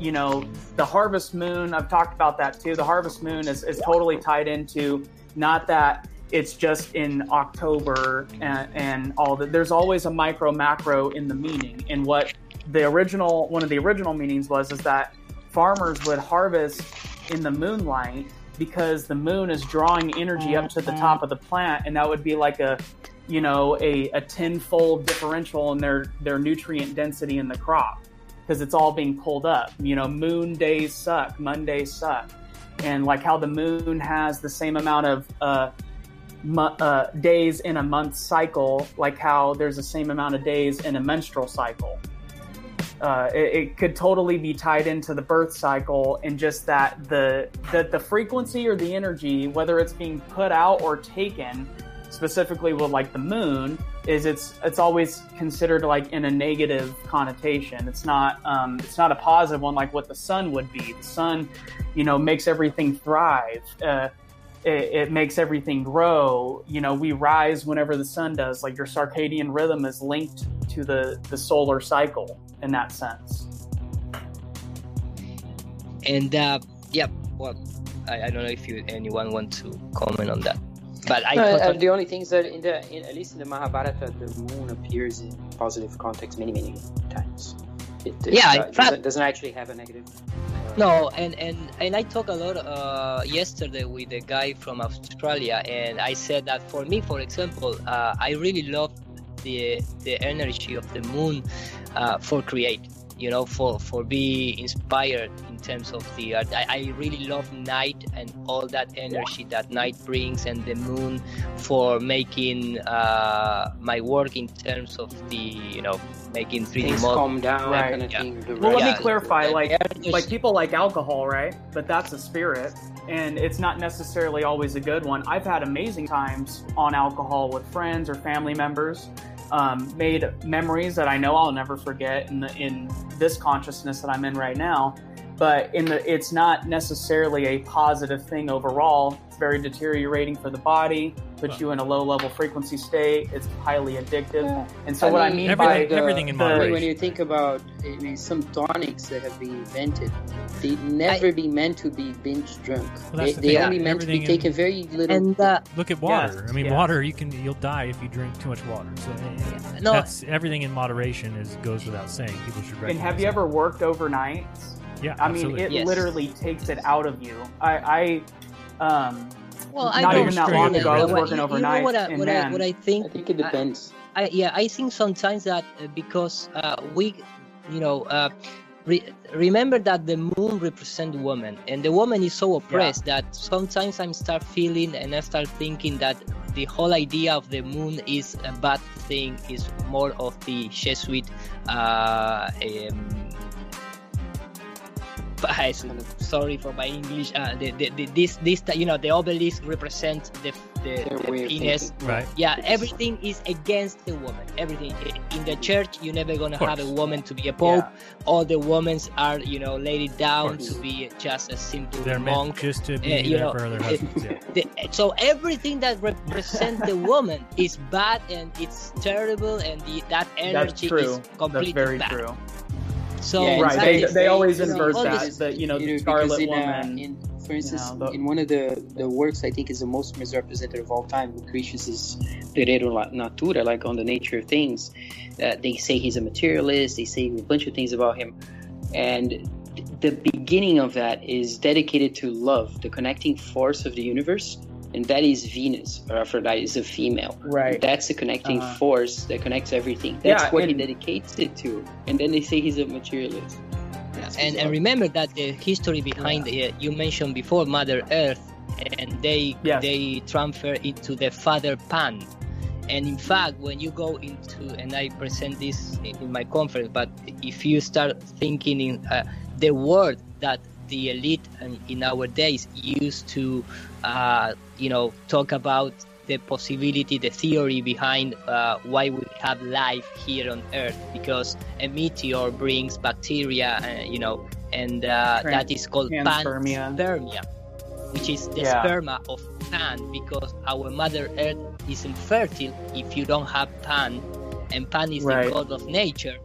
you know, the harvest moon, I've talked about that too. The harvest moon is, is totally tied into not that it's just in October and, and all that. There's always a micro macro in the meaning. And what the original, one of the original meanings was, is that farmers would harvest in the moonlight because the moon is drawing energy up to the mm-hmm. top of the plant. And that would be like a, you know, a, a tenfold differential in their, their nutrient density in the crop because it's all being pulled up. You know, moon days suck, Mondays suck, and like how the moon has the same amount of uh, uh, days in a month cycle, like how there's the same amount of days in a menstrual cycle. Uh, it, it could totally be tied into the birth cycle, and just that the that the frequency or the energy, whether it's being put out or taken, specifically with like the moon, is it's it's always considered like in a negative connotation. It's not um, it's not a positive one like what the sun would be. The sun, you know, makes everything thrive. Uh, it, it makes everything grow. You know, we rise whenever the sun does. Like your circadian rhythm is linked to the the solar cycle in that sense. and uh, yeah well I, I don't know if you anyone want to comment on that but i No, uh, the only thing is that in the in, at least in the Mahabharata, the moon appears in positive context many many times. It, it, Yeah, uh, in doesn't, doesn't actually have a negative. No, and and and I talked a lot uh, yesterday with a guy from Australia, and I said that for me, for example, uh, I really love the the energy of the moon uh, for create. You know, for for be inspired in terms of the art. I, I really love night and all that energy that night brings, and the moon for making uh, my work in terms of the you know making 3D Things model. calm down, Right. kind of thing. The Well, let Yeah. me clarify. Like, There's- like people like alcohol, right? But that's a spirit, and it's not necessarily always a good one. I've had amazing times on alcohol with friends or family members. Um, made memories that I know I'll never forget in the in this consciousness that I'm in right now. But in the, it's not necessarily a positive thing overall. It's very deteriorating for the body. Puts you in a low level frequency state. It's highly addictive. And so what I mean by uh, the- the- when you think about I mean, some tonics that have been invented, they never be meant to be binge drunk. Well, they that's the they thing. only meant to be Everything in- taken very little. And uh, Look at water. Yes, I mean, yes. water. You can you'll die if you drink too much water. So eh, No. that's everything in moderation is goes without saying. People should. And have you that. ever worked overnight? Yeah, I mean, absolutely. it Yes. literally takes it out of you. I, I um, Well, I not don't even that know. long ago, I was working what- overnight, what I, what, I, what I think? I think it depends. I, yeah, I think sometimes that uh, because uh, we, you know, uh, re- remember that the moon represents woman, and the woman is so oppressed that sometimes I start feeling and I start thinking that the whole idea of the moon is a bad thing, is more of the Jesuit uh, um, sorry for my English. Uh, the, the, the, this this you know the obelisk represents the the, the penis. Right. Yeah, everything is against the woman. Everything in the church, you're never gonna have a woman to be a pope. All the women are you know laid down to be just a simple They're monk. meant just to be Uh, you there know, for their husbands. Yeah. the, so everything that represents the woman is bad and it's terrible and the, that That's energy true. is That's completely very bad. true. So Yeah, right. They, they always you know, invert that. That you know, You the know, Scarlet in, uh, in, for instance, the- in one of the, the works I think is the most misrepresented of all time, Lucretius is De Rerum Natura, like on the nature of things. Uh, they say he's a materialist, they say a bunch of things about him. And the beginning of that is dedicated to love, the connecting force of the universe. And that is Venus, or Aphrodite is a female. Right. That's the connecting Uh-huh. force that connects everything. That's Yeah, what he dedicates it to. And then they say he's a materialist. That's and, bizarre. and remember that the history behind uh, you mentioned before Mother Earth, and they Yes. they transfer into the Father Pan. And in fact, when you go into and I present this in, in my conference, but if you start thinking in uh, the word that the elite in, in our days used to, uh, you know, talk about the possibility, the theory behind uh, why we have life here on Earth, because a meteor brings bacteria, uh, you know, and uh, that is called panspermia. panspermia, which is the Yeah. sperma of Pan, because our Mother Earth is infertile if you don't have Pan, and Pan is Right. the god of nature,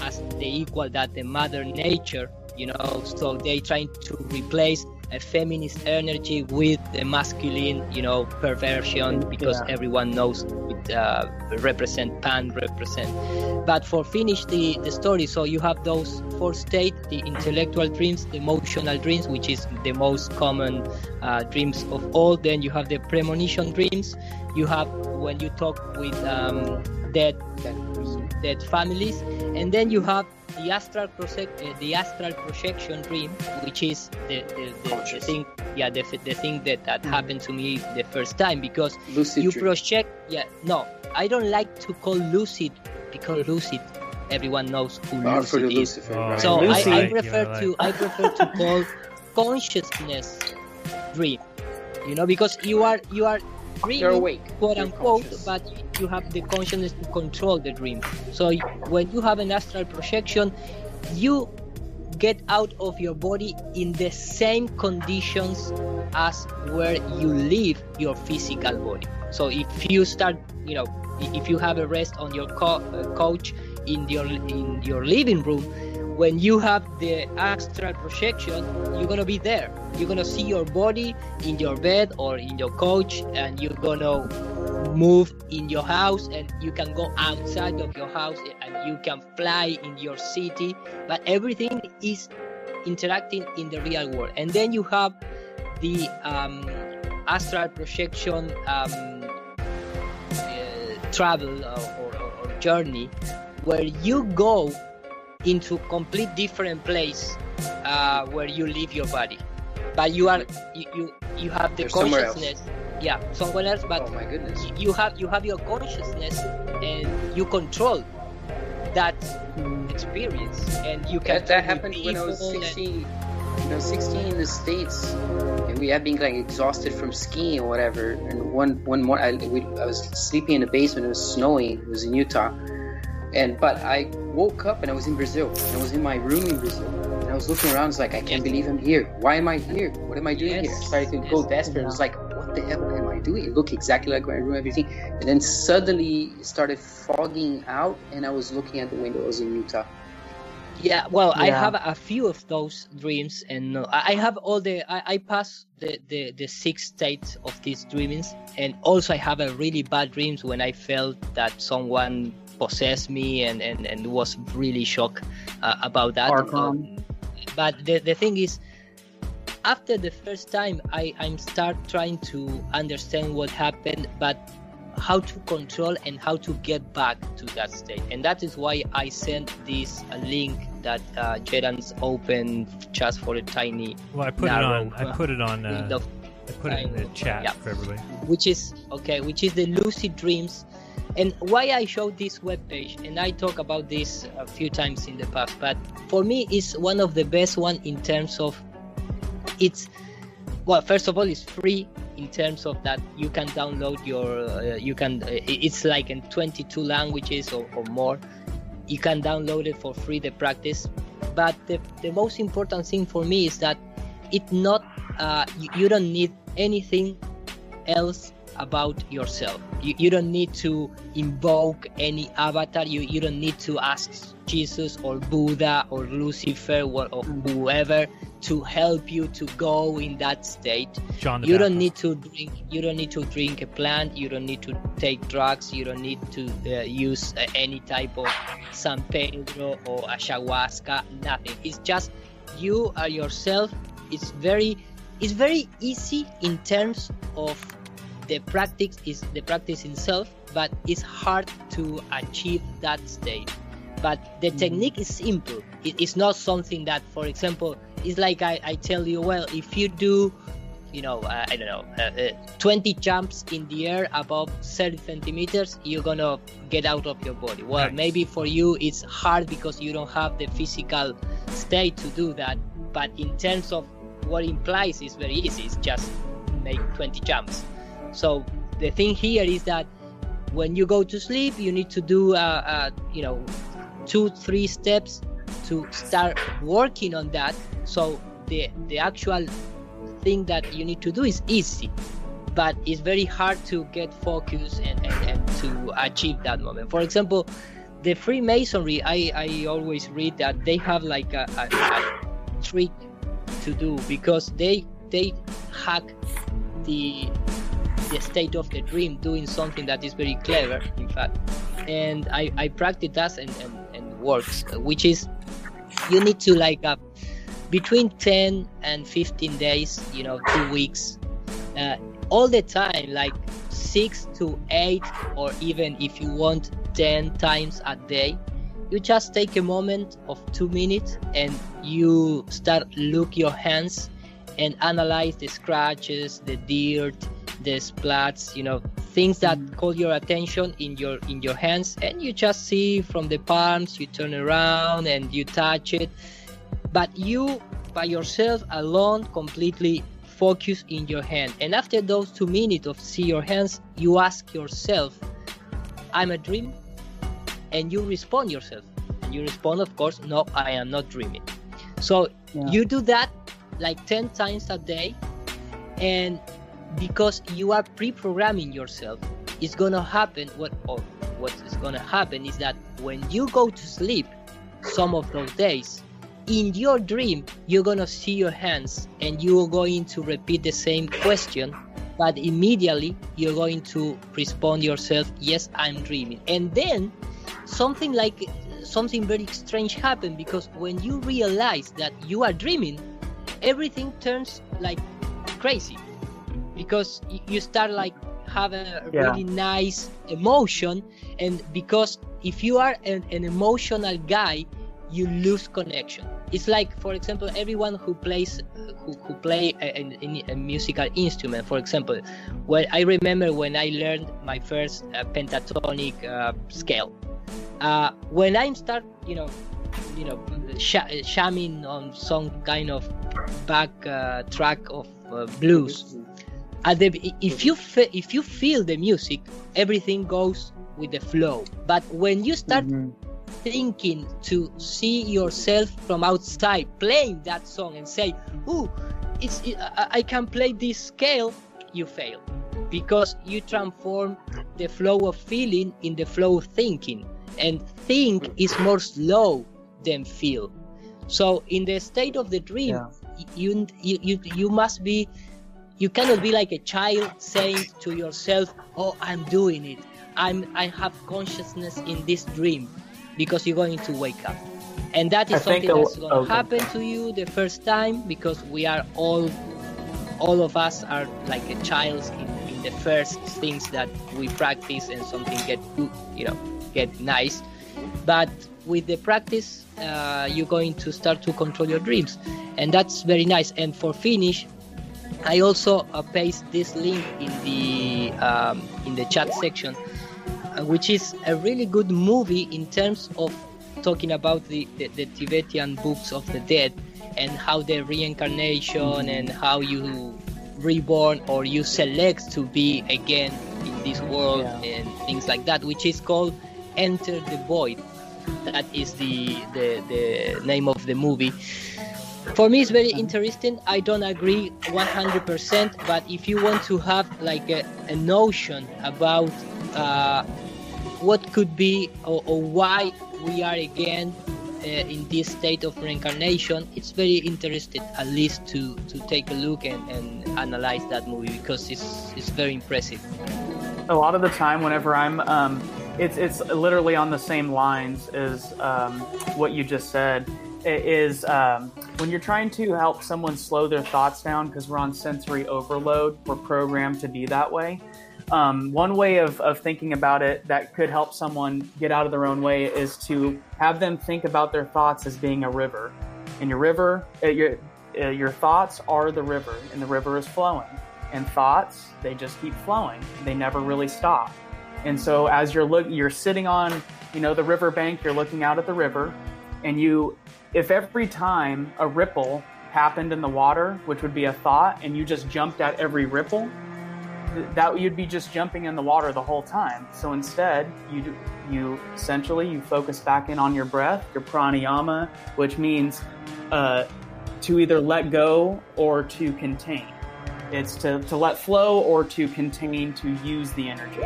as the equal that the Mother Nature, you know. So they trying to replace a feminist energy with a masculine, you know, perversion because Yeah. everyone knows it uh, represent Pan represent. But for finish the the story, so you have those four states: the intellectual dreams, the emotional dreams, which is the most common uh, dreams of all. Then you have the premonition dreams. You have when you talk with um, dead dead families, and then you have the astral project, uh, the astral projection dream, which is the the, the, the thing, yeah, the, the thing that that happened to me the first time because Lucid you dream. project. Yeah, no, I don't like to call lucid because lucid, everyone knows who Or lucid is. Lucifer, Oh, right? So Lucy. I, I prefer yeah, to I prefer to call consciousness dream. You know, because you are you are dreaming, You're awake. quote You're unquote, conscious. but you have the consciousness to control the dream. So when you have an astral projection, you get out of your body in the same conditions as where you live your physical body. So if you start, you know, if you have a rest on your co- uh, couch in your in your living room, when you have the astral projection, you're gonna be there. You're gonna see your body in your bed or in your couch, and you're gonna move in your house, and you can go outside of your house, and you can fly in your city. But everything is interacting in the real world, and then you have the um, astral projection um, uh, travel or, or, or- or journey where you go into complete different place uh, where you leave your body but you are you you, you have the You're somewhere consciousness yeah somewhere else but Oh my goodness. you have you have your consciousness and you control that experience and you can That, that happened when I was people and- 16. When I was 16 in the States, and we had been like exhausted from skiing or whatever. And one one more, I, we, I was sleeping in the basement. It was snowing. It was in Utah. And but I woke up and I was in Brazil. I was in my room in Brazil. And I was looking around. it's like, I can't believe I'm here. Why am I here? What am I doing here? I started to go yes, desperate. I was like, what the hell am I doing? It looked exactly like my room, everything. And then suddenly it started fogging out, and I was looking at the window. I was in Utah. Yeah, well, I have a few of those dreams, and uh, I I have all the I, I pass the, the the six states of these dreamings, and also I have a really bad dreams when I felt that someone possessed me, and and and was really shocked uh, about that. Archon. but the the thing is, after the first time, I I'm start trying to understand what happened, but how to control and how to get back to that state. And that is why I sent this uh, link that uh, Jedans opened just for a tiny. Well, I put it on. I put it on. Uh, I put it in the chat Yeah. for everybody. which is okay which is the lucid dreams And why I showed this webpage, and I talk about this a few times in the past, but for me, it's one of the best one in terms of it's well, first of all, it's free in terms of that you can download your uh, you can uh, it's like in 22 languages or, or more. You can download it for free the practice. But the, the most important thing for me is that it not uh, you, you don't need anything else about yourself. You, you don't need to invoke any avatar. You, you don't need to ask jesus or buddha or lucifer or, or whoever to help you to go in that state. John you don't need to drink you don't need to drink a plant. You don't need to take drugs. You don't need to uh, use uh, any type of san pedro or ayahuasca. Nothing. It's just you are yourself. It's very it's very easy in terms of the practice is the practice itself but it's hard to achieve that state but the technique is simple. It, it's not something that for example it's like I, I tell you well if you do you know uh, i don't know uh, uh, 20 jumps in the air above 30 centimeters you're gonna get out of your body. Well Nice. maybe for you it's hard because you don't have the physical state to do that but in terms of what implies is very easy. It's just make 20 jumps so the thing here is that when you go to sleep you need to do uh, uh, you know two three steps to start working on that. So the the actual thing that you need to do is easy but it's very hard to get focus and, and, and to achieve that moment. For example the freemasonry i i always read that they have like a, a, a trick to do because they they hack the the state of the dream doing something that is very clever in fact. And i i practice that and and, and works which is you need to like uh, between 10 and 15 days you know two weeks uh, all the time like six to eight or even if you want 10 times a day you just take a moment of two minutes and you start look your hands and analyze the scratches the dirt the splats you know things that mm. call your attention in your in your hands and you just see from the palms you turn around and you touch it. But you by yourself alone completely focus in your hand. And after those two minutes of see your hands you ask yourself i'm a dream and you respond yourself. And you respond of course no i am not dreaming. So you do that like 10 times a day and because you are pre-programming yourself it's gonna happen what or what is gonna happen is that when you go to sleep some of those days in your dream you're gonna see your hands and you're going to repeat the same question but immediately you're going to respond yourself yes i'm dreaming. And then something like something very strange happened because when you realize that you are dreaming everything turns like crazy because you start like have a Yeah. really nice emotion and because if you are an, an emotional guy you lose connection. It's like for example everyone who plays who, who play a, a, a musical instrument. For example well i remember when i learned my first uh, pentatonic uh, scale. Uh, when i start you know you know sh- shamming on some kind of back uh, track of uh, blues at the if you fe- if you feel the music everything goes with the flow. But when you start mm-hmm. thinking to see yourself from outside playing that song and say oh it's it, I, I can play this scale you fail. Because you transform the flow of feeling in the flow of thinking. And think is more slow than feel. So in the state of the dream y- you, you you you must be you cannot be like a child saying to yourself oh i'm doing it. I'm i have consciousness in this dream because you're going to wake up. And that is I something that's going to okay. happen to you the first time because we are all all of us are like a child in, in the first things that we practice and something get good you know get nice. But with the practice uh, you're going to start to control your dreams. And that's very nice. And for finish I also uh, paste this link in the um, in the chat section. which is a really good movie in terms of talking about the, the, the Tibetan books of the dead and how the reincarnation and how you reborn or you select to be again in this world and things like that, which is called Enter the Void. That is the, the, the name of the movie. For me, it's very interesting. I don't agree 100%, but if you want to have like a, a notion about uh, what could be or, or why we are again uh, in this state of reincarnation, it's very interesting at least to, to take a look and, and analyze that movie because it's, it's very impressive. a lot of the time whenever i'm um, it's it's literally on the same lines as um, what you just said is um, when you're trying to help someone slow their thoughts down because we're on sensory overload we're programmed to be that way. Um, one way of, of thinking about it that could help someone get out of their own way is to have them think about their thoughts as being a river. And your river uh, your, uh, your thoughts are the river and the river is flowing. And thoughts they just keep flowing. They never really stop. And so as you're look you're sitting on you know the river bank you're looking out at the river and you if every time a ripple happened in the water which would be a thought and you just jumped at every ripple that you'd be just jumping in the water the whole time so instead you you essentially you focus back in on your breath your pranayama which means uh, to either let go or to contain it's to, to let flow or to contain to use the energy.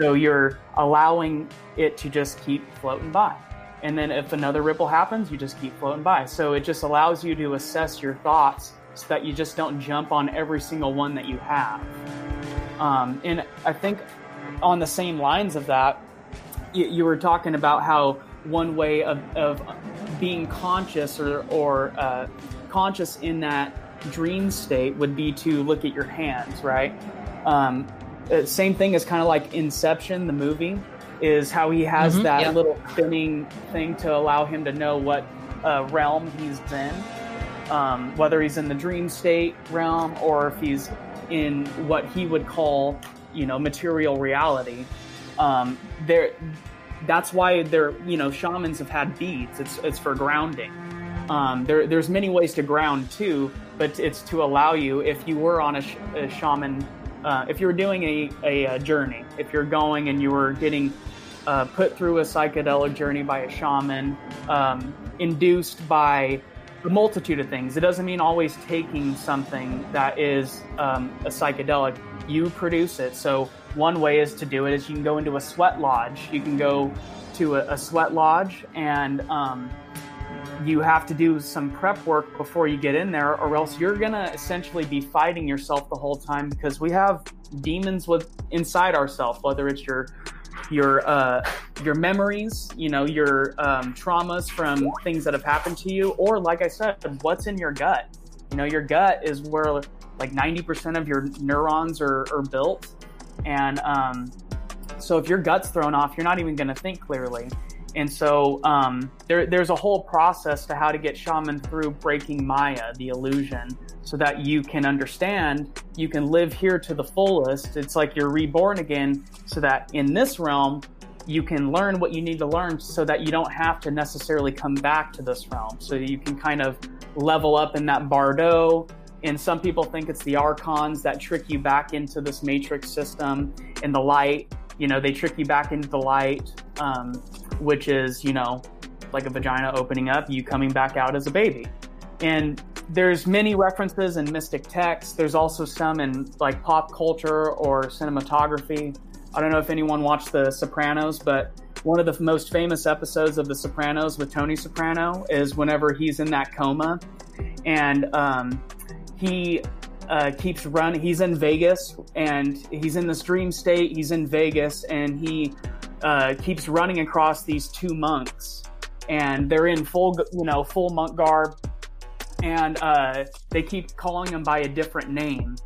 So you're allowing it to just keep floating by. And then if another ripple happens, you just keep floating by. So it just allows you to assess your thoughts so that you just don't jump on every single one that you have. Um, and I think on the same lines of that, you, you were talking about how one way of, of being conscious or, or uh, conscious in that dream state would be to look at your hands, right? Um, uh, same thing as kind of like Inception, the movie, is how he has Mhm, that yeah. little spinning thing to allow him to know what uh, realm he's in, um, whether he's in the dream state realm or if he's in what he would call, you know, material reality. Um, there, that's why they're, you know, shamans have had beads. It's it's for grounding. Um, there, there's many ways to ground too, but it's to allow you if you were on a, sh- a shaman, uh, if you were doing a, a, uh journey, if you're going and you were getting uh, put through a psychedelic journey by a shaman, um, induced by a multitude of things. It doesn't mean always taking something that is um, a psychedelic. You produce it. So one way is to do it is you can go into a sweat lodge. You can go to a, a sweat lodge and um, you have to do some prep work before you get in there, or else you're gonna essentially be fighting yourself the whole time because we have demons with inside ourselves, whether it's your your uh, your memories, you know, your um, traumas from things that have happened to you, or like I said, what's in your gut. You know, your gut is where like 90% of your neurons are, are built, and um, so if your gut's thrown off, you're not even to think clearly. And so um, there, there's a whole process to how to get shaman through breaking Maya, the illusion, so that you can understand, you can live here to the fullest. It's like you're reborn again, so that in this realm, you can learn what you need to learn so that you don't have to necessarily come back to this realm. So you can kind of level up in that bardo. And some people think it's the archons that trick you back into this matrix system in the light. You know, they trick you back into the light, um, which is, you know, like a vagina opening up, you coming back out as a baby. And there's many references in mystic texts. There's also some in like pop culture or cinematography. I don't know if anyone watched The Sopranos, but one of the most famous episodes of The Sopranos with Tony Soprano is whenever he's in that coma and um, he uh, keeps running. He's in Vegas and he's in this dream state. He's in Vegas and he uh, keeps running across these two monks, and they're in full, you know, full monk garb, and uh, they keep calling him by a different name.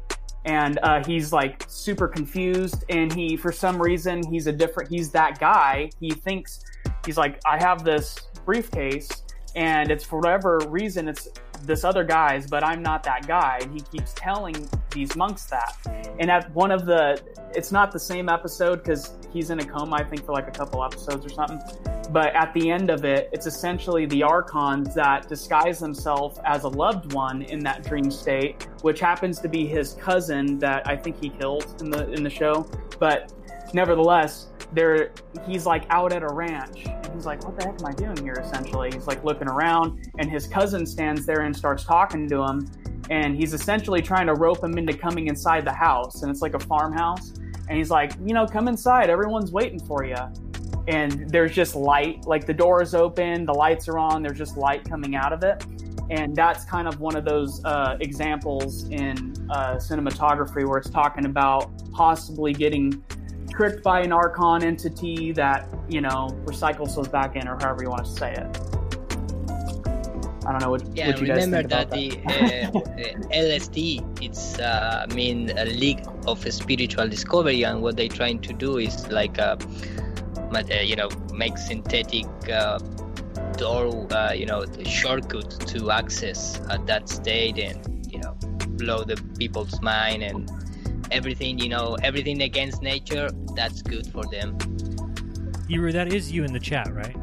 And uh, he's like super confused, and he, for some reason, he's a different. He's that guy. He thinks he's like, I have this briefcase, and it's for whatever reason, it's this other guy's, but I'm not that guy. And he keeps telling these monks that. And at one of the, it's not the same episode because he's in a coma, I think, for like a couple episodes or something. But at the end of it, it's essentially the archons that disguise themselves as a loved one in that dream state, which happens to be his cousin that I think he killed in the in the show. But nevertheless, there he's like out at a ranch and he's like, What the heck am I doing here? Essentially. He's like looking around and his cousin stands there and starts talking to him and he's essentially trying to rope him into coming inside the house and it's like a farmhouse and he's like you know come inside everyone's waiting for you and there's just light like the door is open the lights are on there's just light coming out of it and that's kind of one of those uh, examples in uh, cinematography where it's talking about possibly getting tricked by an archon entity that you know recycles those back in or however you want to say it. I don't know what, Yeah, what you guys remember think about that, the uh, uh, LSD, it's uh, I mean a league of spiritual discovery, and what they're trying to do is like uh, ma- uh, you know make synthetic uh, door, uh, you know, the shortcut to access at that state, and you know blow the people's mind and everything, you know, everything against nature. That's good for them. Iru, that is you in the chat, right?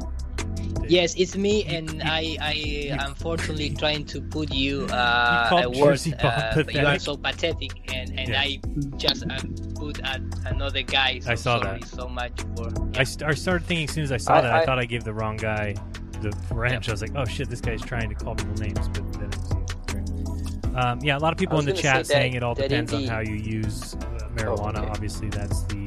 Yes, it's me, and I, I unfortunately trying to put you uh, called a word, uh, but you are so pathetic, and, and Yeah. I just uh, put a, another guy. So I saw sorry that. so much for. I, st- I started thinking as soon as I saw I- that, I, I- thought I gave the wrong guy the ranch. I was like, oh shit, this guy's trying to call people names, but then it's you. Um, yeah, a lot of people in the chat say that- saying it all that depends on how you use uh, Oh, marijuana. Obviously, that's the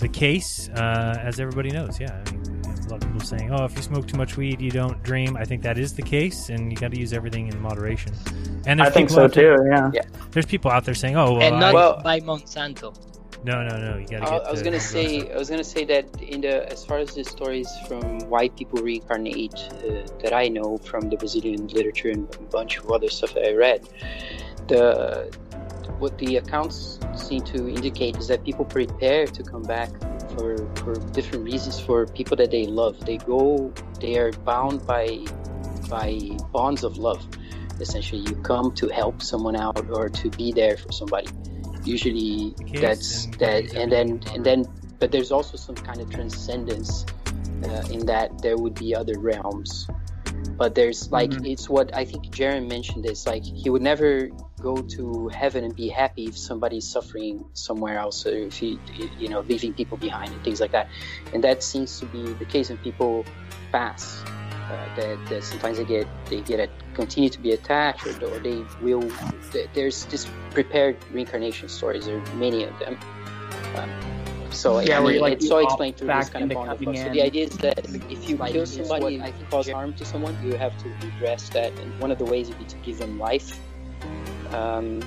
the case, uh, as everybody knows. Yeah, I mean, a lot of people saying, oh, if you smoke too much weed, you don't dream. I think that is the case, and you got to use everything in moderation. And I think so out there- too, yeah. Yeah. There's people out there saying, oh, well, and not I, by Monsanto. No, no, no, you got to I. I was to gonna say, I was gonna say that in the as far as the stories from why people reincarnate uh, that I know from the Brazilian literature and a bunch of other stuff that I read, the what the accounts seem to indicate is that people prepare to come back for for different reasons for people that they love. They go, they are bound by by bonds of love. Essentially, you come to help someone out or to be there for somebody. Usually, case that's and that, and then and then, but there's also some kind of transcendence uh, in that there would be other realms. But there's like Mhm. it's what I think Jeran mentioned. Is like he would never go to heaven and be happy if somebody's suffering somewhere else, or if he, you know, leaving people behind and things like that. And that seems to be the case when people pass. Uh, that, that sometimes they get they get a, continue to be attached, or, or they will. th- There's just prepared reincarnation stories. There are many of them. Um, so Yeah, I where mean, like, it's you all opt explained through back this kind of into bond of coming. So the idea is that if you kill somebody, what- I think cause harm to someone, you have to redress that, and one of the ways would be to give them life. Um,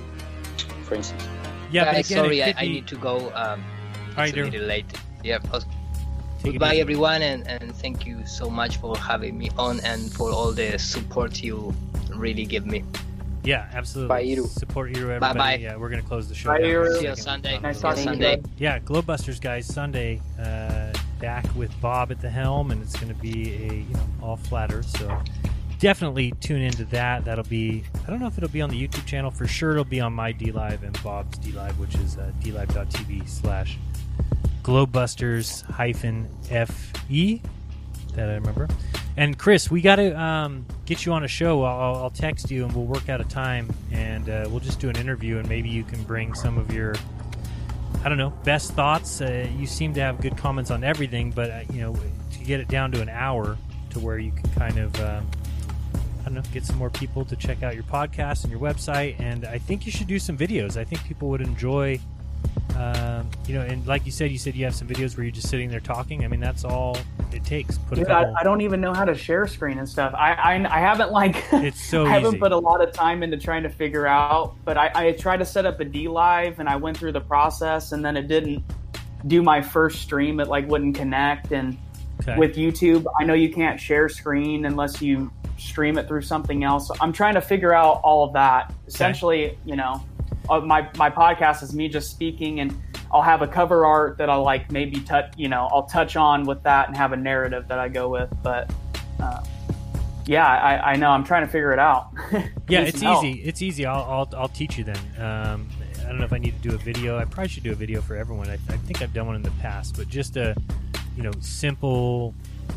for instance. Yeah, but Guys, again, sorry, I, could I need to go. Um, All it's right, a little late. Yeah. okay. Take Goodbye, everyone, and, and thank you so much for having me on and for all the support you really give me. Yeah, absolutely. Bye, Iru. Support Iru, everybody. Bye-bye. Yeah, we're gonna close the show. Bye, down Iru. See you. Sunday. Nice See you talking to you, Sunday. Yeah, Globebusters guys, Sunday, uh, back with Bob at the helm, and it's going to be a you know all flatter. So definitely tune into that. That'll be I don't know if it'll be on the YouTube channel for sure. It'll be on my D Live and Bob's D Live, which is uh, dlive.tv slash Globebusters hyphen fe. That I remember. And Chris, we got to um, get you on a show. I'll, I'll text you and we'll work out a time, and uh, we'll just do an interview, and maybe you can bring some of your I don't know, best thoughts. Uh, you seem to have good comments on everything, but uh, you know, to get it down to an hour to where you can kind of, um, I don't know, get some more people to check out your podcast and your website. And I think you should do some videos. I think people would enjoy, um, you know, and like you said, you said you have some videos where you're just sitting there talking. I mean, that's all it takes. Put Dude, couple. I, I don't even know how to share screen and stuff. I I, I haven't like It's so I haven't easy. put a lot of time into trying to figure out. But I, I tried to set up a D Live and I went through the process and then it didn't do my first stream. It like wouldn't connect. And Okay. with YouTube, I know you can't share screen unless you stream it through something else. So I'm trying to figure out all of that. Essentially, you know, uh, my my podcast is me just speaking and I'll have a cover art that I'll like maybe touch, you know, I'll touch on with that and have a narrative that I go with. But uh, yeah, I, I know I'm trying to figure it out. Yeah, it's help. easy. It's easy. I'll, I'll, I'll teach you then. Um, I don't know if I need to do a video. I probably should do a video for everyone. I, I think I've done one in the past, but just a you know simple, uh,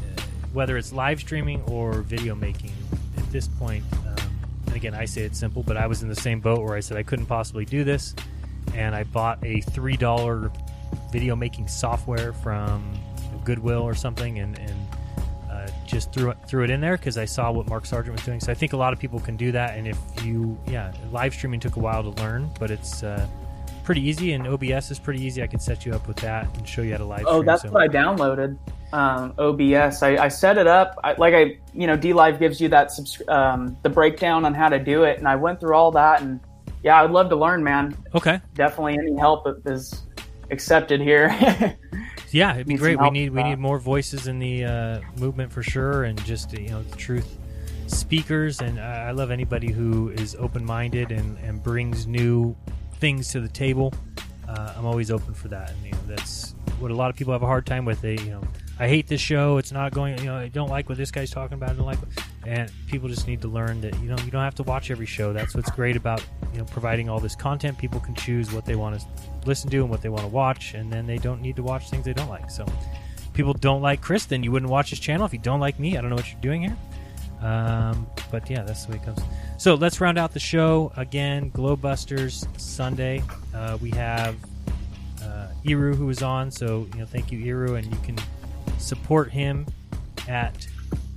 whether it's live streaming or video making. At this point, um, and again, I say it's simple, but I was in the same boat where I said I couldn't possibly do this, and I bought a three dollar video making software from Goodwill or something, and and uh, just threw it threw it in there because I saw what Mark Sargent was doing. So I think a lot of people can do that. And if you, yeah, live streaming took a while to learn, but it's uh, pretty easy, and OBS is pretty easy. I can set you up with that and show you how to live. Oh, stream, that's so. what I downloaded. Um, OBS. I, I set it up. I, like I, you know, D Live gives you that subscri- um, the breakdown on how to do it, and I went through all that, and yeah, I'd love to learn, man. Okay. Definitely, any help is accepted here. Yeah, it'd be Need great. We need we need more voices in the uh, movement for sure, and just you know, the truth speakers. And I I love anybody who is open minded and and brings new things to the table. Uh, I'm always open for that, and you know, that's what a lot of people have a hard time with. They, you know, I hate this show. It's not going. You know, I don't like what this guy's talking about. I don't like. What, and people just need to learn that you know you don't have to watch every show. That's what's great about you know providing all this content. People can choose what they want to listen to and what they want to watch, and then they don't need to watch things they don't like. So, people don't like Chris, then you wouldn't watch his channel. If you don't like me, I don't know what you're doing here. Um, but yeah, that's the way it goes. So let's round out the show again. Globebusters Sunday. Uh, we have uh, Iru who is on. So you know, thank you, Iru, and you can support him at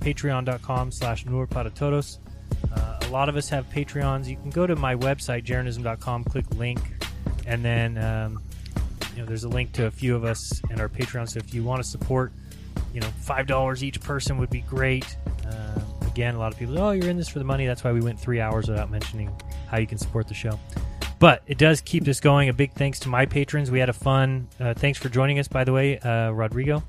patreon.com slash todos. Uh, a lot of us have Patreons. You can go to my website, jeranism.com, click link, and then um, you know there's a link to a few of us and our Patreon. So if you want to support, you know, five dollars each person would be great. Um, again, a lot of people, oh, you're in this for the money. That's why we went three hours without mentioning how you can support the show. But it does keep this going. A big thanks to my patrons. We had a fun. Uh, thanks for joining us, by the way, uh, Rodrigo.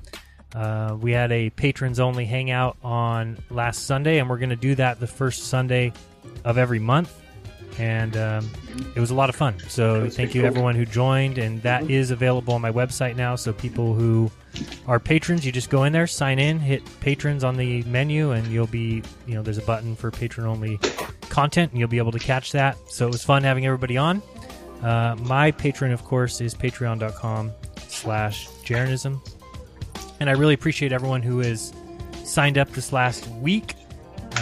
Uh, we had a patrons only hangout on last Sunday, and we're going to do that the first Sunday of every month. And um, it was a lot of fun. So thank you cool. everyone who joined, and that is available on my website now. So people who are patrons, you just go in there, sign in, hit patrons on the menu, and you'll be, you know, there's a button for patron only content, and you'll be able to catch that. So it was fun having everybody on. Uh, my patron, of course, is patreon.com slash Jeranism. And I really appreciate everyone who has signed up this last week.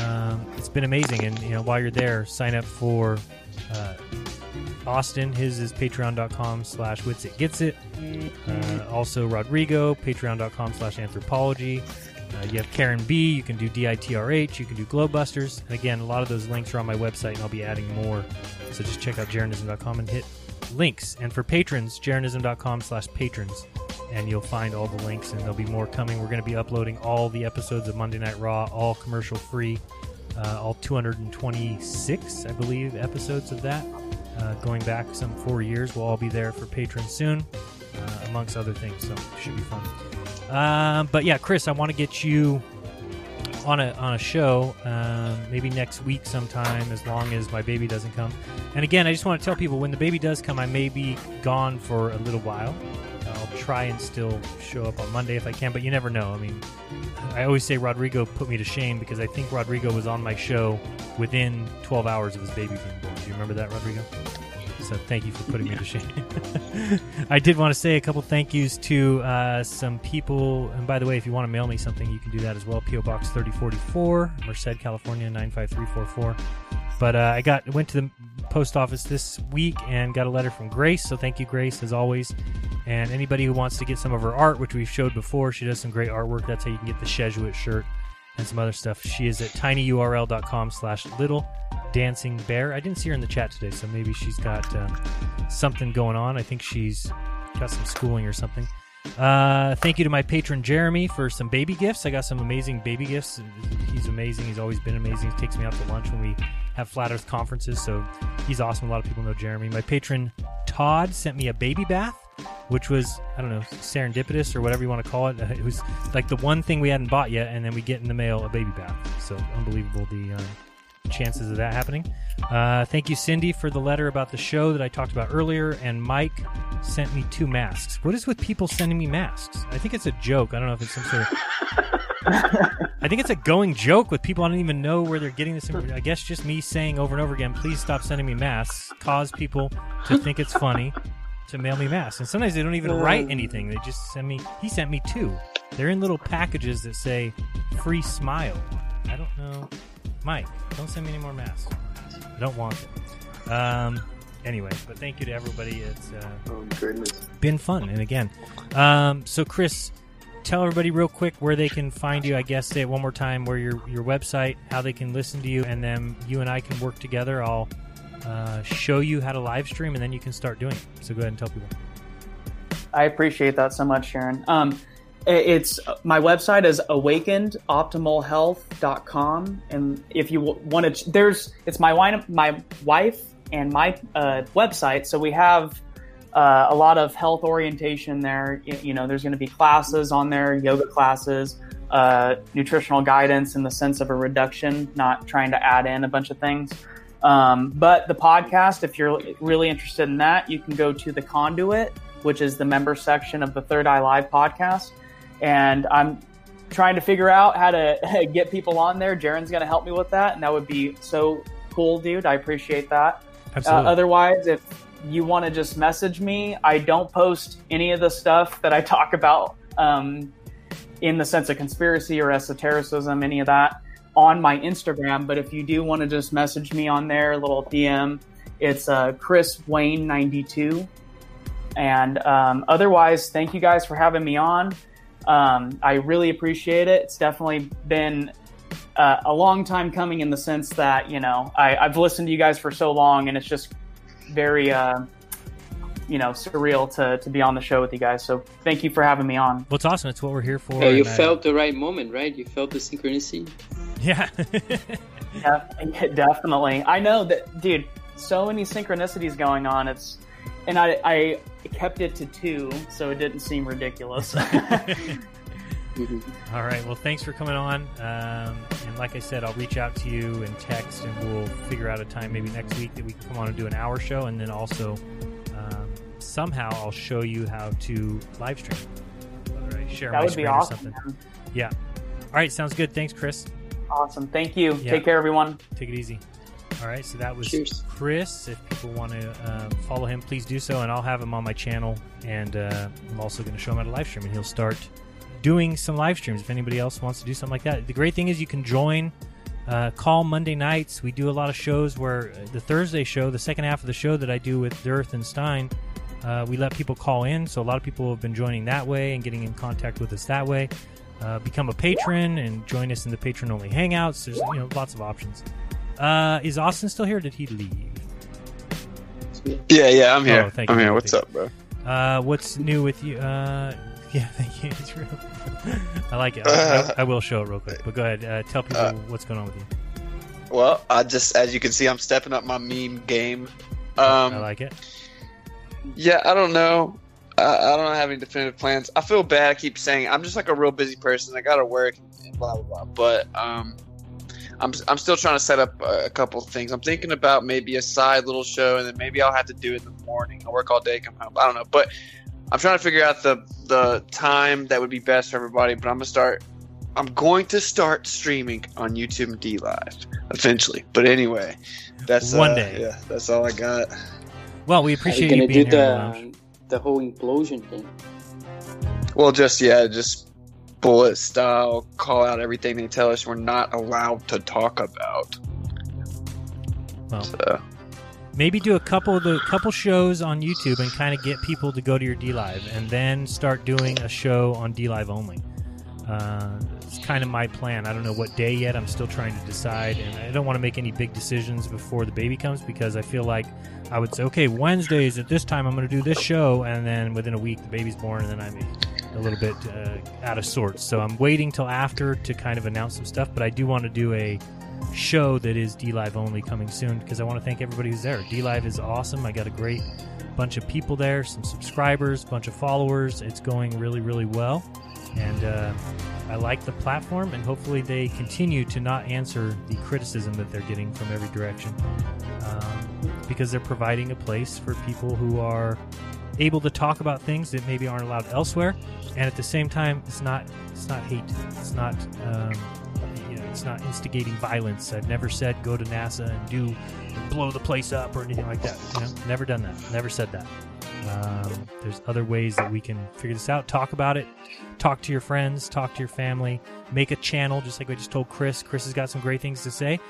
Um, it's been amazing. And, you know, while you're there, sign up for uh, Austin. His is patreon.com slash wits it gets it. Uh, also Rodrigo, patreon.com slash anthropology. Uh, you have Karen B. You can do DITRH. You can do Globebusters. And again, a lot of those links are on my website, and I'll be adding more. So just check out jeranism.com and hit links. And for patrons, jeranism.com slash patrons. And you'll find all the links, and there'll be more coming. We're going to be uploading all the episodes of Monday Night Raw, all commercial free, uh, all 226, I believe, episodes of that. Uh, going back some four years, we'll all be there for patrons soon, uh, amongst other things. So it should be fun. Um, but yeah, Chris, I want to get you on a on a show, um, maybe next week sometime, as long as my baby doesn't come. And again, I just want to tell people when the baby does come, I may be gone for a little while. Try and still show up on Monday if I can, but you never know. I mean, I always say Rodrigo put me to shame because I think Rodrigo was on my show within 12 hours of his baby being born. Do you remember that, Rodrigo? So thank you for putting me to shame. I did want to say a couple thank yous to uh, some people. And by the way, if you want to mail me something, you can do that as well. PO Box 3044, Merced, California 95344. But uh, I got went to the post office this week and got a letter from Grace. So thank you, Grace, as always. And anybody who wants to get some of her art, which we've showed before, she does some great artwork. That's how you can get the Jesuit shirt and some other stuff. She is at tinyurl.com slash little dancing bear. I didn't see her in the chat today, so maybe she's got um, something going on. I think she's got some schooling or something. Uh, thank you to my patron Jeremy for some baby gifts. I got some amazing baby gifts. He's amazing. He's always been amazing. He takes me out to lunch when we have flat Earth conferences, so he's awesome. A lot of people know Jeremy. My patron Todd sent me a baby bath, which was I don't know serendipitous or whatever you want to call it. It was like the one thing we hadn't bought yet, and then we get in the mail a baby bath. So unbelievable the um, chances of that happening. Uh, thank you, Cindy, for the letter about the show that I talked about earlier. And Mike sent me two masks. What is with people sending me masks? I think it's a joke. I don't know if it's some sort of I think it's a going joke with people. I don't even know where they're getting this. I guess just me saying over and over again, "Please stop sending me masks," cause people to think it's funny to mail me masks. And sometimes they don't even write anything; they just send me. He sent me two. They're in little packages that say "Free Smile." I don't know, Mike. Don't send me any more masks. I don't want them. Um. Anyway, but thank you to everybody. It's uh, oh goodness, been fun. And again, um, so Chris, tell everybody real quick where they can find you. I guess say it one more time. Where your your website, how they can listen to you, and then you and I can work together. I'll uh, show you how to live stream, and then you can start doing it. So go ahead and tell people. I appreciate that so much, Sharon. Um, it's my website is awakenedoptimalhealth.com and if you want to there's it's my wife my wife and my uh, website so we have uh, a lot of health orientation there. You know there's going to be classes on there yoga classes uh, nutritional guidance in the sense of a reduction not trying to add in a bunch of things. Um, but the podcast if you're really interested in that you can go to the conduit which is the member section of the third eye live podcast and I'm trying to figure out how to get people on there. Jeran's going to help me with that, and that would be so cool, dude. I appreciate that. Uh, otherwise, if you want to just message me, I don't post any of the stuff that I talk about um, in the sense of conspiracy or esotericism, any of that on my Instagram. But if you do want to just message me on there, a little DM, it's uh, Chris Wayne 92. And um, otherwise, thank you guys for having me on. Um, I really appreciate it. It's definitely been uh, a long time coming in the sense that you know I, have listened to you guys for so long, and it's just very uh, you know surreal to to be on the show with you guys. So thank you for having me on. Well, it's awesome. It's what we're here for. Yeah, you and, felt the right moment, right? You felt the synchronicity. Yeah. yeah, definitely. I know that, dude. So many synchronicities going on. It's and I, I kept it to two, so it didn't seem ridiculous. All right. Well, thanks for coming on. Um, and like I said, I'll reach out to you and text, and we'll figure out a time maybe next week that we can come on and do an hour show, and then also um, somehow I'll show you how to live stream. Whether I share that my would screen be or awesome. something. Yeah. All right. Sounds good. Thanks, Chris. Awesome. Thank you. Yeah. Take care, everyone. Take it easy. All right, so that was Cheers. Chris. If people want to um, follow him, please do so, and I'll have him on my channel. And uh, I'm also going to show him how to live stream, and he'll start doing some live streams if anybody else wants to do something like that. The great thing is you can join. Uh, call Monday nights. We do a lot of shows where uh, the Thursday show, the second half of the show that I do with Dirth and Stein, uh, we let people call in. So a lot of people have been joining that way and getting in contact with us that way. Uh, become a patron and join us in the patron only hangouts. There's you know lots of options. Uh, is Austin still here? did he leave? Yeah, yeah, I'm here. Oh, thank I'm you, here. What's up, bro? Uh, what's new with you? Uh, yeah, thank you. It's real. I like it. I, I, I will show it real quick, but go ahead. Uh, tell people Uh, what's going on with you. Well, I just, as you can see, I'm stepping up my meme game. Um, I like it. Yeah, I don't know. I, I don't have any definitive plans. I feel bad. I keep saying I'm just like a real busy person. I gotta work and blah blah blah. But um, I'm I'm still trying to set up a, a couple things. I'm thinking about maybe a side little show, and then maybe I'll have to do it in the morning. I work all day, come home. I don't know, but I'm trying to figure out the the time that would be best for everybody. But I'm gonna start. I'm going to start streaming on YouTube and D Live eventually. But anyway, that's One uh, day. Yeah, that's all I got. Well, we Are you appreciate gonna you being do here. the on the lounge. the whole implosion thing? Well, just yeah, just bullet style. Call out everything they tell us we're not allowed to talk about. Well, So, maybe do a couple of the couple shows on YouTube and kind of get people to go to your D Live, and then start doing a show on D Live only. Uh, it's kind of my plan. I don't know what day yet. I'm still trying to decide, and I don't want to make any big decisions before the baby comes because I feel like I would say, okay, Wednesdays at this time I'm going to do this show, and then within a week the baby's born, and then I'm a little bit uh, out of sorts. So I'm waiting till after to kind of announce some stuff, but I do want to do a show that is D Live only coming soon because I want to thank everybody who's there. D Live is awesome. I got a great bunch of people there, some subscribers, bunch of followers. It's going really, really well, and uh, I like the platform. And hopefully, they continue to not answer the criticism that they're getting from every direction, um, because they're providing a place for people who are able to talk about things that maybe aren't allowed elsewhere, and at the same time, it's not it's not hate. It's not um, you know, it's not instigating violence. I've never said go to NASA and do blow the place up or anything like that. You know, never done that. Never said that. Um, there's other ways that we can figure this out. Talk about it. Talk to your friends. Talk to your family. Make a channel, just like I just told Chris. Chris has got some great things to say.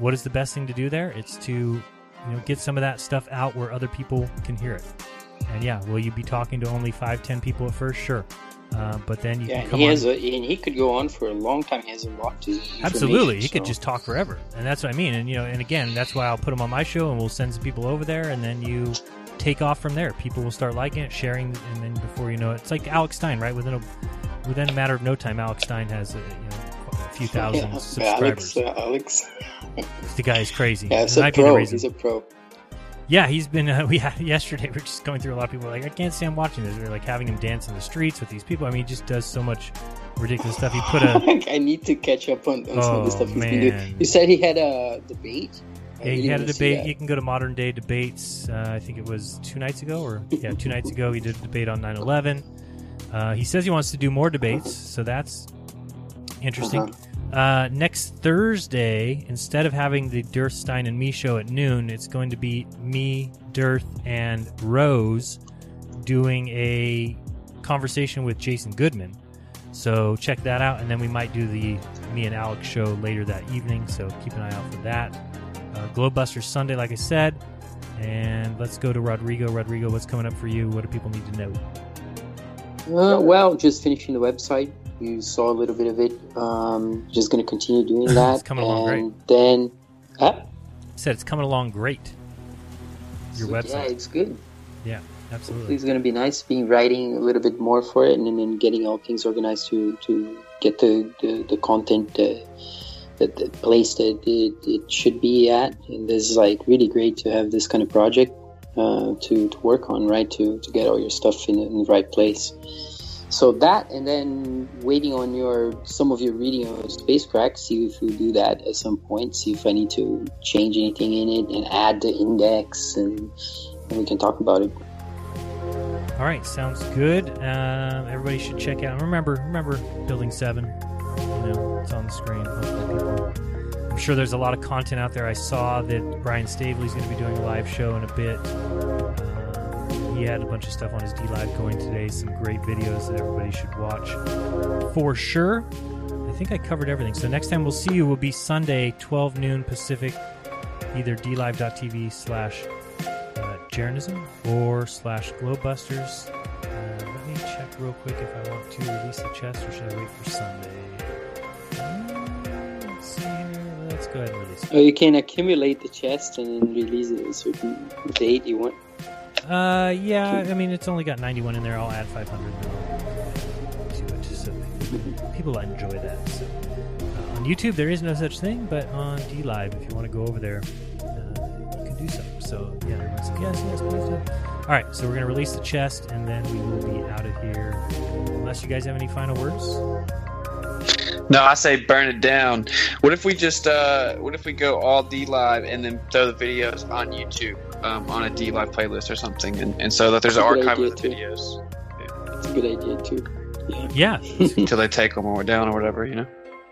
What is the best thing to do there? It's to you know get some of that stuff out where other people can hear it. And yeah, will you be talking to only five, ten people at first? Sure. Uh, but then you Yeah, can come he on. has a, and he could go on for a long time. He has a lot to Absolutely, he could just talk forever, and that's what I mean. And you know, and again, that's why I'll put him on my show, and we'll send some people over there, and then you take off from there. People will start liking it, sharing, and then before you know it, it's like Alex Stein, right? Within a within a matter of no time, Alex Stein has a, you know a few thousand Yeah, subscribers. Alex, uh, Alex. The guy is crazy. Yeah, he's And a I've been the pro. He's a pro. Yeah, he's been. Uh, we had yesterday. We're just going through a lot of people. Like, I can't stand watching this. We're like having him dance in the streets with these people. I mean, he just does so much ridiculous stuff. He put a I need to catch up on, on some of the Oh, stuff he's been doing. You said he had a debate. I Yeah, really he had a debate. You can go to modern day debates. Uh, I think it was two nights ago, or yeah, two nights ago. He did a debate on 9/11. Uh, he says he wants to do more debates, so that's interesting. Uh next Thursday, instead of having the Dirth Stein and me show at noon, it's going to be me, Dirth, and Rose doing a conversation with Jason Goodman. So check that out, and then we might do the me and Alex show later that evening. So keep an eye out for that. Uh, Sunday, like I said, and let's go to Rodrigo. Rodrigo, what's coming up for you? What do people need to know? Uh, well, just finishing the website. You saw a little bit of it. Um, just going to continue doing that. It's coming along and then, uh, Said it's coming along great. Your yeah, website, Yeah, it's good. yeah, absolutely. It's going to be nice being writing a little bit more for it, and then getting all things organized to to get the the, the content uh, the, the place that it, it should be at. And this is like really great to have this kind of project uh, to to work on, right? To to get all your stuff in, in the right place. So that, and then waiting on your some of your reading of Spacecraft. See if you do that at some point. See if I need to change anything in it and add the index, and, and we can talk about it. All right, sounds good. Um, everybody should check out. Remember, remember Building Seven. You know, it's on the screen. I'm sure there's a lot of content out there. I saw that Brian Staveley's going to be doing a live show in a bit. Um, he had a bunch of stuff on his D Live going today. Some great videos that everybody should watch for sure. I think I covered everything. So next time we'll see you will be Sunday, 12 noon Pacific, either dlive.tv slash uh, Jeranism or slash Globebusters. Uh, let me check real quick if I want to release the chest or should I wait for Sunday? Uh, let's go ahead and release it. Or you can accumulate the chest and then release it at a certain date you want. Uh, yeah, I mean, it's only got 91 in there. I'll add 500 to it so people enjoy that. So, uh, on YouTube, there is no such thing, but on DLive, if you want to go over there, uh, you can do so. So, yeah, everyone's like, yes, yes, please do. All right, so we're going to release the chest, and then we will be out of here. Unless you guys have any final words? No, I say burn it down. What if we just uh what if we go all DLive and then throw the videos on YouTube um, on a DLive playlist or something and, and so that there's an That's a good archive of the idea, videos It's a good idea too. Yeah. until they take them when we're down or whatever, you know.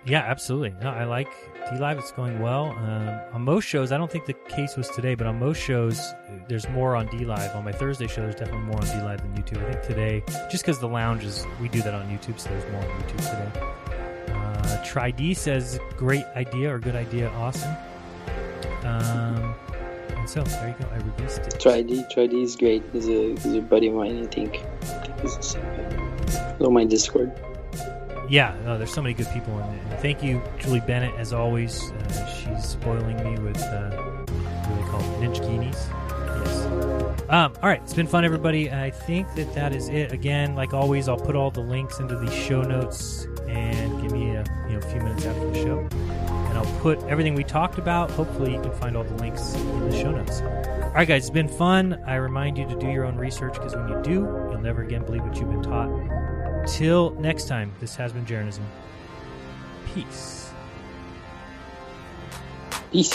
Yeah, absolutely. No, I like DLive. It's going well. Um, on most shows, I don't think the case was today, but on most shows, there's more on DLive. On my Thursday show, there's definitely more on DLive than YouTube. I think today, just because the lounge is, we do that on YouTube, so there's more on YouTube today. Uh, Try D says, great idea or good idea, awesome. Um, there you go. I released it. Try D. Try D is great. He's a he's a buddy of mine. I think. He's the same guy. He's on my Discord. Yeah, no, there's so many good people in it. And thank you, Julie Bennett, as always. Uh, she's spoiling me with uh, what they called? Ninjaghinis. Yes. Um, all right, it's been fun, everybody. I think that that is it. Again, like always, I'll put all the links into the show notes and give me a you know a few minutes after the show, and I'll put everything we talked about. Hopefully, you can find all the links in the show notes. All right, guys, it's been fun. I remind you to do your own research because when you do, you'll never again believe what you've been taught. Till next time, this has been Jeranism. Peace. Peace.